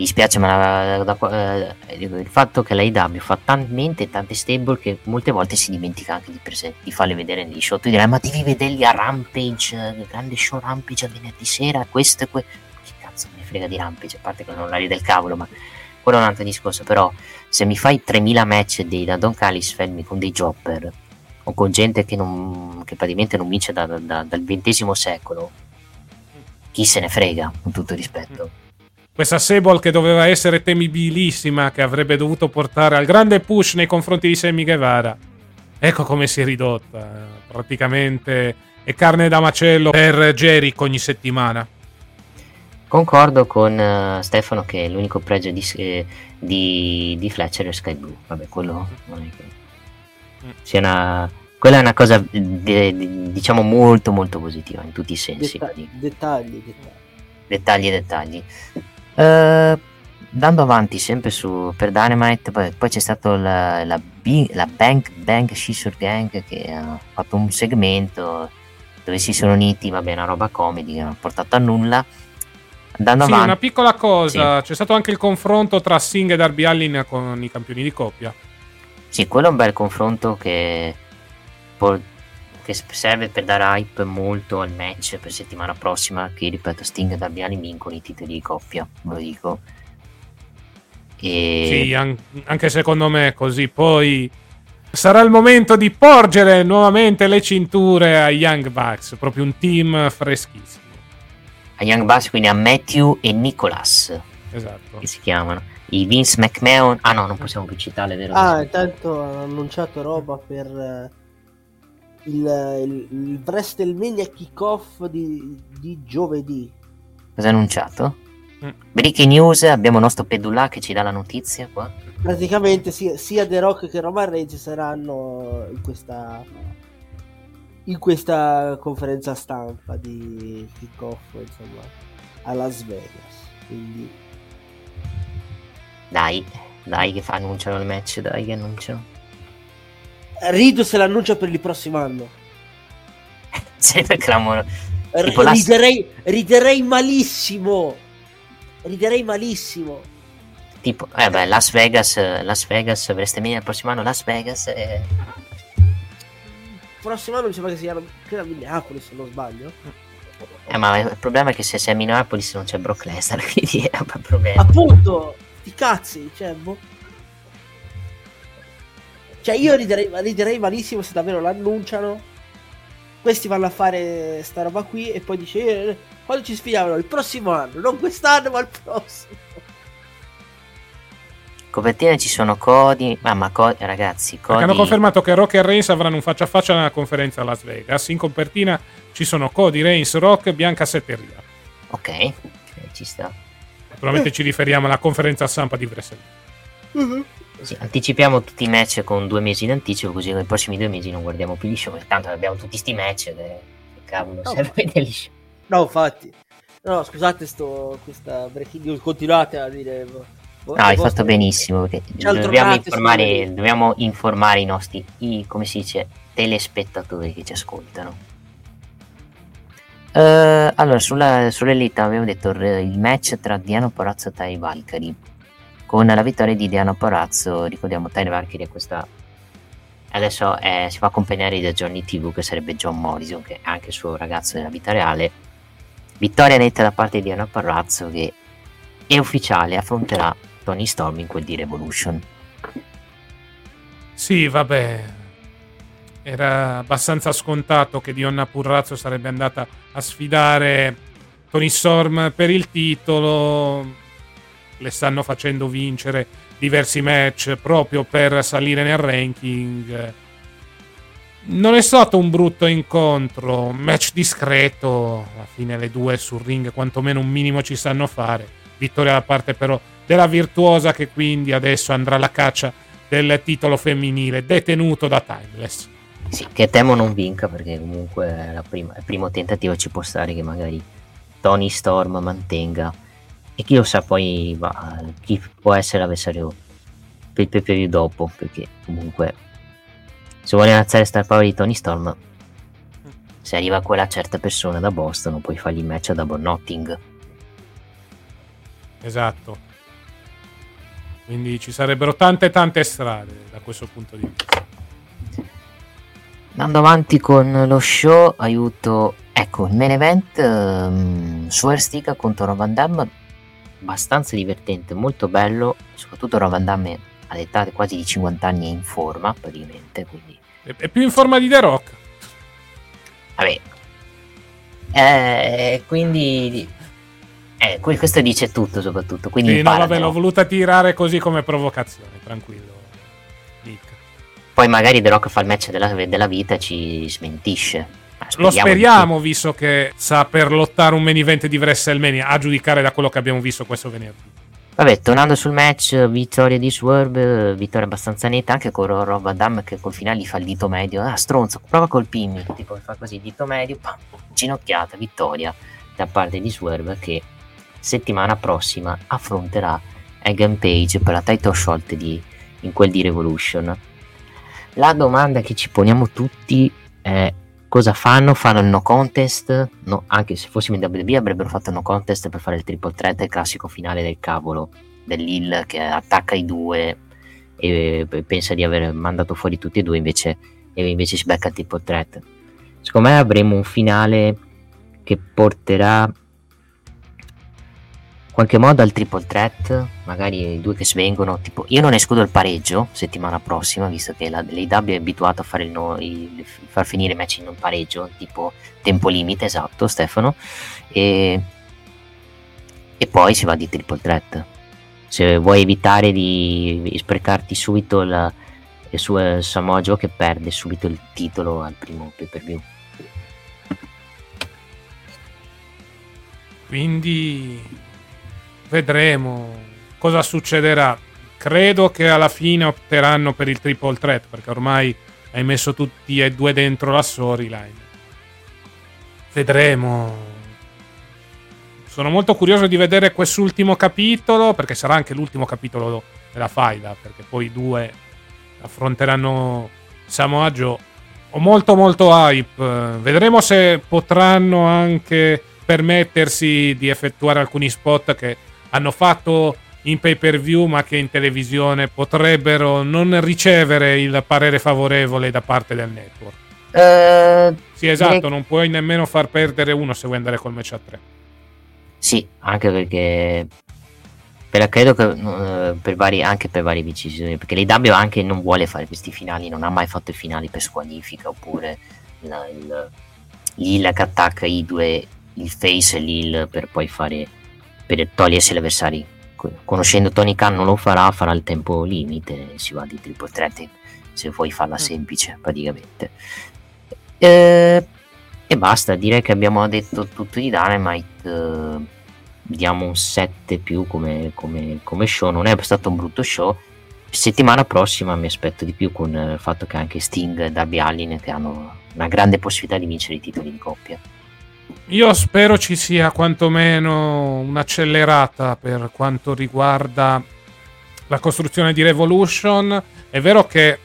S2: mi dispiace ma la, la, eh, il fatto che la IW fa talmente tante stable che molte volte si dimentica anche di, prese- di farle vedere negli show. Tu dirai ma devi vederli a Rampage grande show Rampage a venerdì sera questo e que- che cazzo ne frega di Rampage a parte che non l'ari del cavolo ma quello è un altro discorso. Però se mi fai 3000 match dei da Don Callis fermi con dei jobber o con gente che, non, che praticamente non vince da, da, dal XX secolo, chi se ne frega, con tutto rispetto.
S1: Questa Sable che doveva essere temibilissima, che avrebbe dovuto portare al grande push nei confronti di Sammy Guevara. Ecco come si è ridotta. Praticamente è carne da macello per Jericho ogni settimana.
S2: Concordo con uh, Stefano che l'unico pregio di, eh, di, di, Fletcher è Sky Blue. Vabbè, quello non è che mm. sia una. Quella è una cosa di, di, diciamo molto molto positiva in tutti i sensi.
S3: Detta- dettagli,
S2: dettagli. Dettagli, dettagli. Uh, andando avanti sempre su, per Dynamite, poi, poi c'è stato la, la, B, la Bank Bank Scissor Gang che ha fatto un segmento dove si sono uniti, vabbè, una roba comedy che non ha portato a nulla
S1: Andando sì, avanti. una piccola cosa, sì. c'è stato anche il confronto tra Singh e Darby Allin con i campioni di coppia.
S2: Sì, quello è un bel confronto che, che serve per dare hype molto al match per settimana prossima, che ripeto Sting e Darby Allin vincono i titoli di coppia, ve lo dico.
S1: E... Sì, an- anche secondo me così. Poi sarà il momento di porgere nuovamente le cinture ai Young Bucks, proprio un team freschissimo
S2: a Young Bucks, quindi a Matthew e Nicholas.
S1: Esatto.
S2: Che si chiamano. I Vince McMahon. Ah no, non possiamo più citarle, vero?
S3: Ah, intanto hanno annunciato roba per eh, il, il, il WrestleMania kickoff di, di giovedì.
S2: Cosa ha annunciato? Mm. Breaking news, abbiamo il nostro Pedulà che ci dà la notizia qua.
S3: Praticamente sia, sia The Rock che Roman Reigns saranno in questa in questa conferenza stampa di kickoff insomma a Las Vegas quindi
S2: dai dai che fa annunciano il match dai che annunciano
S3: rido se l'annuncia per il prossimo anno.
S2: Sarebbe clamoroso
S3: R- riderei, riderei malissimo. Riderei malissimo.
S2: Tipo eh beh Las Vegas Las Vegas WrestleMania il prossimo anno Las Vegas e
S3: prossimo anno mi sembra che sia credo a Minneapolis se non sbaglio.
S2: Eh ma il problema è che se sei a Minneapolis non c'è Brock Lesnar quindi è un problema.
S3: Appunto ti cazzi cioè boh. Cioè io riderei, riderei malissimo se davvero l'annunciano questi vanno a fare sta roba qui e poi dice eh, quando ci sfidiamo il prossimo anno non quest'anno ma il prossimo
S2: copertina ci sono Cody, ma, ma Cody, ragazzi, Cody...
S1: hanno confermato che Rock e Reigns avranno un faccia a faccia nella conferenza a Las Vegas. In copertina ci sono Cody, Reigns, Rock, Bianca Setteria.
S2: Ok, okay ci sta.
S1: Naturalmente ci riferiamo alla conferenza stampa di WrestleMania.
S2: Uh-huh. Sì, anticipiamo tutti i match con due mesi in anticipo, così nei prossimi due mesi non guardiamo più gli show. Tanto abbiamo tutti questi match. Che, che cavolo, no, serve vedere gli show.
S3: No, infatti. No, scusate, sto, questa breaking news. Continuate a dire
S2: No, hai fatto benissimo perché dobbiamo informare, dobbiamo informare, i nostri, i, come si dice, telespettatori che ci ascoltano. Uh, allora, sulla, sull'Elite abbiamo detto il match tra Diano Porazzo e Tai Valkyrie. Con la vittoria di Diano Porazzo, ricordiamo Tai Valkyrie questa adesso è, si fa accompagnare da Johnny TV che sarebbe John Morrison che è anche il suo ragazzo nella vita reale vittoria netta da parte di Diana Parrazzo che è ufficiale affronterà Tony Storm in quel di Revolution.
S1: Sì, vabbè. Era abbastanza scontato che Dionna Purrazzo sarebbe andata a sfidare Tony Storm per il titolo. Le stanno facendo vincere diversi match proprio per salire nel ranking. Non è stato un brutto incontro, match discreto, alla fine le due sul ring quantomeno un minimo ci sanno fare. Vittoria da parte però della virtuosa che quindi adesso andrà alla caccia del titolo femminile detenuto da Timeless.
S2: Sì, che temo non vinca perché comunque prima, il primo tentativo ci può stare che magari Tony Storm mantenga e chi lo sa poi va, chi può essere l'avversario per il PPV dopo perché comunque se vuole alzare Star Power di Tony Storm se arriva quella certa persona da Boston puoi fargli il match a Double Notting.
S1: Esatto. Quindi ci sarebbero tante tante strade da questo punto di vista.
S2: Andando avanti con lo show aiuto ecco il main event um, Swerstick contro Van Damme abbastanza divertente, molto bello, soprattutto Rovan Damme all'età quasi di 50 anni è in forma praticamente, quindi...
S1: È più in forma di The Rock.
S2: Vabbè. Eh, quindi... Eh, questo dice tutto soprattutto. Quindi
S1: sì, no, vabbè, l'ho voluta tirare così come provocazione, tranquillo.
S2: Dick. Poi magari The Rock fa il match della, della vita e ci smentisce.
S1: Lo speriamo, visto che sa per lottare un main event di WrestleMania, a giudicare da quello che abbiamo visto questo venerdì.
S2: Vabbè, tornando sul match, vittoria di Swerve, vittoria abbastanza netta anche con Rob Van Damme che col finale gli fa il dito medio. Ah, stronzo, prova a colpirmi. Tipo, fa così, dito medio, pam, ginocchiata, vittoria da parte di Swerve che settimana prossima affronterà Egan Page per la title shot di, in quel di Revolution. La domanda che ci poniamo tutti è cosa fanno? Fanno il no contest, no, anche se fossimo in WWE avrebbero fatto il no contest per fare il triple threat, il classico finale del cavolo, dell'Hill che attacca i due e pensa di aver mandato fuori tutti e due, invece, e invece si becca il triple threat. Secondo me avremo un finale che porterà qualche modo al triple threat, magari i due che svengono, tipo io non escludo il pareggio settimana prossima, visto che la, l'AW è abituato a fare il, no, il, far finire match in un pareggio, tipo tempo limite, esatto Stefano, e, e poi si va di triple threat. Se vuoi evitare di sprecarti subito la, il suo Samoa che perde subito il titolo al primo pay per view.
S1: Quindi vedremo cosa succederà. Credo che alla fine opteranno per il triple threat perché ormai hai messo tutti e due dentro la storyline. Vedremo. Sono molto curioso di vedere quest'ultimo capitolo perché sarà anche l'ultimo capitolo della faida perché poi i due affronteranno Samoa Joe. Ho molto molto hype. Vedremo se potranno anche permettersi di effettuare alcuni spot che hanno fatto in pay per view ma che in televisione potrebbero non ricevere il parere favorevole da parte del network. Uh, sì, esatto, direi... non puoi nemmeno far perdere uno se vuoi andare col match a 3.
S2: Sì, anche perché per, credo che uh, per vari, anche per varie vicissitudini, perché l'IW anche non vuole fare questi finali, non ha mai fatto i finali per squalifica oppure la, il, l'Il che attacca i due, il face e l'Il per poi fare per togliersi gli avversari. Conoscendo Tony Khan non lo farà, farà il tempo limite, si va di triple threat se vuoi farla mm. semplice praticamente. Eh, e basta, direi che abbiamo detto tutto di Dynamite. Eh, diamo un 7 più come, come, come, show. Non è stato un brutto show. Settimana prossima mi aspetto di più con il fatto che anche Sting e Darby Allin che hanno una grande possibilità di vincere i titoli di coppia.
S1: Io spero ci sia quantomeno un'accelerata per quanto riguarda la costruzione di Revolution. È vero che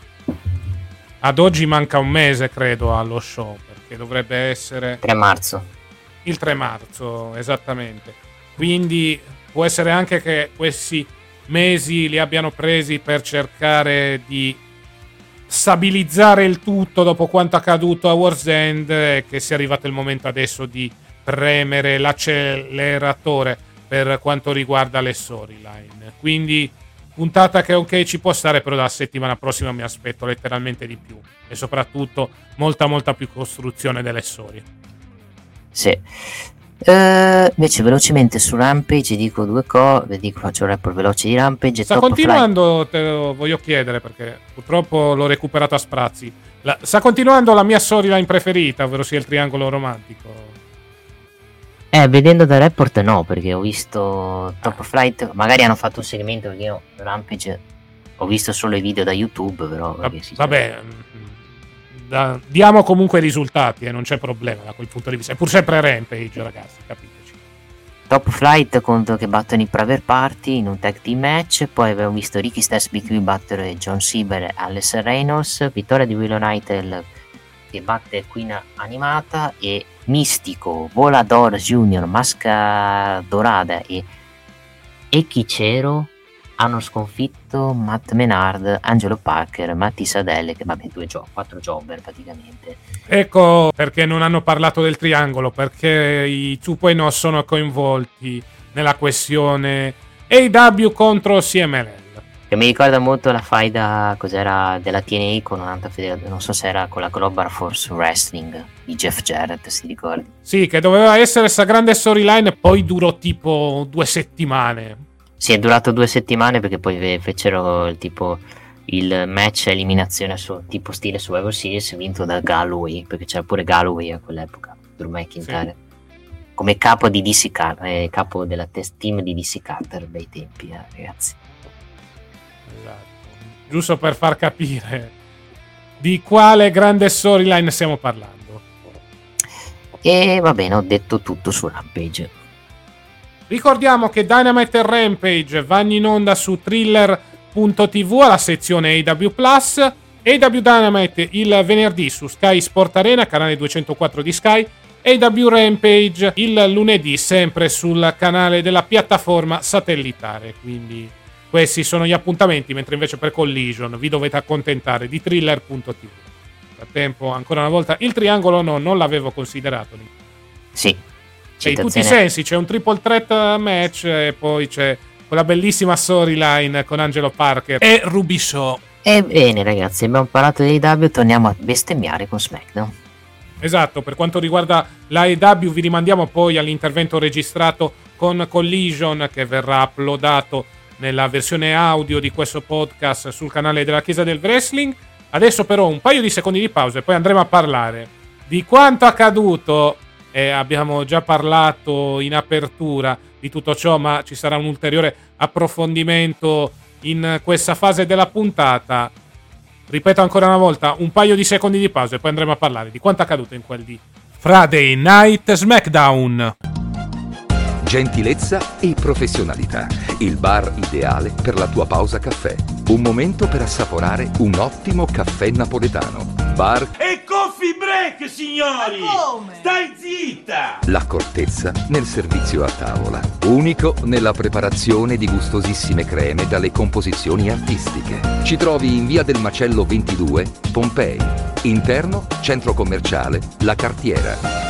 S1: ad oggi manca un mese, credo, allo show, perché dovrebbe essere...
S2: 3 marzo.
S1: Il 3 marzo, esattamente. Quindi può essere anche che questi mesi li abbiano presi per cercare di stabilizzare il tutto dopo quanto accaduto a War's End e che sia arrivato il momento adesso di premere l'acceleratore per quanto riguarda le storyline. Quindi puntata che ok ci può stare, però la settimana prossima mi aspetto letteralmente di più e soprattutto molta molta più costruzione delle storie.
S2: Sì. Uh, invece velocemente su Rampage dico due cose, dico faccio un report veloce di Rampage.
S1: Sta continuando, te lo voglio chiedere perché purtroppo l'ho recuperato a sprazzi. La, sta continuando la mia storyline preferita, ovvero sia il triangolo romantico.
S2: Eh, vedendo da report no, perché ho visto Top Flight, magari hanno fatto un segmento perché io Rampage ho visto solo i video da YouTube, però...
S1: Va, vabbè, da, diamo comunque i risultati e eh, non c'è problema da quel punto di vista. È pur sempre Rampage, ragazzi, capiteci.
S2: Top Flight contro che battono i Private Party in un tag team match, poi abbiamo visto Ricky Stess, BQ battere John Sieber e Alice Reynolds, vittoria di Willow Knight che batte Queen animata e Mistico, Volador Junior, Masca Dorada e Echicero hanno sconfitto Matt Menard, Angelo Parker, Matti Sadelle, che vabbè, due giochi, quattro jobber praticamente.
S1: Ecco perché non hanno parlato del triangolo, perché i 2.0 sono coinvolti nella questione AW contro CMLL
S2: che mi ricorda molto la faida cos'era della TNA con un'altra federazione, non so se era con la Global Force Wrestling di Jeff Jarrett, si ricorda.
S1: Sì, che doveva essere questa grande storyline, poi durò tipo due settimane.
S2: Sì, è durato due settimane perché poi fecero il tipo il match eliminazione su, tipo stile Survivor Series vinto da Galloway, perché c'era pure Galloway a quell'epoca, Drew McIntyre. Sì. Come capo, di DC Car- eh, capo della test team di DC Carter, bei tempi, eh, ragazzi
S1: giusto per far capire di quale grande storyline stiamo parlando.
S2: E va bene, ho detto tutto su Rampage.
S1: Ricordiamo che Dynamite e Rampage vanno in onda su thriller.tv alla sezione AW AW Dynamite il venerdì su Sky Sport Arena, canale 204 di Sky, AW Rampage il lunedì sempre sul canale della piattaforma satellitare, quindi questi sono gli appuntamenti, mentre invece per Collision vi dovete accontentare di thriller.tv. Frattempo, ancora una volta, il triangolo no, non l'avevo considerato.
S2: Sì.
S1: Cioè, in tutti i sensi, c'è un triple threat match e poi c'è quella bellissima storyline con Angelo Parker e Ruby Shaw.
S2: Ebbene ragazzi, abbiamo parlato di AEW, torniamo a bestemmiare con SmackDown.
S1: Esatto, per quanto riguarda l'AEW vi rimandiamo poi all'intervento registrato con Collision che verrà uploadato nella versione audio di questo podcast sul canale della Chiesa del Wrestling. Adesso però un paio di secondi di pausa e poi andremo a parlare di quanto accaduto. E abbiamo già parlato in apertura di tutto ciò, ma ci sarà un ulteriore approfondimento in questa fase della puntata. Ripeto ancora una volta, un paio di secondi di pausa e poi andremo a parlare di quanto accaduto in quel di Friday Night SmackDown
S9: gentilezza e professionalità. Il bar ideale per la tua pausa caffè. Un momento per assaporare un ottimo caffè napoletano. Bar
S10: e coffee break, signori! Stai zitta!
S9: L'accortezza nel servizio a tavola. Unico nella preparazione di gustosissime creme dalle composizioni artistiche. Ci trovi in via del Macello 22, Pompei. Interno, centro commerciale, La Cartiera.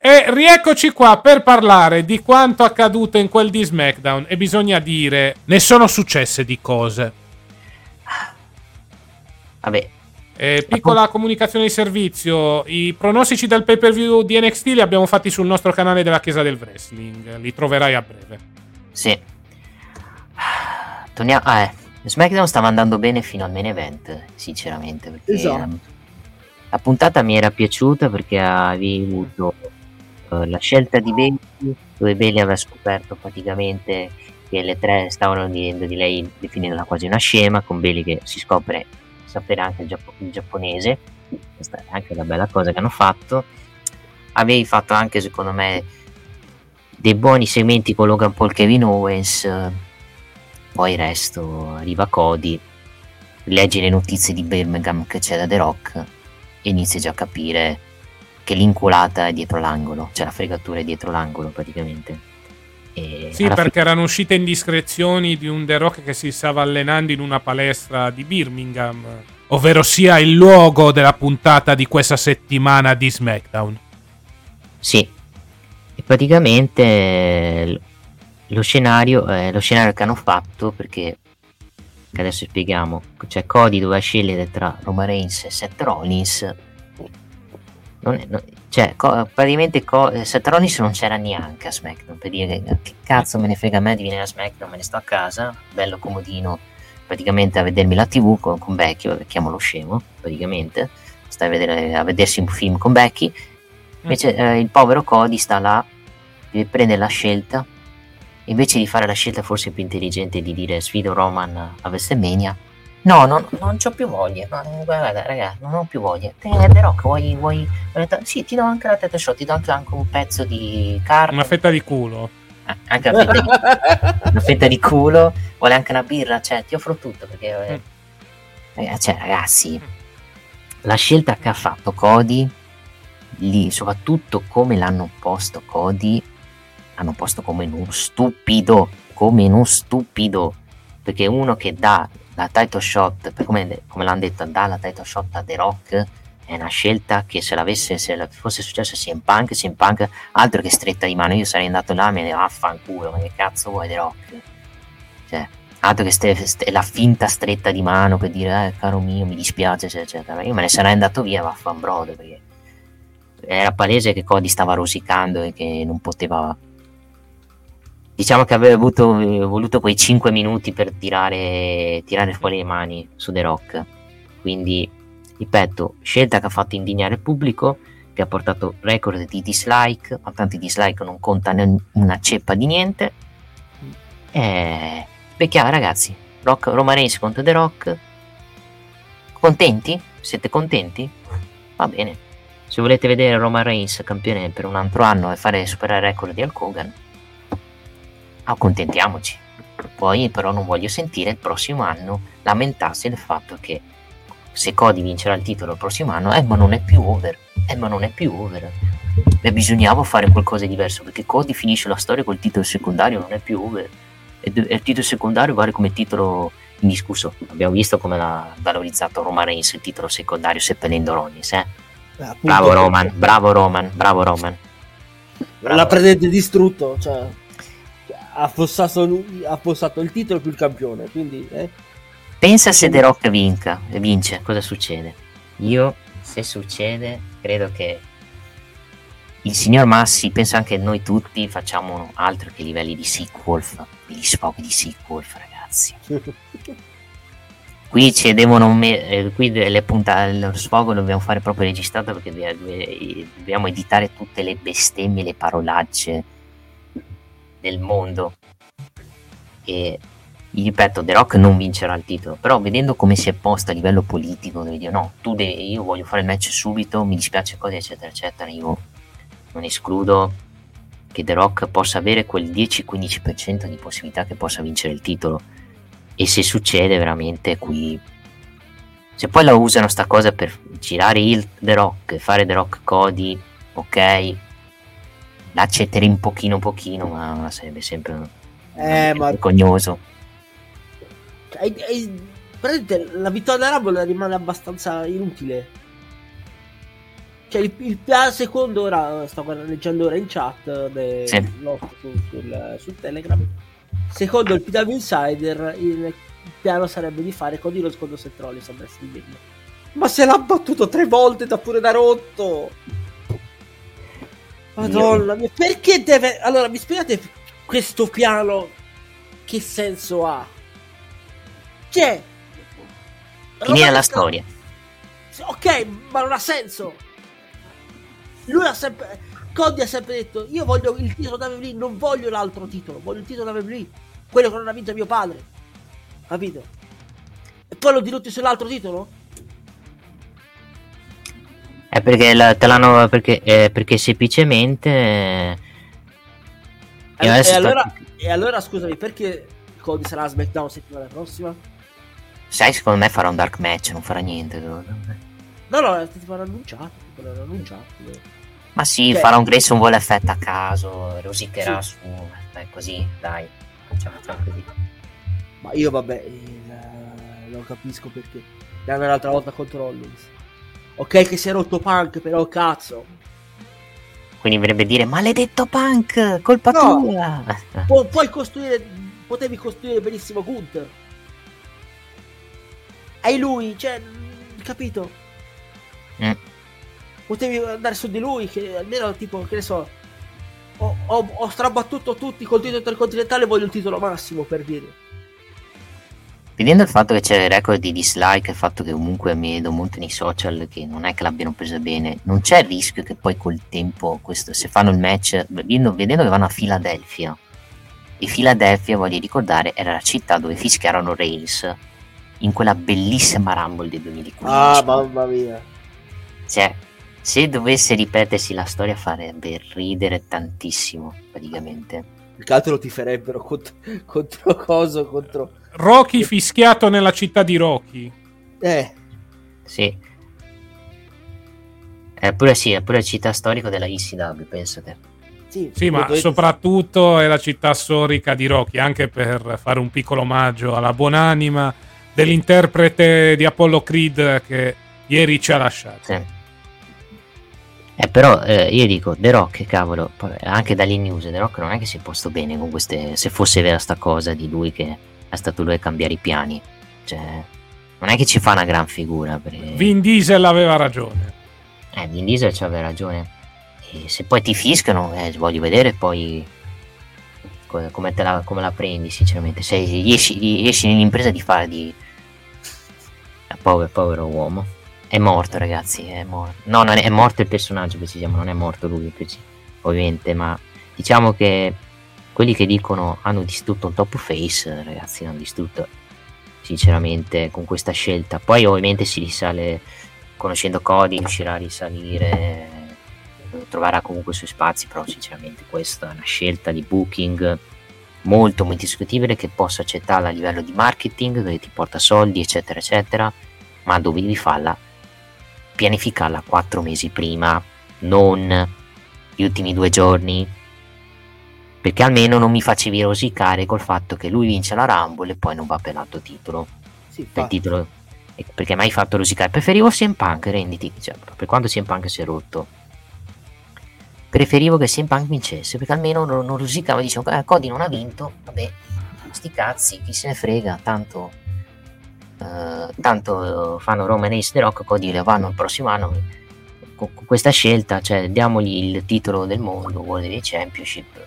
S1: E rieccoci qua per parlare di quanto accaduto in quel di SmackDown. E bisogna dire, ne sono successe di cose.
S2: Vabbè.
S1: Eh, piccola comunicazione di servizio: i pronostici del pay per view di NXT li abbiamo fatti sul nostro canale della Chiesa del Wrestling. Li troverai a breve.
S2: Sì. Torniamo. Ah, eh. SmackDown stava andando bene fino al main event, sinceramente. Perché esatto. La puntata mi era piaciuta perché avevi avuto eh, la scelta di Bailey, dove Bailey aveva scoperto praticamente che le tre stavano dicendo di lei definendola quasi una scema, con Bailey che si scopre sapere anche il, giappo- il giapponese, questa è anche una bella cosa che hanno fatto. Avevi fatto anche secondo me dei buoni segmenti con Logan Paul Kevin Owens, poi il resto arriva Cody, leggi le notizie di Birmingham che c'è da The Rock e inizi già a capire che l'inculata è dietro l'angolo, cioè la fregatura è dietro l'angolo praticamente.
S1: Sì, perché fi- erano uscite indiscrezioni di un The Rock che si stava allenando in una palestra di Birmingham, ovvero sia il luogo della puntata di questa settimana di SmackDown.
S2: Sì, e praticamente lo scenario, eh, lo scenario che hanno fatto perché che adesso spieghiamo cioè Cody doveva scegliere tra Roman Reigns e Seth Rollins non è, non, cioè co, praticamente co, Seth Rollins non c'era neanche a SmackDown per dire che, cazzo me ne frega a me di venire a SmackDown me ne sto a casa bello comodino praticamente a vedermi la tv con, con Becky chiamalo scemo praticamente stai a, vedere, a vedersi un film con Becky. Invece eh, il povero Cody sta là deve prendere la scelta invece di fare la scelta forse più intelligente di dire sfido Roman a WrestleMania no, non, non ho più voglia no, guarda ragazzi non ho più voglia te The Rock vuoi, vuoi, sì ti do anche la teta shot ti do anche, anche un pezzo di carne
S1: una fetta di culo.
S2: Eh, anche una fetta, di, una fetta di culo vuole anche una birra cioè ti offro tutto perché eh, cioè ragazzi la scelta che ha fatto Cody lì soprattutto come l'hanno posto Cody hanno posto come uno stupido, come uno stupido, perché uno che dà la title shot, come, come l'hanno detto, dà la title shot a The Rock, è una scelta che se l'avesse, se fosse successo a CM Punk, CM Punk, altro che stretta di mano, io sarei andato là e me ne vaffanculo, ma che cazzo vuoi The Rock? Cioè, altro che ste, ste, la finta stretta di mano per dire, eh, caro mio, mi dispiace, eccetera, io me ne sarei andato via, vaffanbrodo, perché era palese che Cody stava rosicando e che non poteva diciamo che aveva avuto, voluto quei 5 minuti per tirare, tirare fuori le mani su The Rock. Quindi, ripeto, scelta che ha fatto indignare il pubblico, che ha portato record di dislike, ma tanti dislike non conta una ceppa di niente. E... Perché, ragazzi, Rock, Roma Reigns contro The Rock. Contenti? Siete contenti? Va bene. Se volete vedere Roman Reigns campione per un altro anno e fare superare il record di Hulk Hogan, accontentiamoci. Poi però non voglio sentire il prossimo anno lamentarsi del fatto che se Cody vincerà il titolo il prossimo anno, eh ma non è più over, eh ma non è più over. E bisognava fare qualcosa di diverso perché Cody finisce la storia col titolo secondario, non è più over. E, il titolo secondario vale come titolo indiscusso. Abbiamo visto come l'ha valorizzato Roman Reigns il titolo secondario seppellendo Rollins, eh? eh bravo Roman, bravo Roman, bravo Roman.
S3: Bravo. L'ha presente distrutto, cioè ha affossato, lui, ha affossato il titolo più il campione. Quindi, eh.
S2: Pensa se The Rock vinca, vince, cosa succede? Io, se succede, credo che il signor Massi, penso anche noi tutti, facciamo altro che livelli di Sequolf, degli sfoghi di Sequolf, ragazzi. qui ci devono me- eh, qui le puntate lo sfogo lo dobbiamo fare proprio registrato perché dobbiamo editare tutte le bestemmie le parolacce del mondo. E ripeto, The Rock non vincerà il titolo, però vedendo come si è posto a livello politico, dove dire no, tu devi, io voglio fare il match subito, mi dispiace cose, eccetera, eccetera, io non escludo che The Rock possa avere quel 10-15% di possibilità che possa vincere il titolo. E se succede veramente qui... Se poi la usano sta cosa per girare il The Rock, fare The Rock Cody, ok, l'accetterei un pochino pochino, ma sarebbe sempre eh, ma... vergognoso.
S3: Cioè, è, la vittoria da Rumble rimane abbastanza inutile. Cioè, il, il piano secondo ora, sto leggendo ora in chat de, sì. su, sul, sul, Telegram. Secondo il PW Insider, il, il piano sarebbe di fare con lo secondo set Rollins a WrestleMania. Ma se l'ha battuto tre volte da pure da rotto! Madonna mia, perché deve... Allora, mi spiegate questo piano che senso ha? Cioè...
S2: Finire la storia.
S3: Ok, ma non ha senso. Lui ha sempre... Cody ha sempre detto, io voglio il titolo da WWE, non voglio l'altro titolo, voglio il titolo da WWE, quello che non ha vinto mio padre. Capito? E poi lo dirutti sull'altro titolo?
S2: È perché la, te l'hanno. Perché, eh, perché semplicemente. Eh,
S3: e, e, allora, sta... e, allora, scusami, perché Cody sarà a SmackDown settimana prossima?
S2: Sai, secondo me farà un dark match, non farà niente.
S3: No, no, ti farà annunciato. annunciato.
S2: Ma sì, okay. farà un Grayson Wall effetto a caso, rosicherà sì. su. Beh, così, dai. Facciamo così.
S3: Ma io, vabbè, eh, lo capisco perché. L'hanno l'altra volta contro Rollins. Ok che si è rotto Punk, però cazzo.
S2: Quindi vorrebbe dire maledetto punk, colpa
S3: No.
S2: tua.
S3: Pu- puoi costruire, potevi costruire benissimo Gunther. Hai lui, cioè, capito?
S2: Mm.
S3: Potevi andare su di lui, che almeno tipo, che ne so, ho, ho, ho strabattuto tutti col titolo intercontinentale, voglio il titolo massimo per dire.
S2: Vedendo il fatto che c'è il record di dislike, il fatto che comunque mi vedo molto nei social che non è che l'abbiano presa bene, non c'è il rischio che poi col tempo, questo, se fanno il match, vedendo, vedendo che vanno a Filadelfia, e Filadelfia, voglio ricordare, era la città dove fischiarono Rails in quella bellissima Rumble del 2015.
S3: Ah, mamma mia.
S2: Cioè, se dovesse ripetersi la storia farebbe ridere tantissimo, praticamente.
S3: Il calcio lo tiferebbero contro, contro coso, contro...
S1: Rocky fischiato nella città di Rocky.
S3: Eh,
S2: Sì. Eppure sì, è pure città storico della ECW, pensate.
S3: sì,
S1: Sì, ma
S3: dovete-
S1: soprattutto è la città storica di Rocky, anche per fare un piccolo omaggio alla buonanima dell'interprete di Apollo Creed che ieri ci ha lasciato.
S2: Sì. Eh, però eh, io dico, The Rock, cavolo, anche dalle news, The Rock non è che si è posto bene con queste, se fosse vera sta cosa di lui che è stato lui a cambiare i piani. Cioè, non è che ci fa una gran figura. Perché...
S1: Vin Diesel aveva ragione.
S2: Eh, Vin Diesel c'aveva ragione. E se poi ti fiscano, eh, voglio vedere poi co- come, te la, come la prendi, sinceramente. Se riesci, riesci nell'impresa di fare di... Eh, povero, povero uomo. È morto, ragazzi, è morto. No, non è, è morto il personaggio, precisiamo, non è morto lui, ovviamente, ma diciamo che quelli che dicono hanno distrutto un top face, ragazzi, hanno distrutto sinceramente con questa scelta. Poi ovviamente si risale conoscendo Cody riuscirà a risalire troverà comunque i suoi spazi però sinceramente questa è una scelta di booking molto molto discutibile che posso accettarla a livello di marketing dove ti porta soldi eccetera eccetera ma dovevi farla pianificarla quattro mesi prima non gli ultimi due giorni perché almeno non mi facevi rosicare col fatto che lui vince la Rumble e poi non va per l'altro titolo.
S3: Sì,
S2: per titolo perché mi hai fatto rosicare? Preferivo CM Punk renditi cioè, per quanto CM Punk si è rotto. Preferivo che CM Punk vincesse perché almeno non, non rosicavo dicevo eh, Cody non ha vinto vabbè sti cazzi chi se ne frega tanto eh, tanto fanno Roman Reigns The Rock Cody le vanno il prossimo anno con, con questa scelta cioè diamogli il titolo del mondo World Heavyweight Championship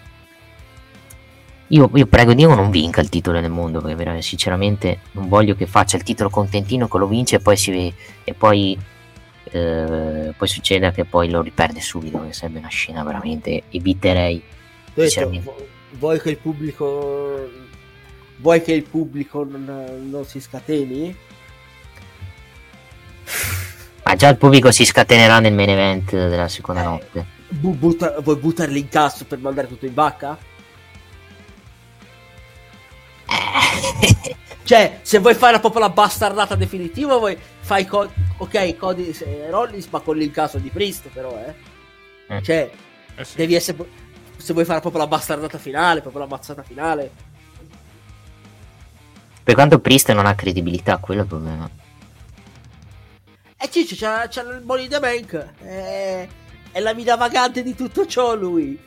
S2: io, io prego Dio non vinca il titolo del mondo perché sinceramente non voglio che faccia il titolo contentino che lo vince e poi, si, e poi, eh, poi succeda che poi lo riperde subito che sarebbe una scena veramente eviterei
S3: detto, vuoi che il pubblico vuoi che il pubblico non, non si scateni?
S2: ma già il pubblico si scatenerà nel main event della seconda notte
S3: Bu- butta- vuoi buttarli in cazzo per mandare tutto in vacca? Cioè, se vuoi fare proprio la bastardata definitiva, vuoi fai co- ok, Cody e Rollins, ma con l'incasso di Priest, però, eh.
S2: Eh.
S3: Cioè,
S1: Eh sì.
S3: devi essere. Se vuoi fare proprio la bastardata finale, proprio la mazzata finale.
S2: per quanto Priest non ha credibilità quello è il problema
S3: E Ciccio c'ha, c'ha il Money in the Bank. È, è la mina vagante di tutto ciò, lui.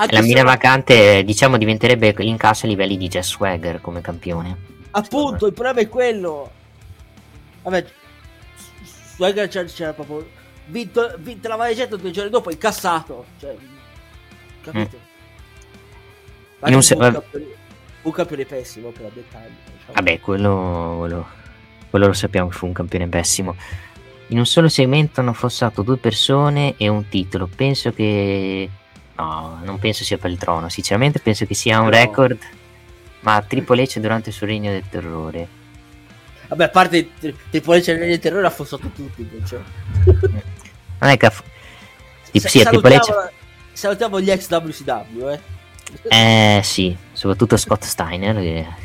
S3: Anche
S2: la mina vacante diciamo diventerebbe l'incasso a livelli di Jess Swagger come campione
S3: Appunto, il problema è quello. Vabbè, Swagger c'era, proprio. Vinto, vinto la valigetta due giorni dopo, incassato. Cioè, capito?
S2: Un
S3: è
S2: se-
S3: un, campione, un campione pessimo per dettagli. Diciamo.
S2: Vabbè, quello, quello, quello lo sappiamo che fu un campione pessimo. In un solo segmento hanno affossato due persone e un titolo. Penso che. No, non penso sia per il trono. Sinceramente, penso che sia un
S3: No.
S2: record. Ma Triple H durante il suo regno del terrore.
S3: Vabbè, a parte Tri- Triple H nel terrore ha affossato tutti. invece.
S2: Non è che. ha f- Sì,
S3: Sa-
S2: sì, Triple H.
S3: salutiamo, salutiamo gli ex WCW, eh.
S2: Eh sì, soprattutto Scott Steiner.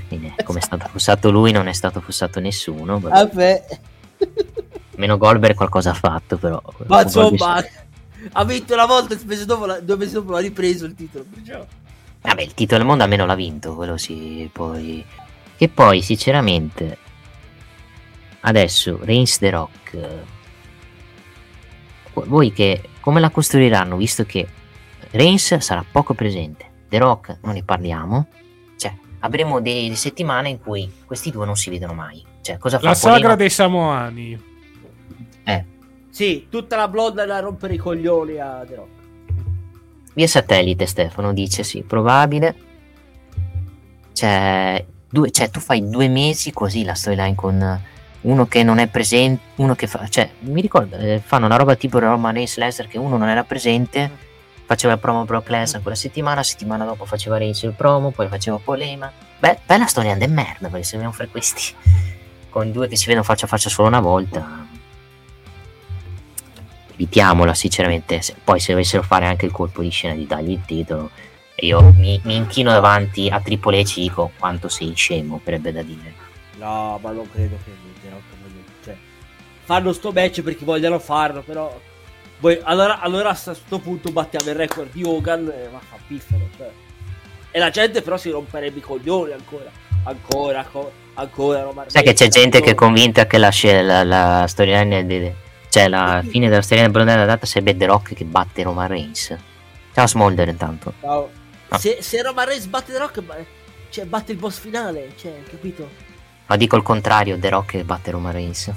S2: Che, come è stato affossato lui, non è stato affossato nessuno. vabbè. Meno Goldberg qualcosa ha fatto, però.
S3: ma insomma, ha vinto una volta, due mesi dopo, la- due mesi dopo l'ha ripreso il titolo. Perciò.
S2: Vabbè, il titolo del mondo almeno l'ha vinto, quello sì, poi... Che poi, sinceramente, adesso, Reigns The Rock, eh, voi che, come la costruiranno, visto che Reigns sarà poco presente. The Rock non ne parliamo. Cioè, avremo delle settimane in cui questi due non si vedono mai. Cioè, cosa fa
S1: La sagra
S2: Polino?
S1: dei Samoani.
S3: Sì, tutta la blonda da rompere i coglioni a The Rock.
S2: via satellite Stefano dice sì, probabile. Cioè, due, cioè, tu fai due mesi così la storyline con uno che non è presente, uno che fa... Cioè, mi ricordo, eh, fanno una roba tipo Roman Reigns Lesnar che uno non era presente, faceva il promo Brock Lesnar quella settimana, la settimana dopo faceva Reigns il promo, poi faceva Polema. Beh, bella storia di merda, perché se dobbiamo fare questi con due che si vedono faccia a faccia solo una volta evitiamola sinceramente Se- poi se dovessero fare anche il colpo di scena di dargli il titolo io mi, mi inchino davanti a Triple H e dico quanto sei scemo verrebbe da dire
S3: No, ma non credo che voglia... Cioè, fanno sto match perché vogliono farlo, però... Voi, allora, allora a sto punto battiamo il record di Hogan e ma fa piffero, cioè. E la gente però si romperebbe i coglioni ancora. Ancora, ancora, ancora.
S2: Sai che c'è gente che è
S3: ancora.
S2: convinta che la, la, la storyline de- cioè la fine della storyline della data sarebbe The Rock che batte Roman Reigns ciao Smolder intanto
S3: Ciao.
S2: Ah.
S3: Se, se Roman Reigns batte The Rock, cioè, batte il boss finale, cioè, capito?
S2: ma dico il contrario The Rock che batte Roman Reigns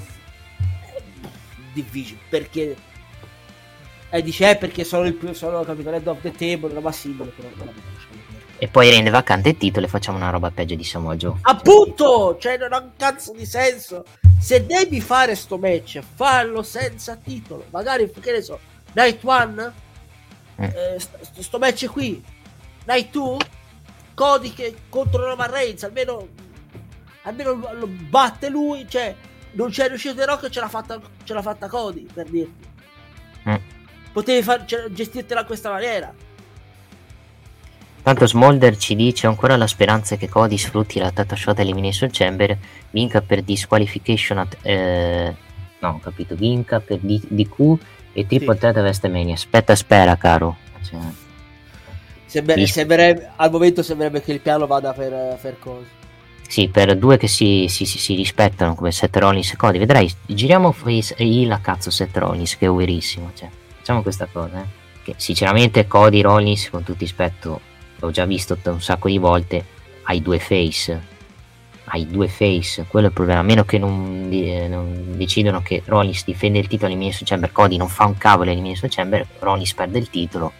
S3: Difficile, perché... Eh, dice, eh, perché sono il più, sono, capito, Red of the Table, roba simile, però...
S2: e poi rende vacante il titolo e facciamo una roba peggio di Samoa Joe
S3: Appunto, cioè non ha un cazzo di senso. Se devi fare sto match, fallo senza titolo. Magari, che ne so, Night One,
S2: Mm.
S3: eh, st- sto match qui, Night 2, Cody che contro Roman Reigns, almeno, almeno lo- lo batte lui, cioè non c'è riuscito The Rock, ce l'ha fatta, ce l'ha fatta Cody, per dirti.
S2: Mm.
S3: Potevi far, cioè, gestirtela in questa maniera.
S2: Tanto Smolder ci dice ancora la speranza che Cody sfrutti la Tata Shot Elimination Chamber, vinca per disqualification at, eh, no, ho capito, vinca per D- DQ e triple
S3: Sì.
S2: threat a WrestleMania. Aspetta, spera, caro. Cioè, Sì.
S3: sembrerebbe- al momento sembrerebbe che il piano vada per, per cose.
S2: sì, per due che si, si- si- si rispettano come Seth Rollins e Cody, vedrai, giriamo face a cazzo Seth Rollins che è overissimo, cioè, facciamo questa cosa, eh. Che sinceramente Cody Rollins, con tutto rispetto, l'ho già visto un sacco di volte, hai due face, hai due face, quello è il problema, a meno che non, eh, non decidono che Rollins difende il titolo all'Elimination Chamber, Cody non fa un cavolo all'Elimination Chamber, Rollins perde il titolo,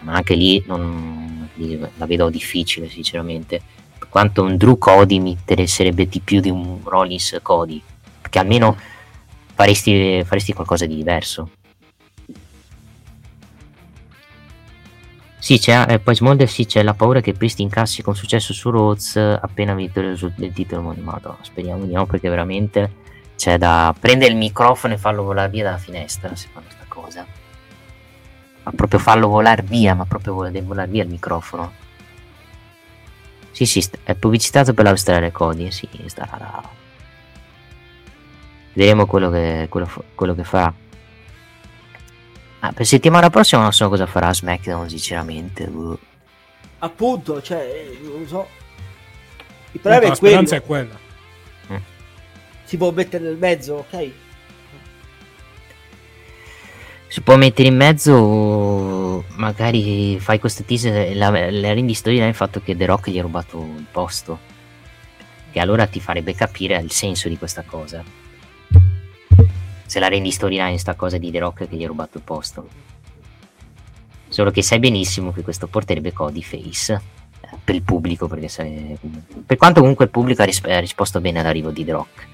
S2: ma anche lì non, la vedo difficile sinceramente, per quanto un Drew Cody mi interesserebbe di più di un Rollins Cody, perché almeno faresti, faresti qualcosa di diverso. Sì, c'è, eh, poi Smolder sì, c'è la paura che Priest incassi con successo su Rhodes eh, appena vittorioso del titolo mondiale. Speriamo di no, perché veramente c'è da prendere il microfono e farlo volare via dalla finestra se fanno questa cosa. Ma proprio farlo volare via, ma proprio vol- volare via il microfono. Sì, sì, è pubblicizzato per la storia Cody, sì, starà. Vedremo quello che, quello, quello che farà. Ah, per settimana prossima non so cosa farà SmackDown, sinceramente. boh.
S3: Appunto, cioè, eh, non lo so. Il problema
S1: la
S3: è quello.
S1: speranza è quella.
S3: Si può mettere nel mezzo, ok?
S2: Si può mettere in mezzo, magari fai questo teaser, la, la rendi storia il fatto che The Rock gli ha rubato il posto. Che allora ti farebbe capire il senso di questa cosa. Se la rendi storyline sta cosa di The Rock che gli ha rubato il posto. Solo che sai benissimo che questo porterebbe Cody face eh, per il pubblico, perché sai- per quanto comunque il pubblico ha, ris- ha risposto bene all'arrivo di The Rock.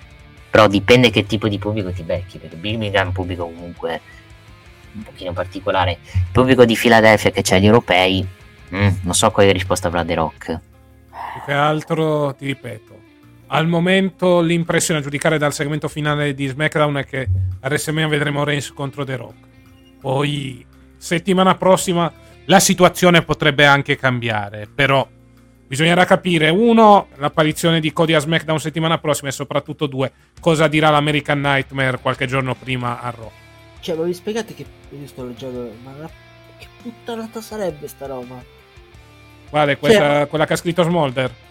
S2: Però dipende che tipo di pubblico ti becchi, perché Birmingham è un pubblico comunque un pochino particolare. Il pubblico di Filadelfia che c'è gli europei, mm, non so quale risposta avrà The Rock.
S1: Più che altro, ti ripeto, al momento l'impressione a giudicare dal segmento finale di SmackDown è che a WrestleMania vedremo Reigns contro The Rock. Poi, settimana prossima, la situazione potrebbe anche cambiare, però bisognerà capire, uno, l'apparizione di Cody a SmackDown settimana prossima e soprattutto due, cosa dirà l'American Nightmare qualche giorno prima a Raw.
S3: Cioè, ma vi spiegate che io sto leggendo, ma la- che puttanata sarebbe sta roba?
S1: Guarda, questa, quella che ha scritto Smolder.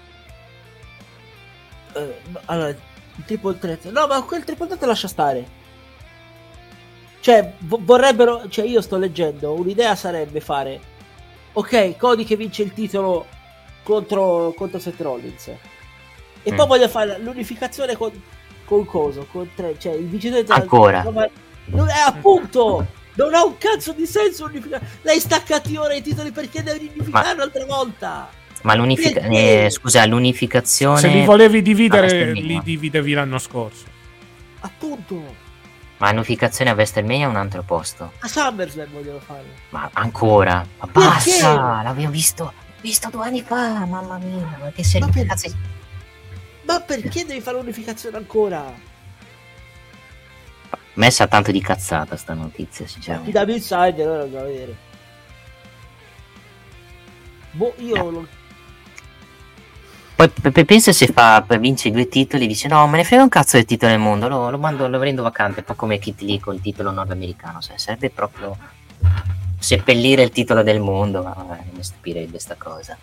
S3: Eh, no, allora, il triple threat. No, ma quel triple threat lascia stare. Cioè, vo- vorrebbero. Cioè, io sto leggendo. Un'idea sarebbe fare. Ok, Cody che vince il titolo contro, contro Seth Rollins. E
S2: Mm.
S3: poi voglio fare l'unificazione con, con Coso. Con tre, cioè, il vincitore della-
S2: Ancora?
S3: No, ma- non è appunto. Non ha un cazzo di senso unificare. Lei staccati ora i titoli perché devi unificare un'altra volta.
S2: Ma l'unifica-
S3: Perché?
S2: eh, scusa, l'unificazione.
S1: Se li volevi dividere, li dividevi l'anno scorso.
S3: Appunto.
S2: Ma l'unificazione a WrestleMania è un altro posto.
S3: A SummerSlam vogliono fare.
S2: Ma ancora? Ma
S3: Perché?
S2: basta! L'avevo visto, visto due anni fa, mamma mia. Ma che sei
S3: Ma per-
S2: cazzo-
S3: Ma perché devi fare l'unificazione ancora?
S2: Messa tanto di cazzata sta notizia,
S3: Ti
S2: sinceramente.
S3: dammi il side allora andiamo a vedere. Boh, io non...
S2: Poi pe- pe- pensa se fa vince due titoli dice no, me ne frega un cazzo del titolo del mondo, lo, lo mando, lo rendo vacante, un come Kit Lee col titolo nordamericano, sai, sarebbe proprio seppellire il titolo del mondo, ma vabbè, non mi stupirebbe sta cosa.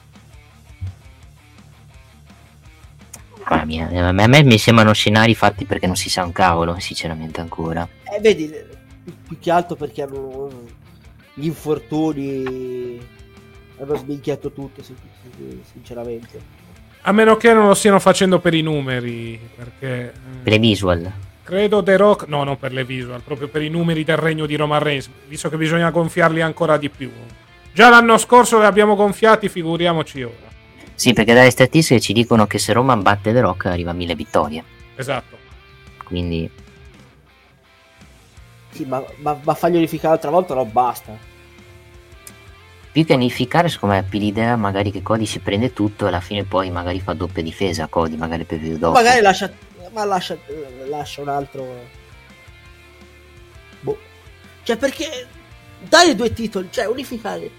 S2: Mamma mia, eh, a me, mi sembrano scenari fatti perché non si sa un cavolo, sinceramente ancora.
S3: Eh, vedi, più che altro perché hanno gli infortuni hanno sminchiato tutto, sin- sin- sinceramente.
S1: A meno che non lo stiano facendo per i numeri, perché... eh,
S2: Per le visual.
S1: Credo The Rock, no, non per le visual, proprio per i numeri del regno di Roman Reigns, visto che bisogna gonfiarli ancora di più. Già l'anno scorso li abbiamo gonfiati, figuriamoci ora.
S2: Sì, perché dalle statistiche ci dicono che se Roman batte The Rock arriva a mille vittorie.
S1: Esatto.
S2: Quindi
S3: Sì, ma, ma, ma fargli unificare l'altra volta no, basta.
S2: Più che unificare, secondo me è più l'idea magari che Cody si prende tutto e alla fine poi magari fa doppia difesa Cody, magari per più dopo.
S3: Magari lascia, ma lascia, lascia un altro... Boh. Cioè, perché dare due titoli, cioè unificare,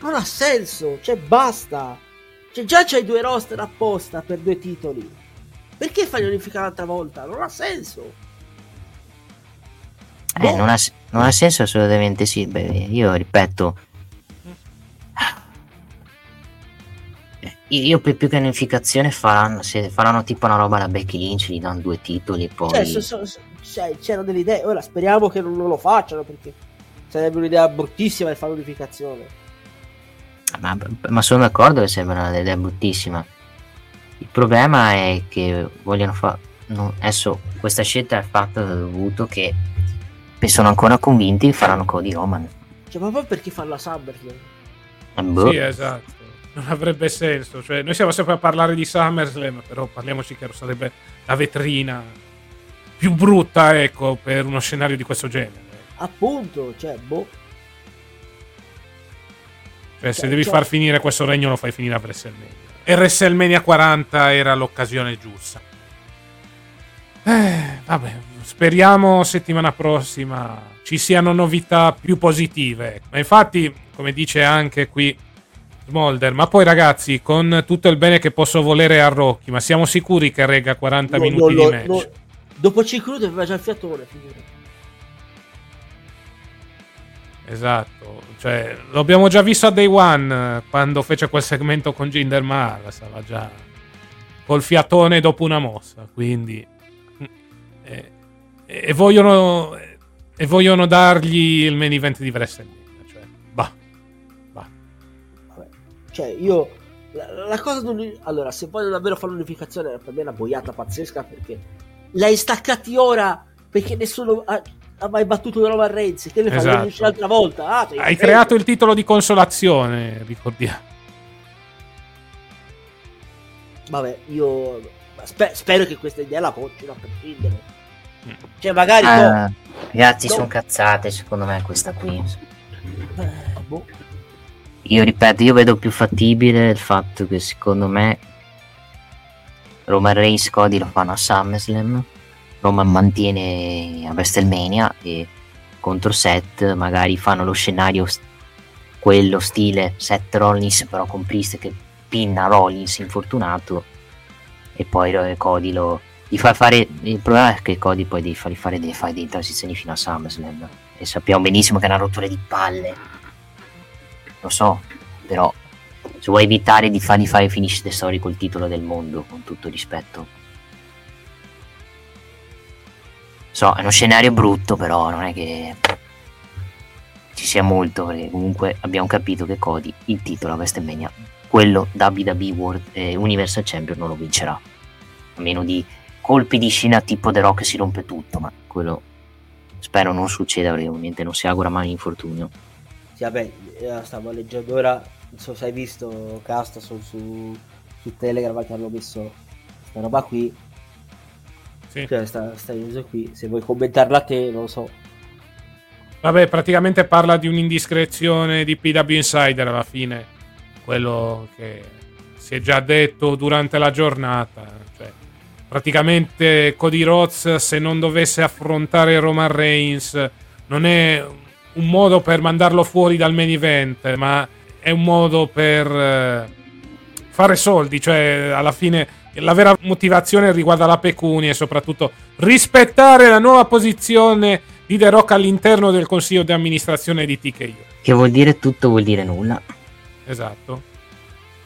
S3: non ha senso, cioè basta. Cioè già c'hai due roster apposta per due titoli. Perché farli unificare l'altra volta? Non ha senso.
S2: Eh, non, ha, non ha senso assolutamente sì. Beh, io ripeto, io io più, più che unificazione faranno, se faranno tipo una roba alla Becky Lynch, gli danno due titoli e poi...
S3: Cioè, so- so- cioè, c'erano delle idee. Ora speriamo che non, non lo facciano perché sarebbe un'idea bruttissima di fare l'unificazione.
S2: Ma, ma sono d'accordo che sembra un'idea bruttissima. Il problema è che vogliono fare. adesso questa scelta è fatta dovuto che sono ancora convinti che faranno Cody Roman.
S3: Cioè, ma poi perché farlo a SummerSlam?
S2: Eh, boh.
S1: Sì, esatto. Non avrebbe senso. Cioè, noi siamo sempre a parlare di SummerSlam, però parliamoci che sarebbe la vetrina più brutta, ecco, per uno scenario di questo genere.
S3: Appunto, cioè, boh.
S1: Cioè, se
S3: Cioè,
S1: devi
S3: cioè-
S1: far finire questo regno, lo fai finire a WrestleMania. E WrestleMania 40 era l'occasione giusta. Eh, vabbè, speriamo settimana prossima ci siano novità più positive. Ma infatti, come dice anche qui Smolder, ma poi ragazzi, con tutto il bene che posso volere a Rocky, ma siamo sicuri che regga 40
S3: No,
S1: minuti
S3: no,
S1: di match?
S3: no. Dopo 5 minuti aveva già il fiatone, figurati.
S1: Esatto, cioè, lo abbiamo già visto a Day One eh, quando fece quel segmento con Jinder Mahal, stava già col fiatone dopo una mossa, quindi e, e vogliono e vogliono dargli il main event di WrestleMania, Cioè,
S3: io. La, la cosa non. Allora, se vogliono davvero fare l'unificazione, per me è una boiata pazzesca perché l'hai staccati ora perché nessuno ha, ha mai battuto Roman Reigns. Che ne fai?
S1: Esatto.
S3: L'altra volta. Ah,
S1: Hai
S3: freddo.
S1: creato il titolo di consolazione, ricordiamo.
S3: Vabbè, io. spe- spero che questa idea la boccino a prescindere. Cioè, magari. no.
S2: Ah, ragazzi,
S3: No.
S2: sono cazzate secondo me questa qui.
S3: Eh, boh.
S2: Io ripeto, io vedo più fattibile il fatto che secondo me Roman Reigns Cody lo fanno a SummerSlam, Roman mantiene a WrestleMania e contro Seth magari fanno lo scenario st- quello stile Seth Rollins però con Priest che pinna Rollins infortunato e poi Cody lo gli fa fare il problema è che Cody poi devi fargli fare delle fare delle transizioni fino a SummerSlam e sappiamo benissimo che è una rottura di palle lo so, però se vuoi evitare di fargli fare finish the story col titolo del mondo, con tutto rispetto. So, è uno scenario brutto, però non è che ci sia molto, perché comunque abbiamo capito che Cody il titolo a WrestleMania, quello WWE World eh, Universal Champion non lo vincerà, a meno di colpi di scena tipo The Rock si rompe tutto, ma quello spero non succeda perché ovviamente non si augura mai l'infortunio.
S3: Sì, vabbè, eh, stavo leggendo ora, non so se hai visto Casta su, su, su Telegram che hanno messo questa roba qui.
S1: Sì.
S3: Cioè, sta, sta news qui, se vuoi commentarla te, non lo so.
S1: Vabbè, praticamente parla di un'indiscrezione di PW Insider alla fine, quello che si è già detto durante la giornata. Cioè, praticamente Cody Rhodes, se non dovesse affrontare Roman Reigns, non è un modo per mandarlo fuori dal main event, ma è un modo per eh, fare soldi. Cioè, alla fine, la vera motivazione riguarda la pecunia e soprattutto rispettare la nuova posizione di The Rock all'interno del consiglio di amministrazione di TKO.
S2: Che vuol dire tutto, vuol dire nulla.
S1: Esatto.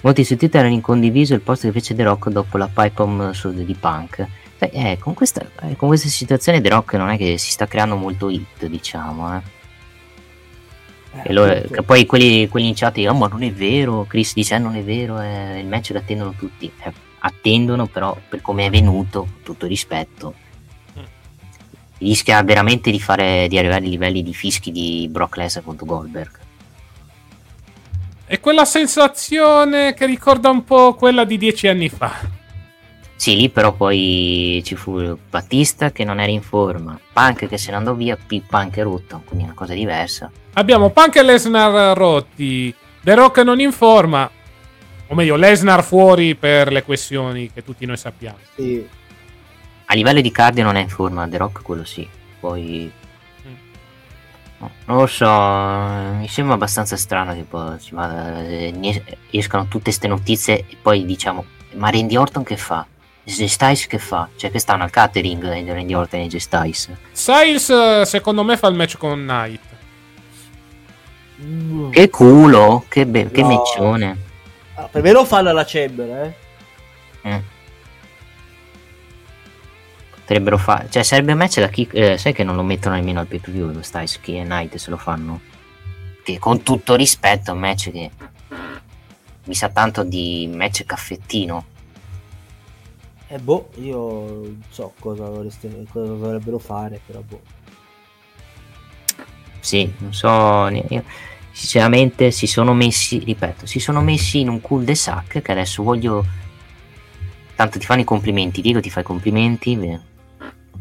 S2: Molti su Twitter hanno incondiviso il post che fece The Rock dopo la pipe bomb su di Punk. Beh, eh, con, questa, eh, con questa situazione The Rock non è che si sta creando molto hit, diciamo. Eh. E lo, che poi quelli, quelli in chat dicono, oh, ma non è vero, Chris dice, eh, non è vero, eh, il match lo attendono tutti. Eh, attendono, però, per come è venuto, tutto rispetto, rischia veramente di, fare, di arrivare ai livelli di fischi di Brock Lesnar contro Goldberg.
S1: È quella sensazione che ricorda un po' quella di dieci anni fa.
S2: Sì, lì però poi ci fu Battista che non era in forma, Punk che se ne andò via, Punk è rotto, quindi è una cosa diversa.
S1: Abbiamo Punk e Lesnar rotti, The Rock non in forma, o meglio Lesnar fuori per le questioni che tutti noi sappiamo.
S3: Sì.
S2: A livello di cardio non è in forma, The Rock quello sì. Poi... No, non lo so, mi sembra abbastanza strano che poi ci vada, eh, escano tutte queste notizie e poi diciamo, ma Randy Orton che fa? Styles che fa? Cioè che stanno al catering di Randy Orton e J Styles.
S1: Styles secondo me fa il match con Knight.
S2: Mm. Che culo, che, be- no. che meccione.
S3: Ah, per me lo fanno alla Chamber, eh.
S2: Mm potrebbero fare. Cioè, sarebbe un match da chi. Eh, sai che non lo mettono nemmeno al pay per view lo Styles e Knight se lo fanno. Che con tutto rispetto è un match che mi sa tanto di match caffettino.
S3: Eh boh, io non so cosa, vorreste, cosa dovrebbero fare, però boh.
S2: Sì, non so. Io, sinceramente si sono messi, ripeto, si sono messi in un cul de sac che adesso voglio. Tanto ti fanno i complimenti, Diego ti fa i complimenti. Beh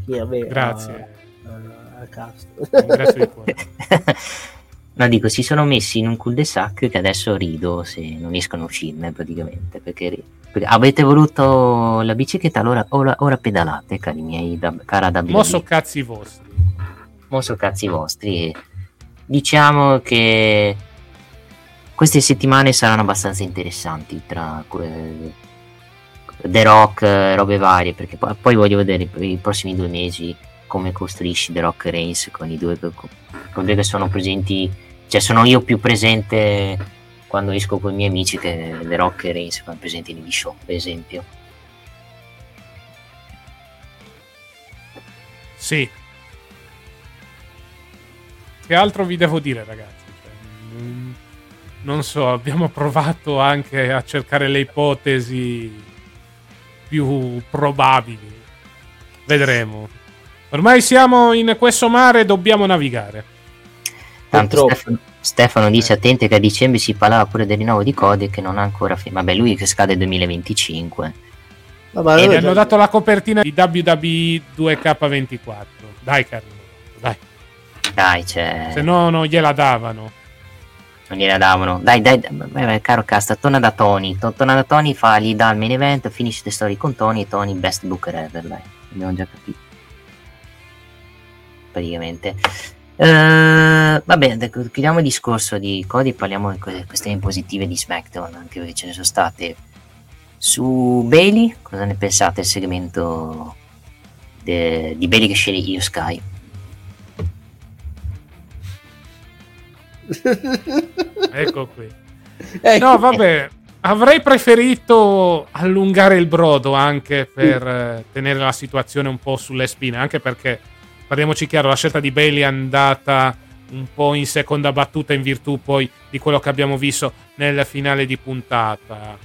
S3: sì, vabbè,
S1: Grazie.
S3: A, a, a cast.
S1: Grazie di cuore.
S2: No, dico, si sono messi in un cul-de-sac che adesso rido se non riescono a uscirne praticamente. Perché, perché avete voluto la bicicletta, allora ora, ora pedalate, cari miei, da, cara da
S1: Mosso cazzi vostri.
S2: Mosso cazzi vostri. Diciamo che queste settimane saranno abbastanza interessanti tra eh, The Rock, robe varie, perché poi, poi voglio vedere i prossimi due mesi come costruisci The Rock Reigns con i due, con due che sono presenti, cioè sono io più presente quando esco con i miei amici che The Rock e Reigns sono presenti negli show, per esempio.
S1: Sì. Che altro vi devo dire, ragazzi? Cioè, non so, abbiamo provato anche a cercare le ipotesi più probabili. Vedremo. Ormai siamo in questo mare e dobbiamo navigare.
S2: Tanto Stefano, Stefano, dice attenti che a dicembre si parlava pure del rinnovo di Code che non ha ancora finito. Vabbè, lui che scade 2025.
S1: Vabbè, e mi hanno dato la copertina di WWE 2K24. Dai, Carlo, dai.
S2: Dai, c'è.
S1: Se no, non gliela davano
S2: non gliela davano. Dai, dai, dai caro Casta, torna da Tony. Torna da Tony, fa, gli dà il main event, finisce le storie con Tony e Tony best booker ever, dai. Abbiamo già capito. Praticamente. Uh, va bene, chiudiamo il discorso di Cody, parliamo di questioni positive di SmackDown, anche perché ce ne sono state. Su Bailey, cosa ne pensate del segmento de, di Bailey che sceglie Io Sky?
S1: ecco qui. Ecco. No, vabbè, avrei preferito allungare il brodo anche per eh, tenere la situazione un po' sulle spine, anche perché, parliamoci chiaro, la scelta di Bailey è andata un po' in seconda battuta in virtù poi di quello che abbiamo visto nel finale di puntata.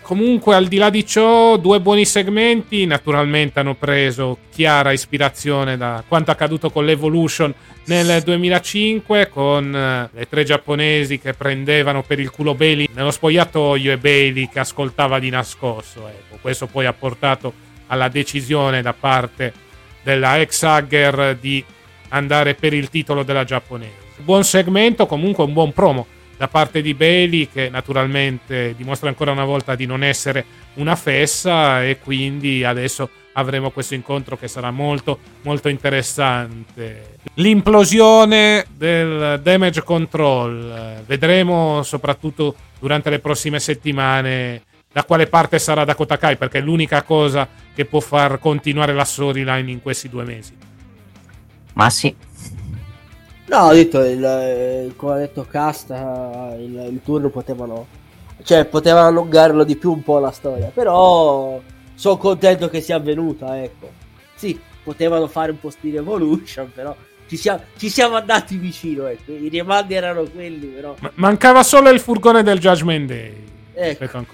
S1: Comunque, al di là di ciò, due buoni segmenti. Naturalmente hanno preso chiara ispirazione da quanto accaduto con l'Evolution nel 2005, con eh, le tre giapponesi che prendevano per il culo Bailey nello spogliatoio e Bailey che ascoltava di nascosto. Ecco, questo poi ha portato alla decisione da parte della ex Hagger di andare per il titolo della giapponese. Buon segmento, comunque un buon promo da parte di Bailey che naturalmente dimostra ancora una volta di non essere una fessa e quindi adesso avremo questo incontro che sarà molto molto interessante. L'implosione del damage control, vedremo soprattutto durante le prossime settimane da quale parte sarà Dakota Kai perché è l'unica cosa che può far continuare la storyline in questi due mesi.
S2: Ma sì.
S3: No, ho detto, il, come ha detto Casta, il, il turno potevano... Cioè, potevano allungarlo di più un po' la storia, però sono contento che sia avvenuta, ecco. Sì, potevano fare un po' stile Evolution, però ci siamo, ci siamo andati vicino, ecco. I rimandi erano quelli, però...
S1: Ma- mancava solo il furgone del Judgment Day.
S3: Ecco.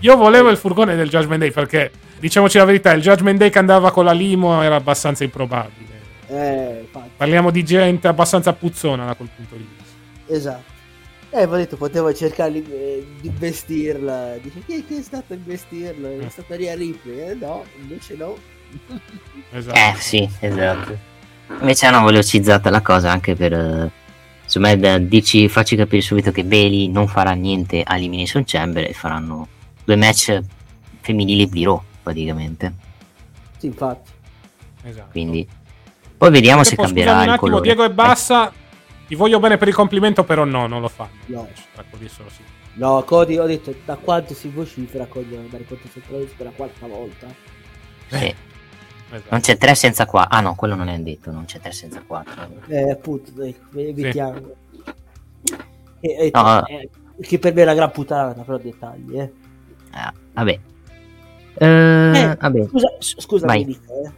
S1: Io volevo il furgone del Judgment Day perché, diciamoci la verità, il Judgment Day che andava con la limo era abbastanza improbabile.
S3: Eh.
S1: Parliamo di gente abbastanza puzzona da quel punto di vista.
S3: Esatto. Eh, ho detto, potevo cercare di, eh, di investirla. Dice, chi, chi è stato a investirla? È stata Ria Ripley? Eh, no, invece no.
S1: Esatto.
S2: Eh sì, esatto. Invece hanno velocizzata la cosa anche per... eh, Insomma, da dirci, farci capire subito che Bailey non farà niente a Elimination Chamber e faranno due match femminili di Raw, praticamente.
S3: Sì, infatti.
S1: esatto.
S2: Quindi... Poi vediamo se
S1: Poi,
S2: cambierà
S1: un
S2: il
S1: attimo,
S2: colore.
S1: Diego e Bassa. Ti voglio bene per il complimento, però no, non lo fanno.
S3: No.
S1: Sì.
S3: No, Cody, ho detto, da quanto si vocifera Cody deve andare contro Centralist per la quarta volta?
S2: Sì.
S1: Esatto.
S2: Non c'è 3 senza 4. Ah no, quello non è detto, non c'è 3 senza 4.
S3: Eh, appunto, ecco, evitiamo. E- e-
S2: No.
S3: eh, che per me è una gran puttana, però dettagli, eh.
S2: Ah, vabbè. Eh,
S3: Eh,
S2: vabbè.
S3: Scusa, s- scusa
S2: Vai.
S3: mi dica, eh.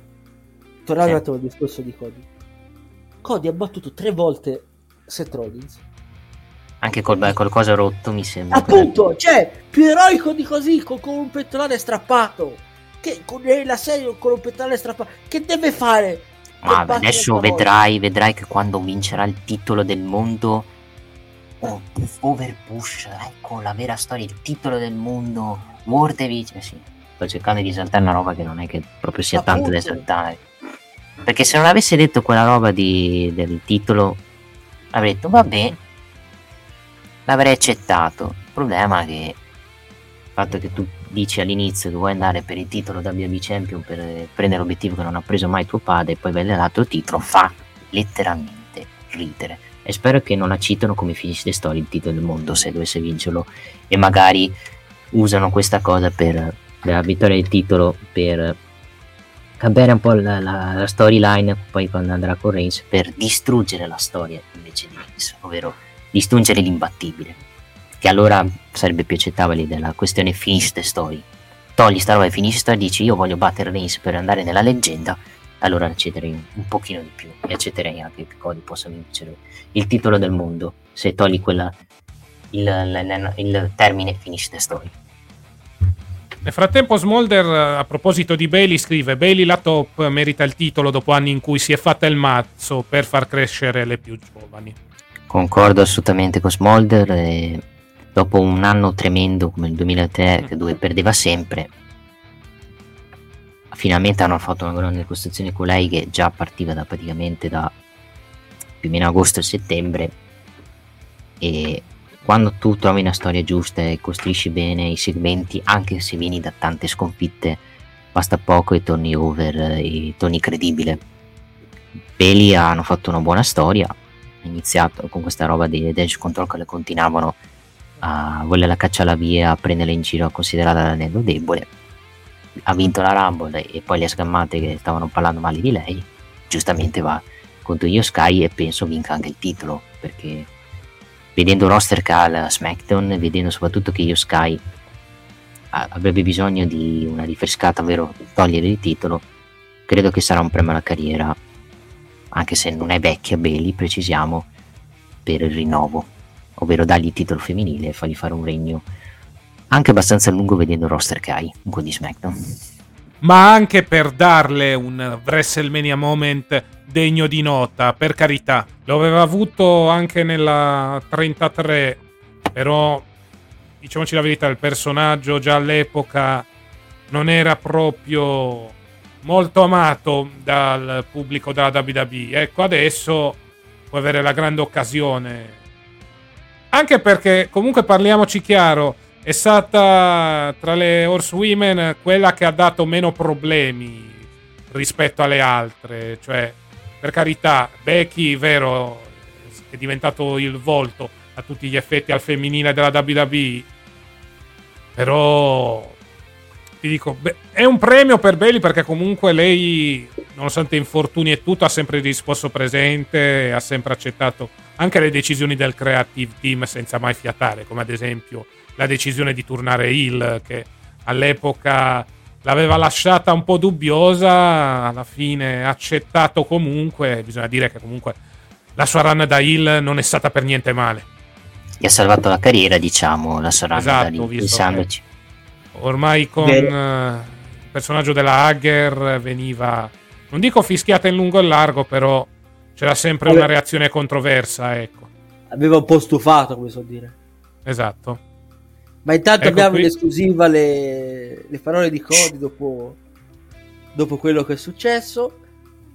S3: Tornando
S2: Sì.
S3: un attimo al discorso di Cody. Cody ha battuto tre volte Seth Rollins.
S2: Anche col, col coso rotto mi sembra.
S3: Appunto, cioè, più eroico di così, con, con un pettorale strappato. Che con la serie con un pettorale strappato. Che deve fare?
S2: Ma adesso vedrai, vedrai che quando vincerà il titolo del mondo. Oh, over push, ecco la vera storia, il titolo del mondo. World sì. Sto cercando di esaltare una roba che non è che proprio sia tanto da
S3: Appunto.
S2: esaltare. Perché se non avesse detto quella roba di- del titolo, avrei detto vabbè, l'avrei accettato. Il problema è che il fatto che tu dici all'inizio che vuoi andare per il titolo WB Champion per eh, prendere l'obiettivo che non ha preso mai tuo padre e poi vede l'altro titolo, fa letteralmente ridere. E spero che non la citano come finish the story il titolo del mondo se dovesse vincerlo e magari usano questa cosa per la vittoria del titolo per cambiare un po' la, la- la storyline poi quando andrà con Reigns per distruggere la storia invece di Reigns ovvero distruggere l'imbattibile che allora sarebbe più accettabile della questione finish the story togli sta roba e story dici io voglio battere Reigns per andare nella leggenda allora accetterei un, pochino di più e accetterei anche che Cody possa vincere il titolo del mondo se togli quella il, il- il termine finish the story
S1: Nel frattempo, Smolder, eh, a proposito di Bailey, scrive: Bailey la top merita il titolo dopo anni in cui si è fatta il mazzo per far crescere le più giovani.
S2: Concordo assolutamente con Smolder. e dopo un anno tremendo come il 2003, che dove perdeva sempre, finalmente hanno fatto una grande costruzione con lei che già partiva da praticamente da più o meno agosto e settembre. E quando tu trovi una storia giusta e costruisci bene i segmenti, anche se vieni da tante sconfitte, basta poco e torni over e torni credibile. Peli hanno fatto una buona storia, ha iniziato con questa roba di Dash Control che le continuavano a volerla cacciare via, a prenderla in giro, a considerarla l'anello debole. Ha vinto la Rumble e poi le sgammate che stavano parlando male di lei, giustamente va contro Io Sky e penso vinca anche il titolo, perché vedendo roster ha la SmackDown, vedendo soprattutto che Io Sky avrebbe bisogno di una rinfrescata, ovvero togliere il titolo, credo che sarà un premio alla carriera anche se non è vecchia Bailey, precisiamo, per il rinnovo, ovvero dargli il titolo femminile e fargli fare un regno anche abbastanza lungo vedendo il roster che hai quel di SmackDown.
S1: Ma anche per darle un WrestleMania moment degno di nota, per carità. Lo aveva avuto anche nella 33, però diciamoci la verità, il personaggio già all'epoca non era proprio molto amato dal pubblico della WWE. Ecco, adesso può avere la grande occasione. Anche perché, comunque parliamoci chiaro, è stata tra le horsewomen quella che ha dato meno problemi rispetto alle altre. Cioè, per carità, Becky, vero, è diventato il volto a tutti gli effetti al femminile della WWE. Però ti dico, beh, è un premio per Bailey perché comunque lei, nonostante infortuni e tutto, ha sempre risposto presente, ha sempre accettato anche le decisioni del creative team senza mai fiatare, come ad esempio la decisione di turnare Hill, che all'epoca l'aveva lasciata un po' dubbiosa, alla fine accettato comunque, bisogna dire che comunque la sua run da Hill non è stata per niente male.
S2: Gli ha salvato la carriera, diciamo, la sua run
S1: esatto,
S2: da Hill, pensandoci.
S1: Ormai con uh, il personaggio della Hager veniva, non dico fischiata in lungo e largo, però c'era sempre Vabbè. una reazione controversa, ecco.
S3: Aveva un po' stufato, come so dire.
S1: Esatto.
S3: Ma intanto ecco abbiamo qui. in esclusiva le, le, parole di Cody dopo, dopo quello che è successo.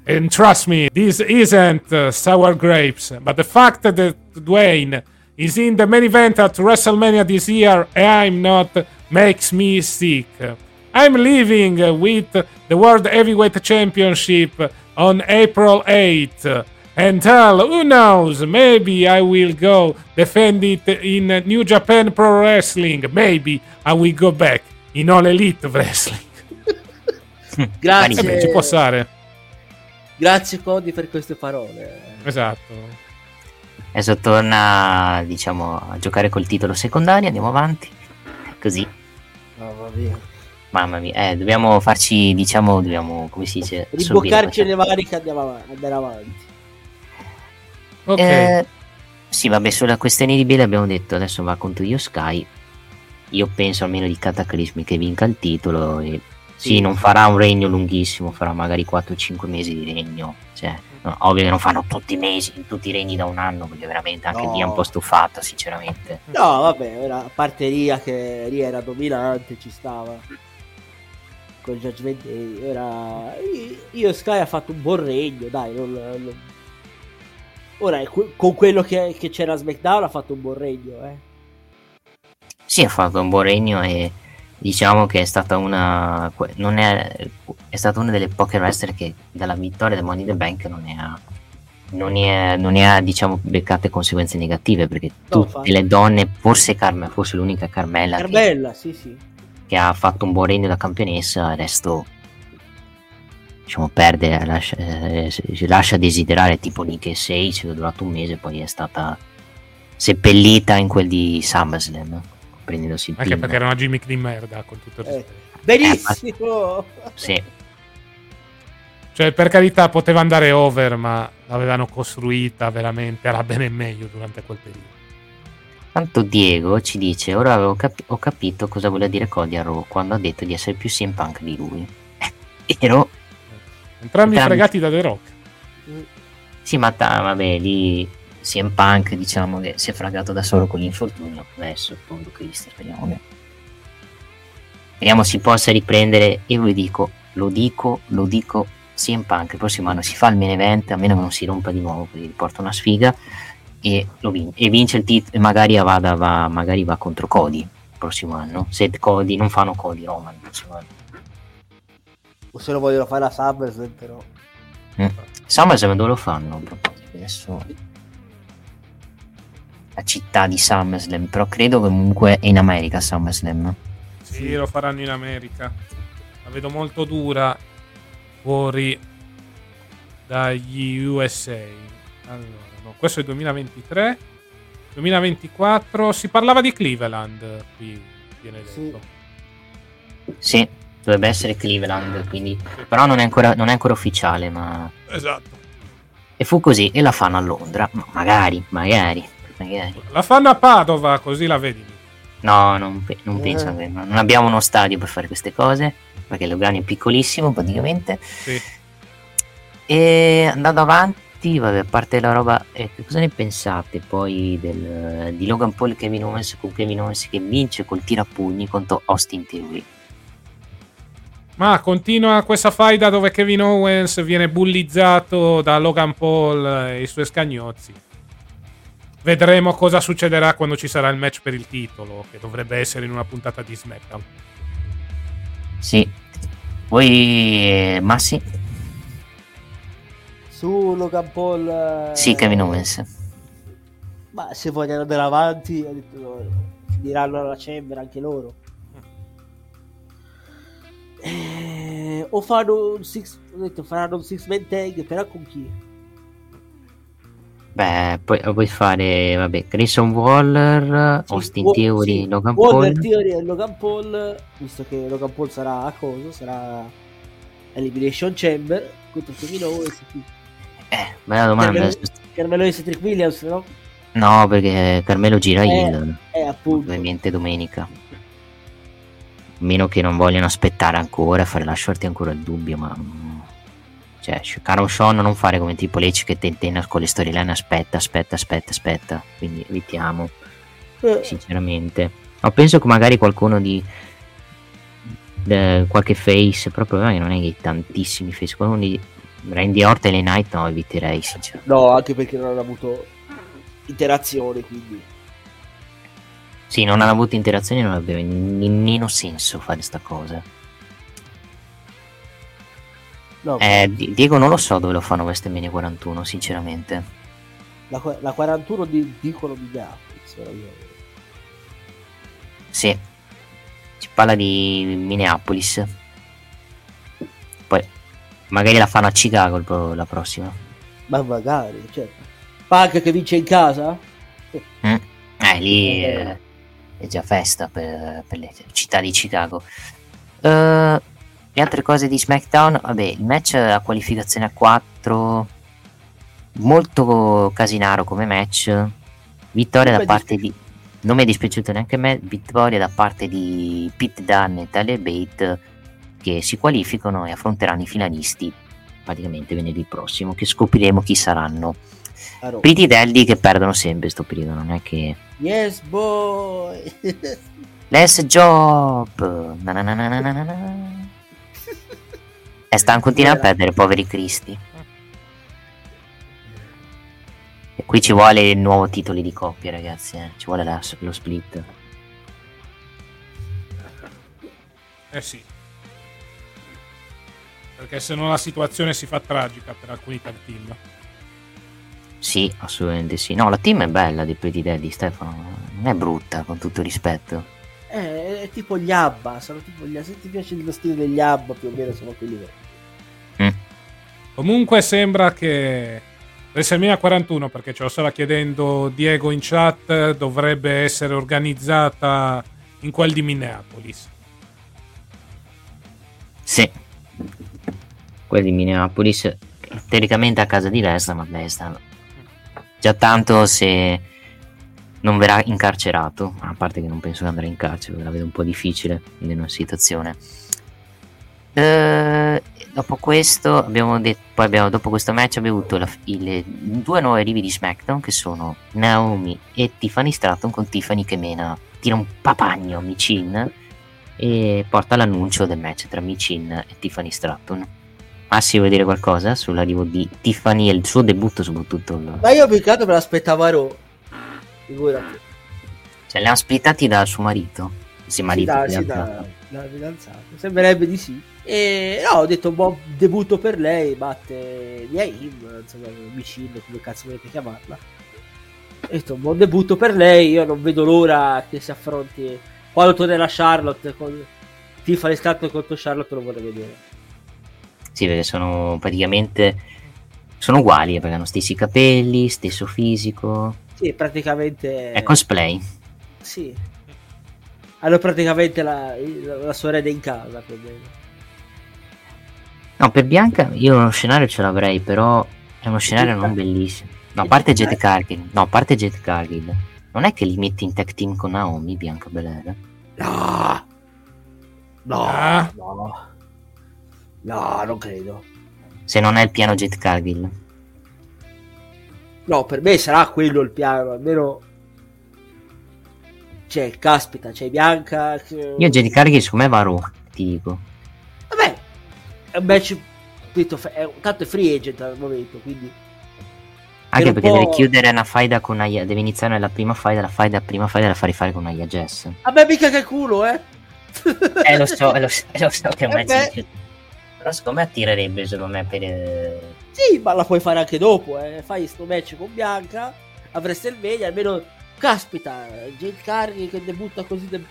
S1: And trust me, this isn't uh, sour grapes, but the fact that Dwayne is in the main event at WrestleMania this year and I'm not makes me sick. I'm leaving with the World Heavyweight Championship on April 8th. And tell, who knows, maybe I will go defend it in New Japan Pro Wrestling. Maybe I will go back in All Elite Wrestling.
S3: Grazie. Eh beh,
S1: ci può stare.
S3: Grazie Cody per queste parole.
S1: Esatto.
S2: Adesso torna, diciamo, a giocare col titolo secondario, andiamo avanti. Così.
S3: Mamma mia.
S2: Mamma mia, eh, dobbiamo farci, diciamo, dobbiamo, come si dice?
S3: Riboccarci le maniche e andare avanti.
S2: Ok. Eh, sì, vabbè, sulla questione di Bale abbiamo detto, adesso va contro Io Sky. Io penso almeno di Cataclismi che vinca il titolo. E, sì, sì, non farà un regno lunghissimo, farà magari 4-5 mesi di regno. Cioè, no, ovvio che non fanno tutti i mesi, tutti i regni da un anno, perché veramente anche no. lì è un po' stufato, sinceramente.
S3: No, vabbè, a parte Ria che Ria era dominante, ci stava. Con Judgment Day, era... Io Sky ha fatto un buon regno, dai, non, non Ora, con quello che, che, c'era a SmackDown ha fatto un buon regno, eh.
S2: Sì, ha fatto un buon regno e diciamo che è stata una non è, è stata una delle poche wrestler che dalla vittoria del Money in the Bank non ne ha non ne ha, non ne ha diciamo beccate conseguenze negative perché no, tutte infatti. le donne forse Carme, forse l'unica Carmella
S3: Carmella, che, sì, sì.
S2: Che ha fatto un buon regno da campionessa il resto diciamo, perde, lascia, eh, lascia desiderare tipo Nick Sage che è durato un mese poi è stata seppellita in quel di SummerSlam prendendosi il
S1: anche pin. perché era una Jimmy di merda con tutto il
S3: eh, benissimo
S2: eh, sì.
S1: Cioè per carità poteva andare over ma l'avevano costruita veramente alla bene e meglio durante quel periodo
S2: Tanto Diego ci dice: Ora ho, capi- ho capito cosa vuole dire Cody a Raw quando ha detto di essere più CM Punk di lui. Ero
S1: Entrambi, Entrambi fregati da The Rock.
S2: Sì, ma ta, vabbè, lì CM Punk diciamo che si è fregato da solo con l'infortunio. Adesso, povero Cristo, speriamo che... Speriamo si possa riprendere. Io vi dico, lo dico, lo dico, CM Punk il prossimo anno si fa il main event, a meno che non si rompa di nuovo, quindi porta una sfiga e, lo vin- e vince il titolo e magari, vada, va, magari va contro Cody il prossimo anno. Se Cody non fanno Cody Roman il prossimo anno
S3: o se lo vogliono fare a SummerSlam però
S2: mm. SummerSlam dove lo fanno? adesso la città di SummerSlam però credo comunque è in America SummerSlam
S1: sì lo faranno in America la vedo molto dura fuori dagli USA allora questo è il 2023 2024 si parlava di Cleveland qui viene detto
S2: sì, sì dovrebbe essere Cleveland, quindi... però non è ancora, non è ancora ufficiale, ma...
S1: Esatto.
S2: E fu così, e la fanno a Londra. Ma magari, magari, magari.
S1: La fanno a Padova, così la vedi.
S2: No, non, pe- non penso che non abbiamo uno stadio per fare queste cose, perché Lugano è piccolissimo praticamente.
S1: Sì.
S2: E andando avanti, vabbè, a parte la roba, eh, cosa ne pensate poi del, di Logan Paul e Kevin Owens con Kevin Owens che vince col tirapugni contro Austin Theory?
S1: Ma continua questa faida dove Kevin Owens viene bullizzato da Logan Paul e i suoi scagnozzi. Vedremo cosa succederà quando ci sarà il match per il titolo, che dovrebbe essere in una puntata di SmackDown.
S2: Sì. Voi, eh, Massi?
S3: Su Logan Paul. eh,
S2: Sì, Kevin Owens.
S3: Ma se vogliono andare avanti, detto diranno alla Chamber anche loro. Eh, o fanno un six, detto, faranno un six man tag, però con chi?
S2: Beh, poi puoi fare, vabbè, Grayson Waller, Austin
S3: Wa-
S2: Theory,
S3: sì,
S2: Logan
S3: Waller,
S2: Paul.
S3: Theory e Logan Paul, visto che Logan Paul sarà a cosa? Sarà Elimination Chamber contro Kevin Owens. Chi?
S2: Bella domanda.
S3: Carmelo, Carmelo e Cedric Williams, no?
S2: No, perché Carmelo gira
S3: Eh,
S2: heel,
S3: eh, appunto.
S2: ovviamente domenica. A meno che non vogliano aspettare ancora, fare lasciarti ancora il dubbio, ma... mm, Cioè, Caro Sean non fare come tipo Lecce che tentenna con le storyline, aspetta, aspetta, aspetta, aspetta. Quindi evitiamo,
S3: Eh,
S2: sinceramente. Ma penso che magari qualcuno di... qualche face, proprio eh, non è che tantissimi face, qualcuno di Randy Orton e le Knight no, eviterei, sinceramente.
S3: No, anche perché non hanno avuto interazione, quindi...
S2: Sì, non hanno avuto interazioni, non aveva nemmeno senso fare sta cosa.
S3: No,
S2: Eh, Di- Diego non lo so dove lo fanno WrestleMania 41, sinceramente.
S3: la, la 41 di, dicono di Neapolis, però io-
S2: Sì. Si parla di Minneapolis. Magari la fanno a Chicago pro- la prossima.
S3: Ma magari, certo. Punk che vince in casa?
S2: Mm? Eh, lì eh, è già festa per, per le città di Chicago. Eh, le altre cose di SmackDown, vabbè, il match a qualificazione a 4, molto casinaro come match. Vittoria
S3: Non
S2: da parte di. Non mi è dispiaciuto neanche a me. Vittoria da parte di Pete Dunne e Tyler Bate che si qualificano e affronteranno i finalisti praticamente venerdì prossimo. Che scopriremo chi saranno. Daddy che perdono sempre sto periodo, non è che.
S3: Yes, boy!
S2: Less job! Na na na na na na na na. E stanno continuando a perdere, poveri cristi. E qui ci vuole il nuovo titolo di coppia, ragazzi. eh. Ci vuole la- lo split.
S1: Eh sì. Perché se no la situazione si fa tragica per alcuni tag team.
S2: Sì, assolutamente sì. No, la team è bella di Pretty Daddy, Stefano. Non è brutta, con tutto rispetto.
S3: Eh, è tipo gli Abba, sono tipo gli Se ti piace lo stile degli Abba, più o meno sono quelli veri.
S1: Comunque sembra che WrestleMania 41, perché ce lo stava chiedendo Diego in chat, dovrebbe essere organizzata in quel di Minneapolis.
S2: Sì. Quelli di Minneapolis, teoricamente a casa di Lesnar, ma Lesnar già tanto se non verrà incarcerato, a parte che non penso che andrà in carcere, la vedo un po' difficile in una situazione. Eh, dopo questo abbiamo detto, poi abbiamo, dopo questo match abbiamo avuto la- i- le due nuove arrivi di SmackDown che sono Naomi e Tiffany Stratton con Tiffany che mena, tira un papagno a Michin e porta l'annuncio del match tra Michin e Tiffany Stratton. Massi vuoi dire qualcosa sull'arrivo di Tiffany e il suo debutto soprattutto?
S3: Ma io più che altro me l'aspettavo a Raw. Figurati.
S2: Cioè li hanno splittati dal suo marito? Sì,
S3: Sì,
S2: marito.
S3: da, sì, da, da fidanzato. Sembrerebbe di sì. E no, ho detto buon debutto per lei, batte Mia Im, insomma, vicino, come cazzo volete chiamarla. Ho detto buon debutto per lei, io non vedo l'ora che si affronti quando tornerà Charlotte con Tiffany Stratton contro Charlotte lo vorrei vedere.
S2: Sì, perché sono praticamente sono uguali perché hanno stessi capelli, stesso fisico.
S3: Sì, praticamente
S2: È cosplay.
S3: Sì. Hanno praticamente la, la, la sorella in casa meno.
S2: No, per Bianca io uno scenario ce l'avrei, però È uno scenario non bellissimo. No, a parte Jet Cargill. No, a parte Jet Cargill. Non è che li metti in tag team con Naomi, Bianca Belair?
S3: No. No,
S1: Ah.
S3: no. No, non credo.
S2: Se non è il piano Jet Cargill.
S3: No, per me sarà quello il piano, almeno... Cioè, caspita, c'è Bianca... che-
S2: Io Jet Cargill secondo me va Raw, ti dico.
S3: Vabbè, è un match... È, tanto è free agent al momento, quindi...
S2: Anche perché deve chiudere una faida con Aya. Deve iniziare nella prima faida. La faida, prima faida la fa rifare con Aya Jess.
S3: Vabbè, mica che culo, eh!
S2: Eh, lo so, lo so, lo so che è un
S3: Eh
S2: di- Però secondo me attirerebbe, secondo me, per... eh,
S3: Sì, ma la puoi fare anche dopo, eh. Fai sto match con Bianca a WrestleMania, almeno caspita, Jade Carney che debutta così, de-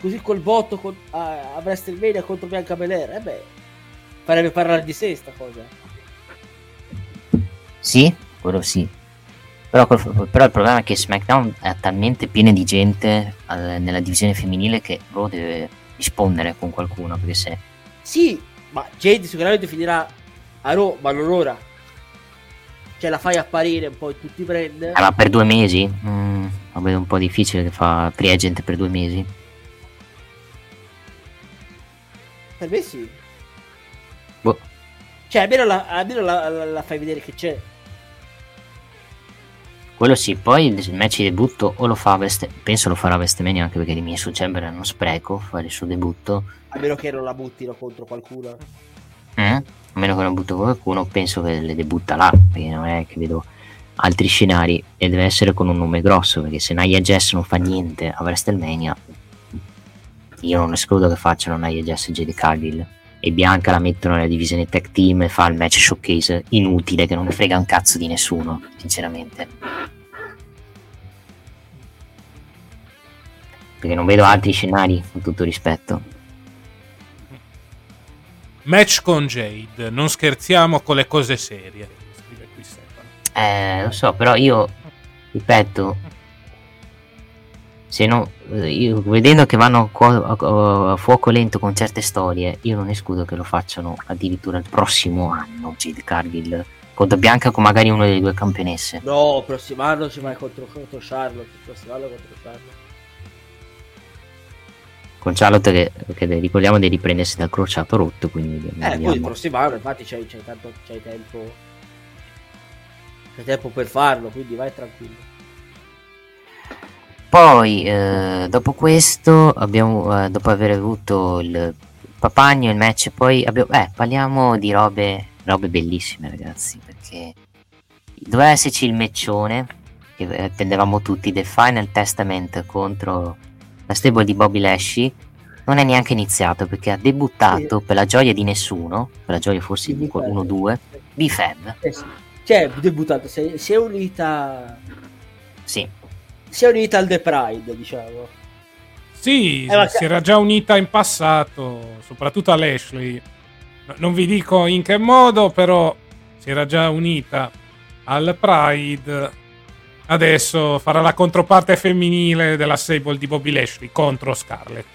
S3: così col botto con- a, a WrestleMania contro Bianca Belair, eh beh, farebbe parlare di sé sta cosa.
S2: Sì, quello sì. Però, però il problema è che SmackDown è talmente pieno di gente al- nella divisione femminile che Raw deve rispondere con qualcuno. Perché se
S3: Sì, ma Jade sicuramente finirà a Raw, ma non ora. Cioè la fai apparire un po' in tutti i brand.
S2: Eh, ma per due mesi? Mm, lo vedo un po' difficile che fa free agent per due mesi.
S3: Per me sì.
S2: Boh.
S3: Cioè almeno la, almeno la- la- la fai vedere che c'è.
S2: Quello sì, poi il match di debutto o lo fa a West, penso lo farà a WrestleMania anche perché di su Chamber è uno spreco fare il suo debutto.
S3: A meno che non la buttino contro qualcuno.
S2: Mm? A meno che non butto qualcuno, penso che le debutta là, perché non è che vedo altri scenari e deve essere con un nome grosso, perché se Nia Jess non fa niente a WrestleMania, io non escludo che facciano Nia Jess e JD Cargill e Bianca la mettono nella divisione tech team e fa il match showcase inutile che non ne frega un cazzo di nessuno, sinceramente. Perché non vedo altri scenari, con tutto rispetto.
S1: Match con Jade, non scherziamo con le cose serie. Scrive qui Stefano.
S2: Eh, lo so, però io ripeto, se no, io, vedendo che vanno a, fuoco lento con certe storie, io non escludo che lo facciano addirittura il prossimo anno. Jade Cargill contro Bianca con magari una delle due campionesse.
S3: No, prossimo anno ci vai contro, contro Charlotte. Prossimo anno contro Charlotte.
S2: Con Charlotte che, che ricordiamo di riprendersi dal crociato rotto. Quindi
S3: Eh, poi il prossimo anno, infatti, c'hai, c'hai tanto c'hai tempo. C'hai tempo per farlo, quindi vai tranquillo.
S2: Poi, eh, dopo questo, abbiamo, eh, dopo aver avuto il papagno, il match, poi abbiamo, eh, parliamo di robe, robe bellissime, ragazzi, perché doveva esserci il meccione, che eh, attendevamo tutti, del Final Testament contro la stable di Bobby Lashley, non è neanche iniziato, perché ha debuttato, per la gioia di nessuno, per la gioia forse di qualcuno o due, B-Fab,
S3: Eh sì. Cioè, debuttato, si è, si è unita.
S2: sì,
S3: Si è unita al The Pride, diciamo.
S1: Sì,
S3: Eh, ma-
S1: si era già unita in passato, soprattutto a Lashley. No- Non vi dico in che modo, però si era già unita al Pride. Adesso farà la controparte femminile della Sable di Bobby Lashley contro Scarlett.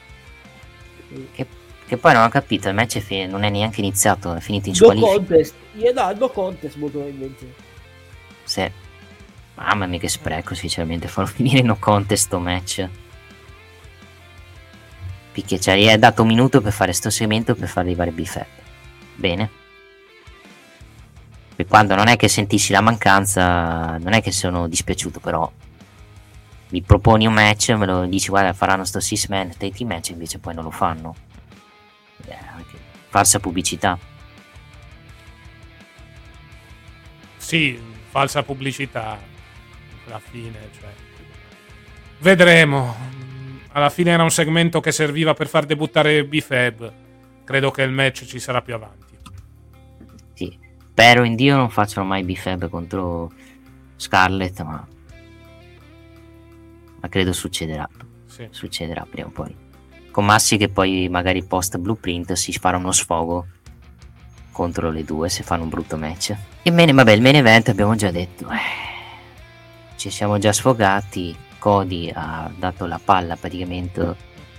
S2: che, che poi non ho capito, il match è fi- non è neanche iniziato, è finito in
S3: No
S2: squalifica.
S3: contest. Io no, no contest molto probabilmente.
S2: Se... Mamma mia che spreco sinceramente farlo finire in no contest sto match. Perché cioè, gli hai dato un minuto per fare sto segmento per far arrivare Bifab. Bene. E quando non è che sentissi la mancanza, non è che sono dispiaciuto, però mi proponi un match, me lo dici guarda faranno sto 6 man team match, invece poi non lo fanno. Eh, falsa pubblicità.
S1: Sì, falsa pubblicità. Alla fine, cioè. Vedremo. Alla fine era un segmento che serviva per far debuttare B-Fab. Credo che il match ci sarà più avanti.
S2: Spero in Dio non facciano mai Bifab contro Scarlett, ma... ma credo succederà.
S1: Sì.
S2: Succederà prima o poi. Con Massi che poi magari post blueprint si farà uno sfogo contro le due se fanno un brutto match. E bene, vabbè, il main event abbiamo già detto. eh, ci siamo già sfogati. Cody ha dato la palla praticamente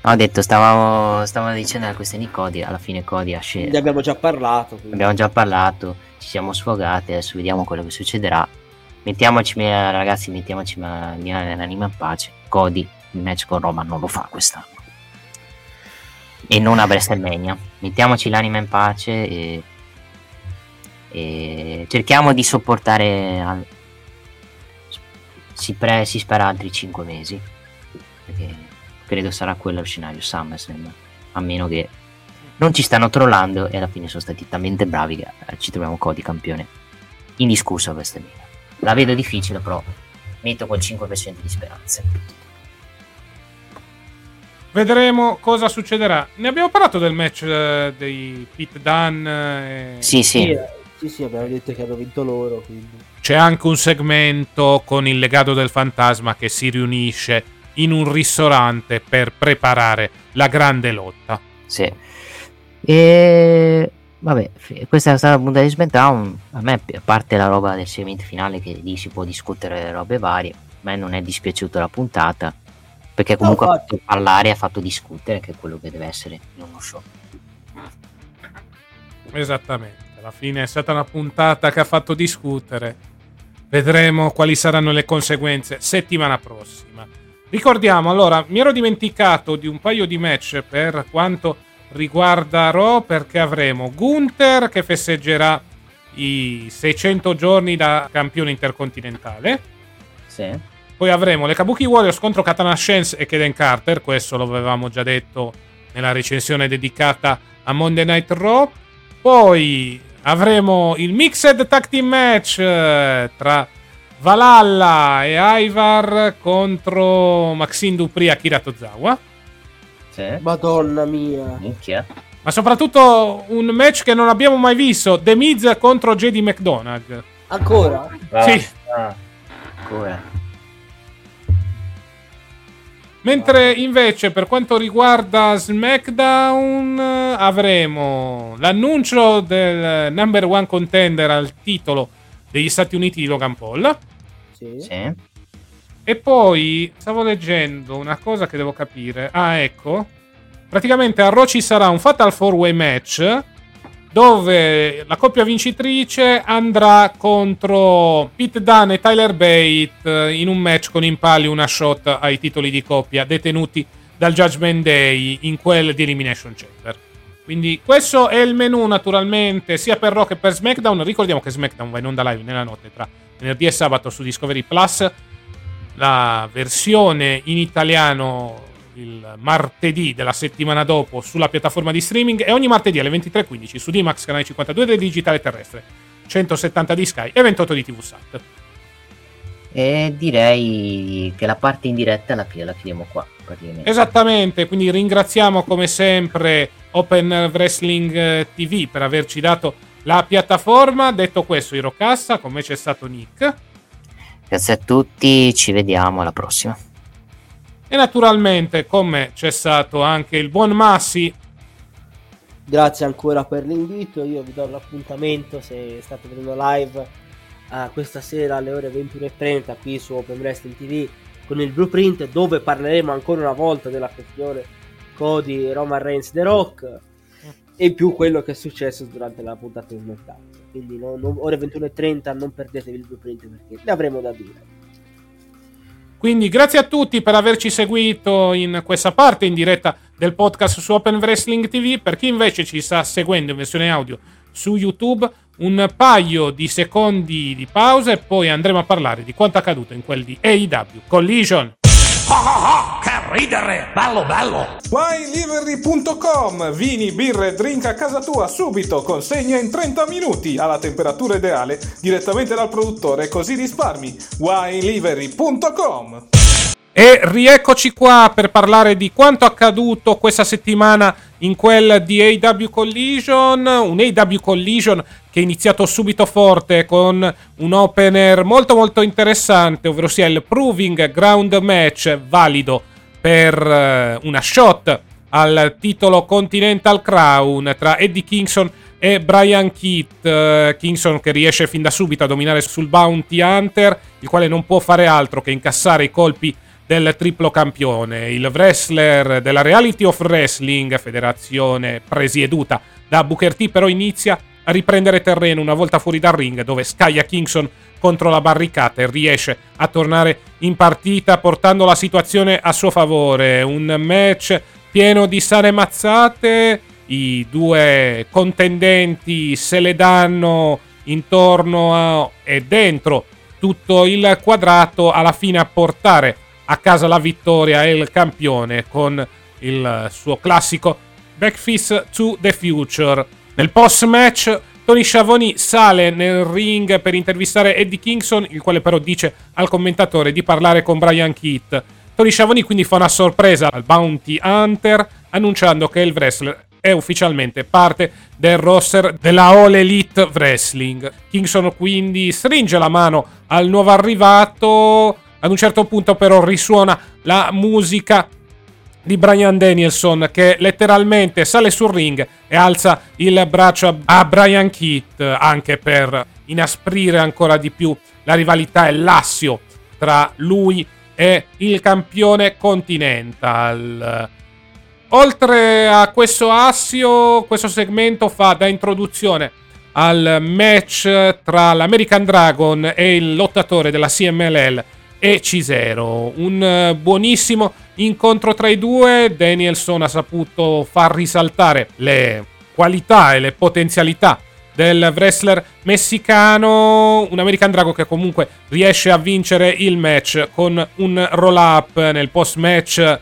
S2: ho detto, stavamo, stavamo dicendo la questione di Cody, alla fine Cody ha
S3: Ne
S2: scelto.
S3: abbiamo già parlato. quindi.
S2: Abbiamo già parlato, ci siamo sfogati, adesso vediamo quello che succederà. Mettiamoci, eh, ragazzi, mettiamoci ma- l'anima in pace. Cody il match con Roman non lo fa quest'anno. E non a WrestleMania. Mettiamoci l'anima in pace e, e cerchiamo di sopportare. al- Si, pre- si spera altri 5 mesi. Perché credo sarà quello lo scenario SummerSlam. A meno che non ci stanno trollando e alla fine sono stati talmente bravi che eh, ci troviamo Cody campione indiscusso a WrestleMania. La vedo difficile, però metto quel 5% di speranze.
S1: Vedremo cosa succederà. Ne abbiamo parlato del match eh, dei Pete Dunne. e-
S2: Sì,
S3: Sì,
S2: sì.
S3: eh, sì, sì, abbiamo detto che hanno vinto loro. Quindi.
S1: C'è anche un segmento con il legato del fantasma che si riunisce in un ristorante per preparare la grande lotta.
S2: Sì. E vabbè, questa è stata la puntata di SmackDown. A me, a parte la roba del segmento finale, che lì si può discutere robe varie, a me non è dispiaciuta la puntata. Perché comunque
S3: No,
S2: ha fatto parlare, ha fatto discutere, che è quello che deve essere in uno show.
S1: Esattamente. Alla fine è stata una puntata che ha fatto discutere. Vedremo quali saranno le conseguenze settimana prossima. Ricordiamo, allora, mi ero dimenticato di un paio di match per quanto riguarda Raw perché avremo Gunther che festeggerà i 600 giorni da campione intercontinentale.
S2: Sì.
S1: Poi avremo le Kabuki Warriors contro Katana Shens e Kaden Carter, questo lo avevamo già detto nella recensione dedicata a Monday Night Raw. Poi avremo il Mixed Tag Team Match eh, tra Valhalla e Ivar contro Maxine Dupri e Akira Tozawa.
S2: Sì.
S3: Madonna mia.
S2: Minchia.
S1: Ma soprattutto un match che non abbiamo mai visto, The Miz contro JD McDonagh.
S3: Ancora?
S1: Sì.
S2: Ah, ancora.
S1: Mentre invece per quanto riguarda SmackDown avremo l'annuncio del number one contender al titolo degli Stati Uniti di Logan Paul.
S3: Sì.
S2: Sì.
S1: E poi stavo leggendo una cosa che devo capire. Ah, ecco. Praticamente a Raw ci sarà un Fatal 4-Way match dove la coppia vincitrice andrà contro Pete Dunne e Tyler Bate eh, in un match con in palio una shot ai titoli di coppia detenuti dal Judgment Day in quel di Elimination Chamber. Quindi questo è il menu naturalmente sia per Raw che per SmackDown. Ricordiamo che SmackDown va in onda live nella notte tra venerdì e sabato su Discovery Plus. La versione in italiano il martedì della settimana dopo sulla piattaforma di streaming e ogni martedì alle 23.15 su D-Max canale 52 del digitale terrestre, 170 di Sky e 28 di TV Sat.
S2: E direi che la parte in diretta la, la chiudiamo qua.
S1: Esattamente, quindi ringraziamo come sempre Open Wrestling eh, TV per averci dato la piattaforma. Detto questo, Irocassa, con me c'è stato Nick.
S2: Grazie a tutti, ci vediamo alla prossima.
S1: E naturalmente con me c'è stato anche il buon Massi.
S3: Grazie ancora per l'invito. Io vi do l'appuntamento se state vedendo live a questa sera alle ore 21.30 qui su Open Wrestling TV con il blueprint dove parleremo ancora una volta della questione Cody Roman Reigns The Rock e in più quello che è successo durante la puntata di SmackDown. Quindi non- non- ore 21.30 non perdetevi il blueprint perché ne avremo da dire.
S1: Quindi grazie a tutti per averci seguito in questa parte in diretta del podcast su Open Wrestling TV. Per chi invece ci sta seguendo in versione audio su YouTube, un paio di secondi di pausa e poi andremo a parlare di quanto accaduto in quel di AEW Collision.
S10: Ridere! Bello, bello!
S11: WineLivery.com Vini, birre, drink a casa tua subito, consegna in 30 minuti alla temperatura ideale direttamente dal produttore, così risparmi. WineLivery.com
S1: E rieccoci qua per parlare di quanto accaduto questa settimana in quel di AW Collision. Un AW Collision che è iniziato subito forte con un opener molto molto interessante, ovvero sia il Proving Ground Match valido per eh, una shot al titolo Continental Crown tra Eddie Kingston e Brian Keat. eh, Kingston che riesce fin da subito a dominare sul Bounty Hunter, il quale non può fare altro che incassare i colpi del triplo campione. Il wrestler della Reality of Wrestling, federazione presieduta da Booker T, però inizia riprendere terreno una volta fuori dal ring, dove Skya Kingston contro la barricata e riesce a tornare in partita portando la situazione a suo favore. Un match pieno di sane mazzate. I due contendenti se le danno intorno a, e dentro tutto il quadrato alla fine a portare a casa la vittoria e il campione con il suo classico Backfist to the Future. Nel post match Tony Schiavoni sale nel ring per intervistare Eddie Kingston, il quale però dice al commentatore di parlare con Brian Keith. Tony Schiavoni quindi fa una sorpresa al Bounty Hunter annunciando che il wrestler è ufficialmente parte del roster della All Elite Wrestling. Kingston quindi stringe la mano al nuovo arrivato. Ad un certo punto però risuona la musica di Brian Danielson che letteralmente sale sul ring e alza il braccio a Brian Keith anche per inasprire ancora di più la rivalità e l'assio tra lui e il campione Continental. Oltre a questo assio, questo segmento fa da introduzione al match tra l'American Dragon e il lottatore della CMLL e C0. Un buonissimo incontro tra i due. Danielson ha saputo far risaltare le qualità e le potenzialità del wrestler messicano, un American Dragon che comunque riesce a vincere il match con un roll up nel post match.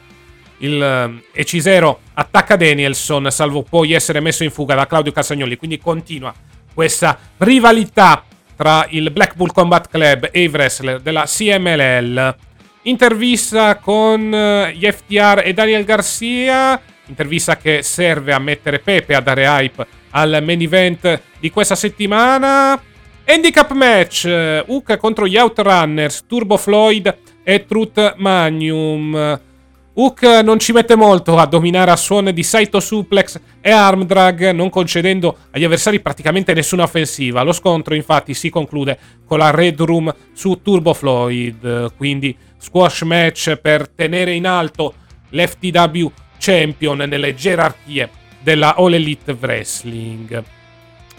S1: Il EC0 attacca Danielson, salvo poi essere messo in fuga da Claudio Casagnoli. Quindi continua questa rivalità tra il Blackpool Combat Club e i wrestler della CMLL. Intervista con eh, gli FTR e Daniel Garcia. Intervista che serve a mettere Pepe a dare hype al main event di questa settimana. Handicap match: Hook contro gli Outrunners, Turbo Floyd e Truth Magnum. Hook non ci mette molto a dominare a suon di Saito Suplex e Arm Drag, non concedendo agli avversari praticamente nessuna offensiva. Lo scontro, infatti, si conclude con la Red Room su Turbo Floyd. Quindi, squash match per tenere in alto l'FTW Champion nelle gerarchie della All Elite Wrestling.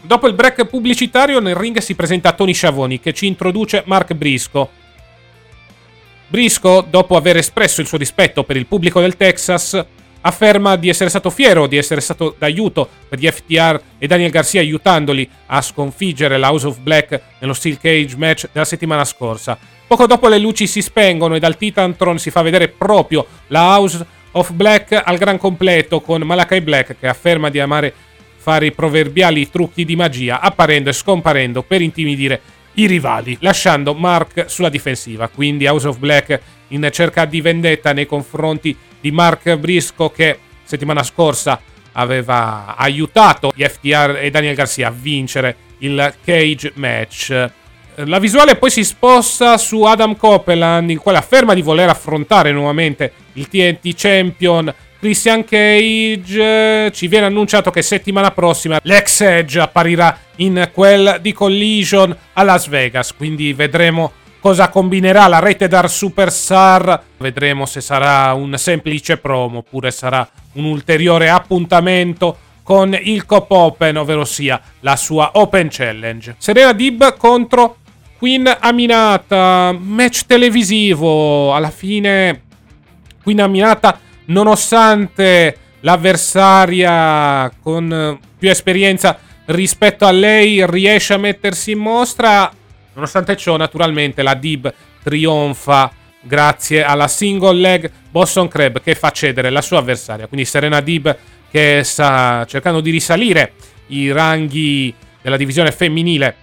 S1: Dopo il break pubblicitario, nel ring si presenta Tony Schiavoni che ci introduce Mark Brisco Brisco, dopo aver espresso il suo rispetto per il pubblico del Texas, afferma di essere stato fiero di essere stato d'aiuto per gli FTR e Daniel Garcia aiutandoli a sconfiggere la House of Black nello Steel Cage match della settimana scorsa. Poco dopo le luci si spengono e dal Titantron si fa vedere proprio la House of Black al gran completo con Malakai Black che afferma di amare fare i proverbiali trucchi di magia apparendo e scomparendo per intimidire i rivali, lasciando Mark sulla difensiva. Quindi House of Black in cerca di vendetta nei confronti di Mark Brisco che settimana scorsa aveva aiutato gli FTR e Daniel Garcia a vincere il cage match. La visuale poi si sposta su Adam Copeland, il quale afferma di voler affrontare nuovamente il TNT Champion Christian Cage. Ci viene annunciato che settimana prossima l'ex Edge apparirà in quel di Collision a Las Vegas. Quindi vedremo cosa combinerà la rete dar Superstar. Vedremo se sarà un semplice promo oppure sarà un ulteriore appuntamento con il Cop Open, ovvero sia la sua Open Challenge. Serena Dib contro Queen Aminata, match televisivo. Alla fine Queen Aminata nonostante l'avversaria con più esperienza rispetto a lei riesce a mettersi in mostra. Nonostante ciò, naturalmente, la Dib trionfa grazie alla single leg Boston Crab che fa cedere la sua avversaria. Quindi Serena Dib che sta cercando di risalire i ranghi della divisione femminile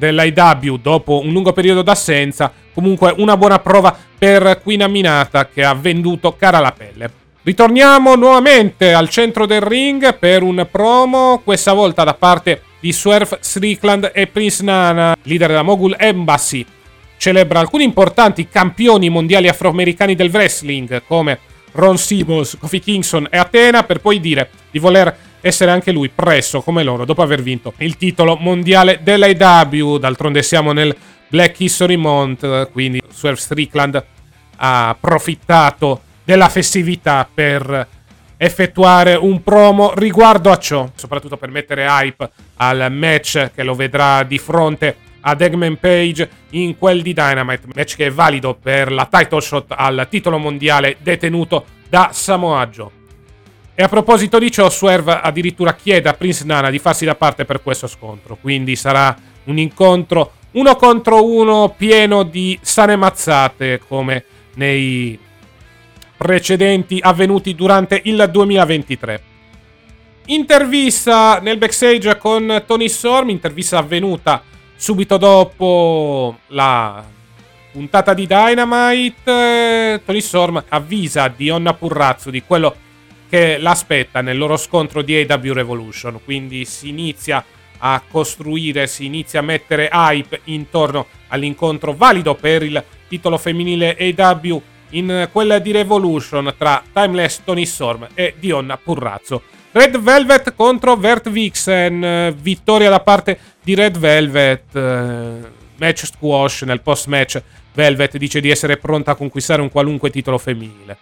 S1: dell'IW dopo un lungo periodo d'assenza. Comunque una buona prova per Queen Aminata che ha venduto cara la pelle. Ritorniamo nuovamente al centro del ring per un promo, questa volta da parte di Swerve Strickland e Prince Nana, leader della Mogul Embassy. Celebra alcuni importanti campioni mondiali afroamericani del wrestling come Ron Simmons, Kofi Kingston e Athena per poi dire di voler essere anche lui presso come loro dopo aver vinto il titolo mondiale dell'AW. D'altronde siamo nel Black History Month, quindi Swerve Strickland ha approfittato della festività per effettuare un promo riguardo a ciò, soprattutto per mettere hype al match che lo vedrà di fronte ad Eggman Page in quel di Dynamite, match che è valido per la title shot al titolo mondiale detenuto da Samoa Joe. E a proposito di ciò, Swerve addirittura chiede a Prince Nana di farsi da parte per questo scontro, quindi sarà un incontro uno contro uno pieno di sane mazzate come nei precedenti avvenuti durante il 2023. Intervista nel backstage con Tony Storm, intervista avvenuta subito dopo la puntata di Dynamite. Tony Storm avvisa Dionna Purrazzo di quello che l'aspetta nel loro scontro di AW Revolution, quindi si inizia a costruire, si inizia a mettere hype intorno all'incontro valido per il titolo femminile AW in quella di Revolution tra Timeless Tony Storm e Dionna Purrazzo. Red Velvet contro Vert Vixen, vittoria da parte di Red Velvet, eh, match squash nel post match. Velvet dice di essere pronta a conquistare un qualunque titolo femminile.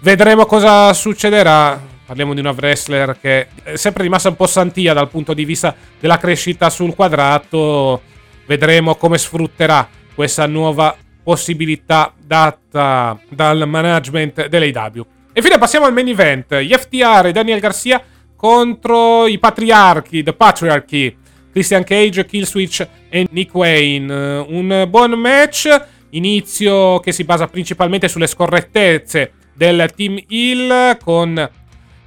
S1: Vedremo cosa succederà. Parliamo di una wrestler che è sempre rimasta un po' santia dal punto di vista della crescita sul quadrato. Vedremo come sfrutterà questa nuova possibilità data dal management dell'AW. E infine passiamo al main event. FTR e Daniel Garcia contro i patriarchi, The Patriarchy. Christian Cage, Killswitch e Nick Wayne. Un buon match. Inizio che si basa principalmente sulle scorrettezze del team Hill con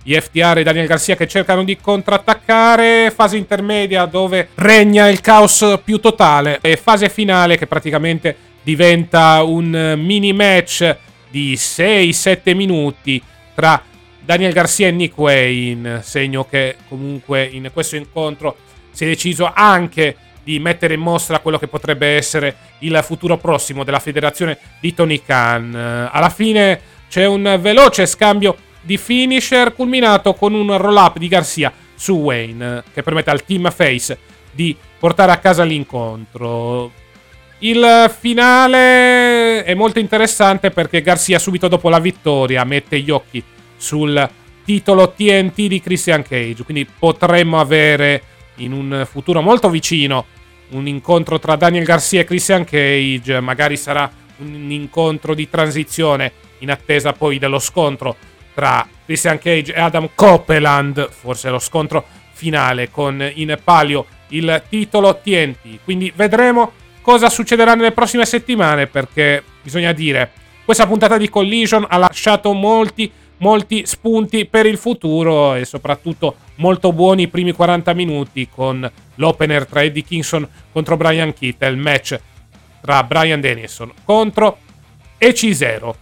S1: gli FTR e Daniel Garcia che cercano di contrattaccare, fase intermedia dove regna il caos più totale e fase finale che praticamente diventa un mini match di 6-7 minuti tra Daniel Garcia e Nick Wayne, segno che comunque in questo incontro si è deciso anche di mettere in mostra quello che potrebbe essere il futuro prossimo della federazione di Tony Khan. Alla fine c'è un veloce scambio di finisher culminato con un roll up di Garcia su Wayne che permette al team face di portare a casa l'incontro. Il finale è molto interessante perché Garcia subito dopo la vittoria mette gli occhi sul titolo TNT di Christian Cage, quindi potremmo avere in un futuro molto vicino un incontro tra Daniel Garcia e Christian Cage, magari sarà un incontro di transizione in attesa poi dello scontro tra Christian Cage e Adam Copeland, forse lo scontro finale con in palio il titolo TNT. Quindi vedremo cosa succederà nelle prossime settimane perché bisogna dire questa puntata di Collision ha lasciato molti molti spunti per il futuro e soprattutto molto buoni i primi 40 minuti con l'opener tra Eddie Kingston contro Brian Kitt il match tra Brian Dennison contro EC0.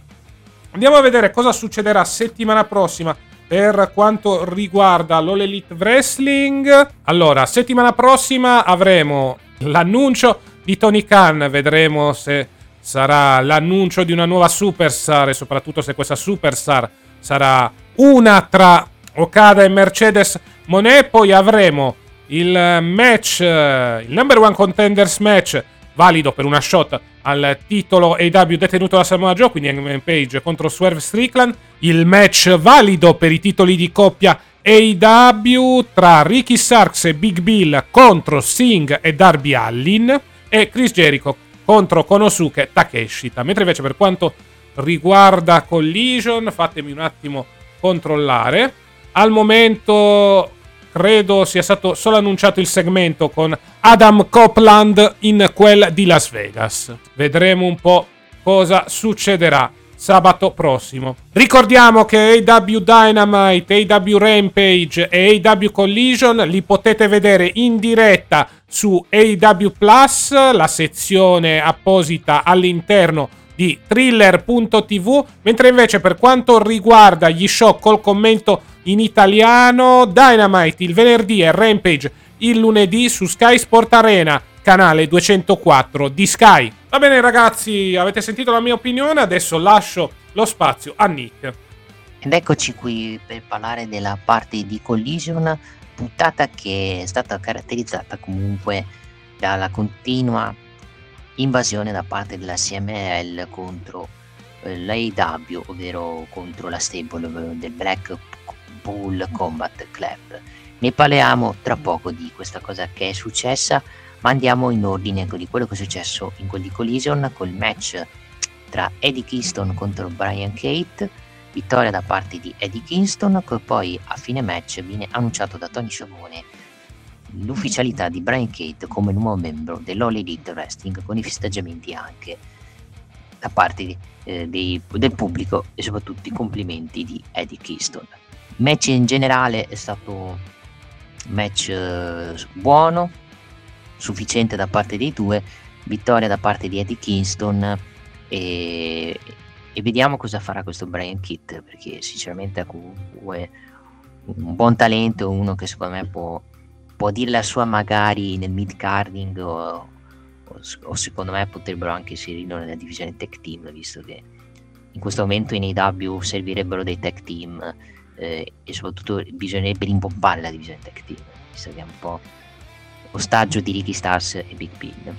S1: Andiamo a vedere cosa succederà settimana prossima per quanto riguarda l'All Elite Wrestling. Allora, settimana prossima avremo l'annuncio di Tony Khan, vedremo se sarà l'annuncio di una nuova superstar e soprattutto se questa superstar sarà una tra Okada e Mercedes Monet. Poi avremo il match, il number one contenders match valido per una shot al titolo AW detenuto da Samoa Joe, quindi Hangman Page contro Swerve Strickland. Il match valido per i titoli di coppia AW tra Ricky Starks e Big Bill contro Singh e Darby Allin e Chris Jericho contro Konosuke Takeshita. Mentre invece per quanto riguarda Collision, fatemi un attimo controllare. Al momento credo sia stato solo annunciato il segmento con Adam Copeland in quel di Las Vegas. Vedremo un po' cosa succederà sabato prossimo. Ricordiamo che AW Dynamite, AW Rampage e AW Collision li potete vedere in diretta su AW Plus, la sezione apposita all'interno di thriller.tv, mentre invece per quanto riguarda gli show col commento in italiano, Dynamite il venerdì e Rampage il lunedì su Sky Sport Arena, canale 204 di Sky. Va bene ragazzi, avete sentito la mia opinione, adesso lascio lo spazio a Nick.
S2: Ed eccoci qui per parlare della parte di Collision, puntata che è stata caratterizzata comunque dalla continua invasione da parte della CML contro eh, l'AEW, ovvero contro la stable del Black Bull Combat Club. Ne parliamo tra poco di questa cosa che è successa, ma andiamo in ordine di quello che è successo in quel di Collision col match tra Eddie Kingston contro Brian Kate, vittoria da parte di Eddie Kingston, che poi a fine match viene annunciato da Tony Sciavone l'ufficialità di Brian Kate come nuovo membro dell'All Elite Wrestling con i festeggiamenti anche da parte eh, dei, del pubblico e soprattutto i complimenti di Eddie Kingston. Match in generale è stato match eh, buono, sufficiente da parte dei due, vittoria da parte di Eddie Kingston e, e vediamo cosa farà questo Brian Kitt perché sinceramente comunque un buon talento, uno che secondo me può, può dire la sua magari nel mid carding o, o, o, secondo me potrebbero anche inserirlo nella divisione tech team visto che in questo momento in AW servirebbero dei tech team eh, e soprattutto bisognerebbe rimbombare la divisione tech team visto che è un po' ostaggio di Ricky Stars e Big Bill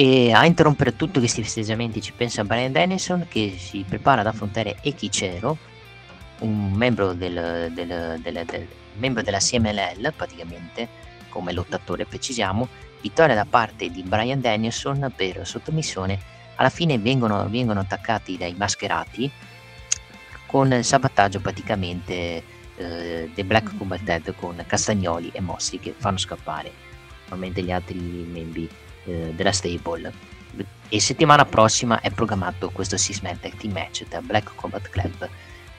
S2: e a interrompere tutti questi festeggiamenti ci pensa Brian Dennison che si prepara ad affrontare Ekichero, un membro, del, del, del, del, membro della CMLL praticamente, come lottatore precisiamo, vittoria da parte di Brian Dennison per sottomissione, alla fine vengono, vengono attaccati dai mascherati con il sabotaggio praticamente eh, dei Black Combat con Castagnoli e Mossi che fanno scappare normalmente gli altri membri eh, della stable e settimana prossima è programmato questo Six Team Match tra Black Combat Club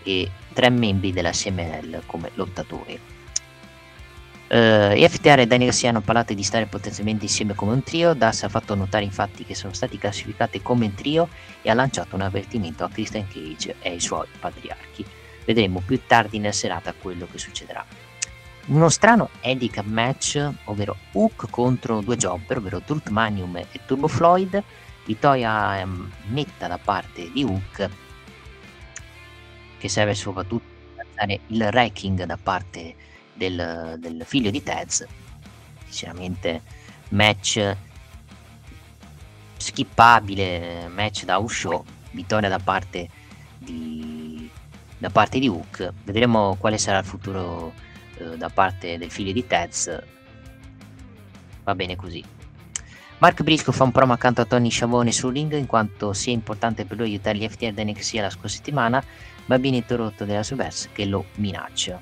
S2: e tre membri della CML come lottatori. Uh, eh, FTR e Danny Garcia hanno parlato di stare potenzialmente insieme come un trio. Das ha fatto notare infatti che sono stati classificati come trio e ha lanciato un avvertimento a Christian Cage e ai suoi patriarchi. Vedremo più tardi nella serata quello che succederà uno strano handicap match, ovvero Hook contro due jobber, ovvero Turtmanium e Turbo Floyd, vittoria ehm, netta da parte di Hook, che serve soprattutto per dare il ranking da parte del, del figlio di Tez. Sinceramente, match skippabile, match da show, vittoria da parte di, da parte di Hook. Vedremo quale sarà il futuro eh, da parte del figlio di Tez va bene così Mark Briscoe fa un promo accanto a Tony Sciavone sul ring in quanto sia importante per lui aiutare gli FTR da NXT la scorsa settimana ma viene interrotto dalla Subverse che lo minaccia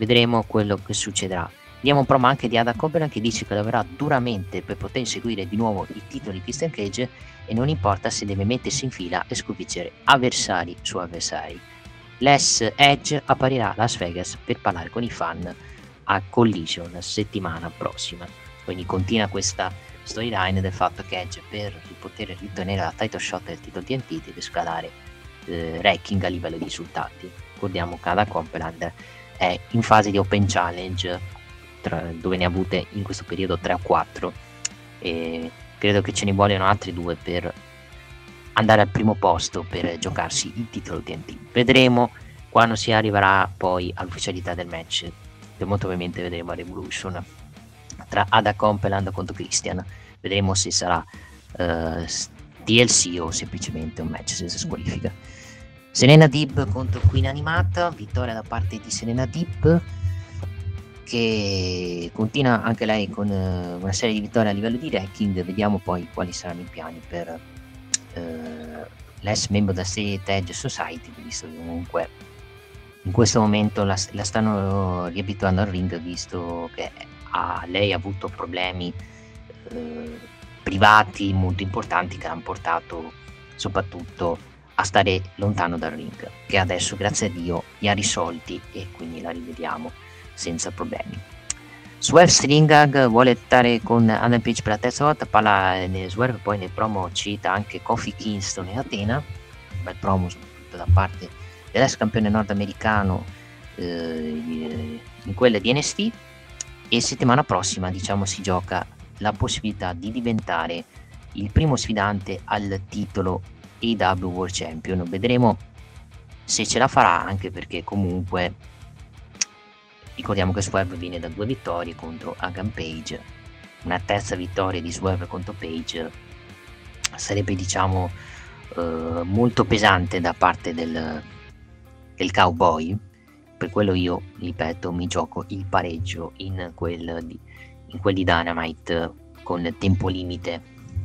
S2: vedremo quello che succederà Diamo un promo anche di Ada Coburn che dice che lavorerà duramente per poter seguire di nuovo i titoli di Christian Cage e non importa se deve mettersi in fila e sconfiggere avversari su avversari. Les Edge apparirà a Las Vegas per parlare con i fan a Collision settimana prossima. Quindi continua questa storyline del fatto che Edge per poter ritenere la title shot del titolo TNT deve scalare eh, ranking a livello di risultati. Ricordiamo che Ada Copeland è in fase di open challenge tra, dove ne ha avute in questo periodo 3 o 4 e credo che ce ne vogliono altri due per andare al primo posto per giocarsi il titolo TNT. Vedremo quando si arriverà poi all'ufficialità del match, che molto probabilmente vedremo a Revolution tra Ada Compeland contro Christian. Vedremo se sarà uh, eh, DLC o semplicemente un match senza squalifica. Serena Deeb contro Queen Animata, vittoria da parte di Serena Deeb che continua anche lei con uh, una serie di vittorie a livello di ranking, vediamo poi quali saranno i piani per eh, l'ex membro della serie Edge Society, visto che comunque in questo momento la, la stanno riabituando al ring, visto che ha, lei ha avuto problemi eh, privati molto importanti che hanno portato soprattutto a stare lontano dal ring, che adesso grazie a Dio li ha risolti e quindi la rivediamo senza problemi. Swerve Stringag vuole stare con Adam Page per la terza volta, parla nel Swerve, poi nel promo cita anche Kofi Kingston e Atena, un bel promo soprattutto da parte dell'ex campione nordamericano eh, in quella di NST e settimana prossima diciamo si gioca la possibilità di diventare il primo sfidante al titolo AW World Champion. Vedremo se ce la farà anche perché comunque Ricordiamo che Swerve viene da due vittorie contro Hagan Page, una terza vittoria di Swerve contro Page sarebbe diciamo eh, molto pesante da parte del, del cowboy. Per quello io, ripeto, mi gioco il pareggio in quel di, in quel di Dynamite con tempo limite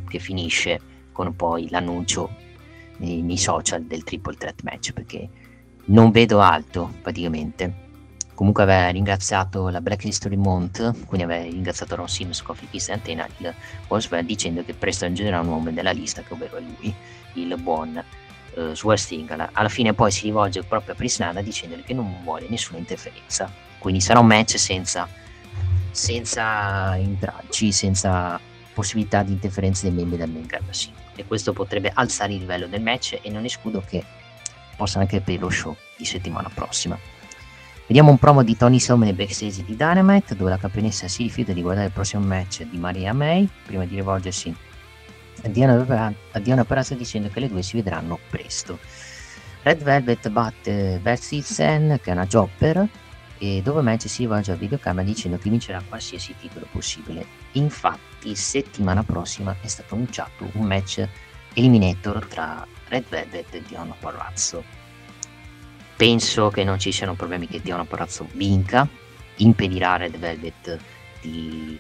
S2: che finisce con poi l'annuncio nei, nei social del triple threat match perché non vedo alto praticamente comunque aveva ringraziato la Black History Month, quindi aveva ringraziato Ron Sims, Coffee Kiss e Antena, il Wolfsburg, dicendo che presto aggiungerà un uomo della lista, che ovvero è lui, il buon uh, Swear Alla fine poi si rivolge proprio a Prisnada dicendogli che non vuole nessuna interferenza. Quindi sarà un match senza, senza intralci, senza possibilità di interferenze dei membri del main card. E questo potrebbe alzare il livello del match e non escludo che possa anche per lo show di settimana prossima. Vediamo un promo di Tony Storm nel backstage di Dynamite dove la campionessa si rifiuta di guardare il prossimo match di Maria May prima di rivolgersi a Diana, a dicendo che le due si vedranno presto. Red Velvet batte Versitzen che è una jobber e dove match si rivolge al videocamera dicendo che vincerà qualsiasi titolo possibile. Infatti settimana prossima è stato annunciato un match eliminator tra Red Velvet e Diana Porrazzo penso che non ci siano problemi che Diona Porrazzo vinca, impedirà a Red Velvet di,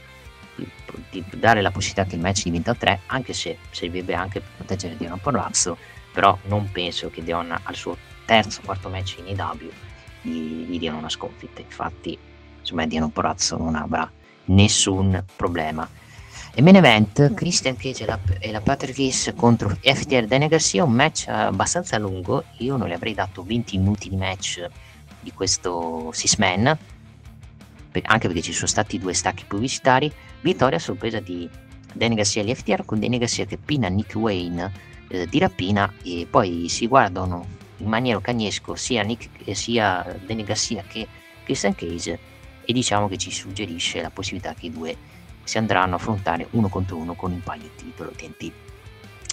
S2: di, di, dare la possibilità che il match diventa 3, anche se servirebbe anche per proteggere Diona Porrazzo, però non penso che Diona al suo terzo o quarto match in EW gli, gli diano una sconfitta, infatti secondo me Diona Porrazzo non avrà nessun problema e main event, Christian Cage e la, e la Patrick Case contro FTR Daniel Garcia, un match abbastanza lungo, io non le avrei dato 20 minuti di match di questo Six Man, anche perché ci sono stati due stacchi pubblicitari, vittoria a sorpresa di Daniel Garcia e gli FTR con Daniel Garcia che pina Nick Wayne eh, di rapina e poi si guardano in maniera cagnesco sia, Nick, sia Daniel Garcia che Christian Cage e diciamo che ci suggerisce la possibilità che i due si andranno a affrontare uno contro uno con un paio di titolo TNT.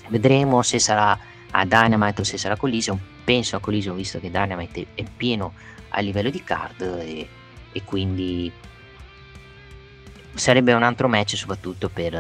S2: Vedremo se sarà a Dynamite o se sarà Collision. Penso a Collision visto che Dynamite è pieno a livello di card e, e quindi sarebbe un altro match soprattutto per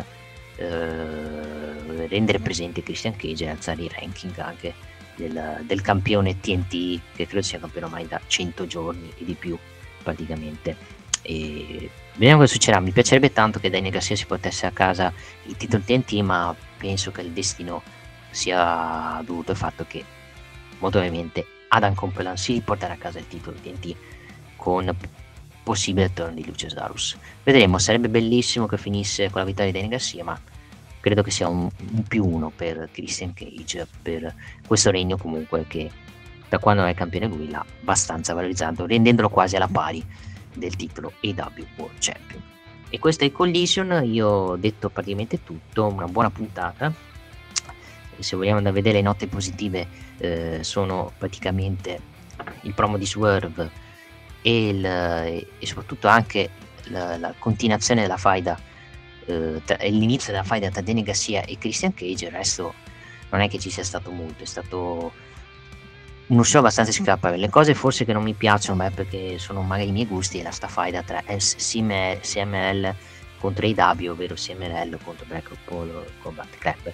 S2: eh, rendere presente Christian Cage e alzare i ranking anche del, del, campione TNT che credo sia campione ormai da 100 giorni e di più praticamente e vediamo cosa succederà. Mi piacerebbe tanto che Daniel Garcia si portasse a casa il titolo TNT, ma penso che il destino sia dovuto al fatto che molto ovviamente Adam Copeland si riporterà a casa il titolo TNT con possibile turn di Lucius Darus. Vedremo, sarebbe bellissimo che finisse con la vittoria di Daniel Garcia, ma credo che sia un, un più uno per Christian Cage, per questo regno comunque che da quando è campione lui l'ha abbastanza valorizzato, rendendolo quasi alla pari del titolo AW World Champion. E questa è Collision, io ho detto praticamente tutto, una buona puntata. Se vogliamo andare a vedere le note positive eh, sono praticamente il promo di Swerve e, il, e soprattutto anche la, la continuazione della faida eh, l'inizio della faida tra Danny Garcia e Christian Cage, il resto non è che ci sia stato molto, è stato uno show abbastanza scappabile. Le cose forse che non mi piacciono, ma è perché sono magari i miei gusti, è la stafaida tra CML contro AW, ovvero CML contro Black Polo Combat Club.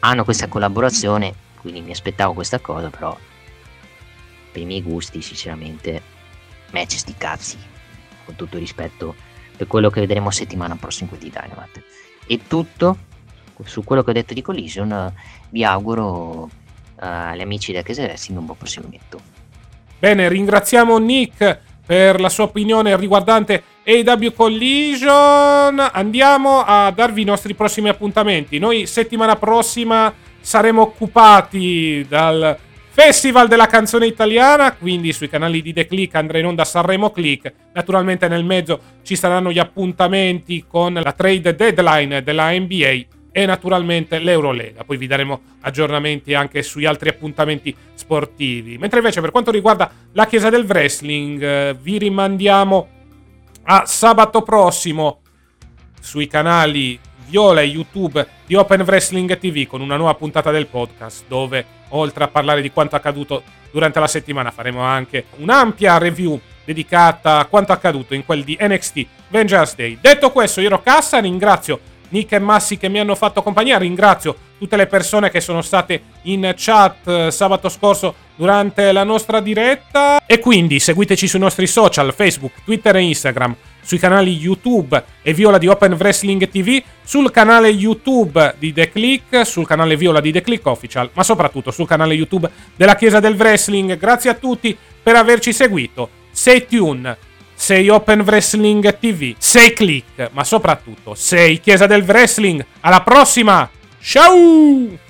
S2: Hanno questa collaborazione, quindi mi aspettavo questa cosa, però per i miei gusti, sinceramente, match sti cazzi, con tutto rispetto per quello che vedremo settimana prossima di Dynamite. E tutto su quello che ho detto di Collision, vi auguro agli amici del Case Wrestling un buon proseguimento.
S1: Bene, ringraziamo Nick per la sua opinione riguardante AW Collision. Andiamo a darvi i nostri prossimi appuntamenti. Noi settimana prossima saremo occupati dal Festival della canzone italiana, quindi sui canali di The Click andrà in onda Sanremo Click. Naturalmente nel mezzo ci saranno gli appuntamenti con la trade deadline della NBA e naturalmente l'Eurolega. Poi vi daremo aggiornamenti anche sugli altri appuntamenti sportivi. Mentre invece per quanto riguarda la Chiesa del Wrestling, eh, vi rimandiamo a sabato prossimo sui canali Viola e YouTube di Open Wrestling TV con una nuova puntata del podcast dove oltre a parlare di quanto accaduto durante la settimana faremo anche un'ampia review dedicata a quanto accaduto in quel di NXT Vengeance Day. Detto questo, io ero Cassa, ringrazio Nick e Massi che mi hanno fatto compagnia. Ringrazio tutte le persone che sono state in chat eh, sabato scorso durante la nostra diretta. E quindi seguiteci sui nostri social, Facebook, Twitter e Instagram, sui canali YouTube e Viola di Open Wrestling TV, sul canale YouTube di The Click, sul canale Viola di The Click Official, ma soprattutto sul canale YouTube della Chiesa del Wrestling. Grazie a tutti per averci seguito. Stay tuned sei Open Wrestling TV, sei Click, ma soprattutto sei Chiesa del Wrestling. Alla prossima! Ciao!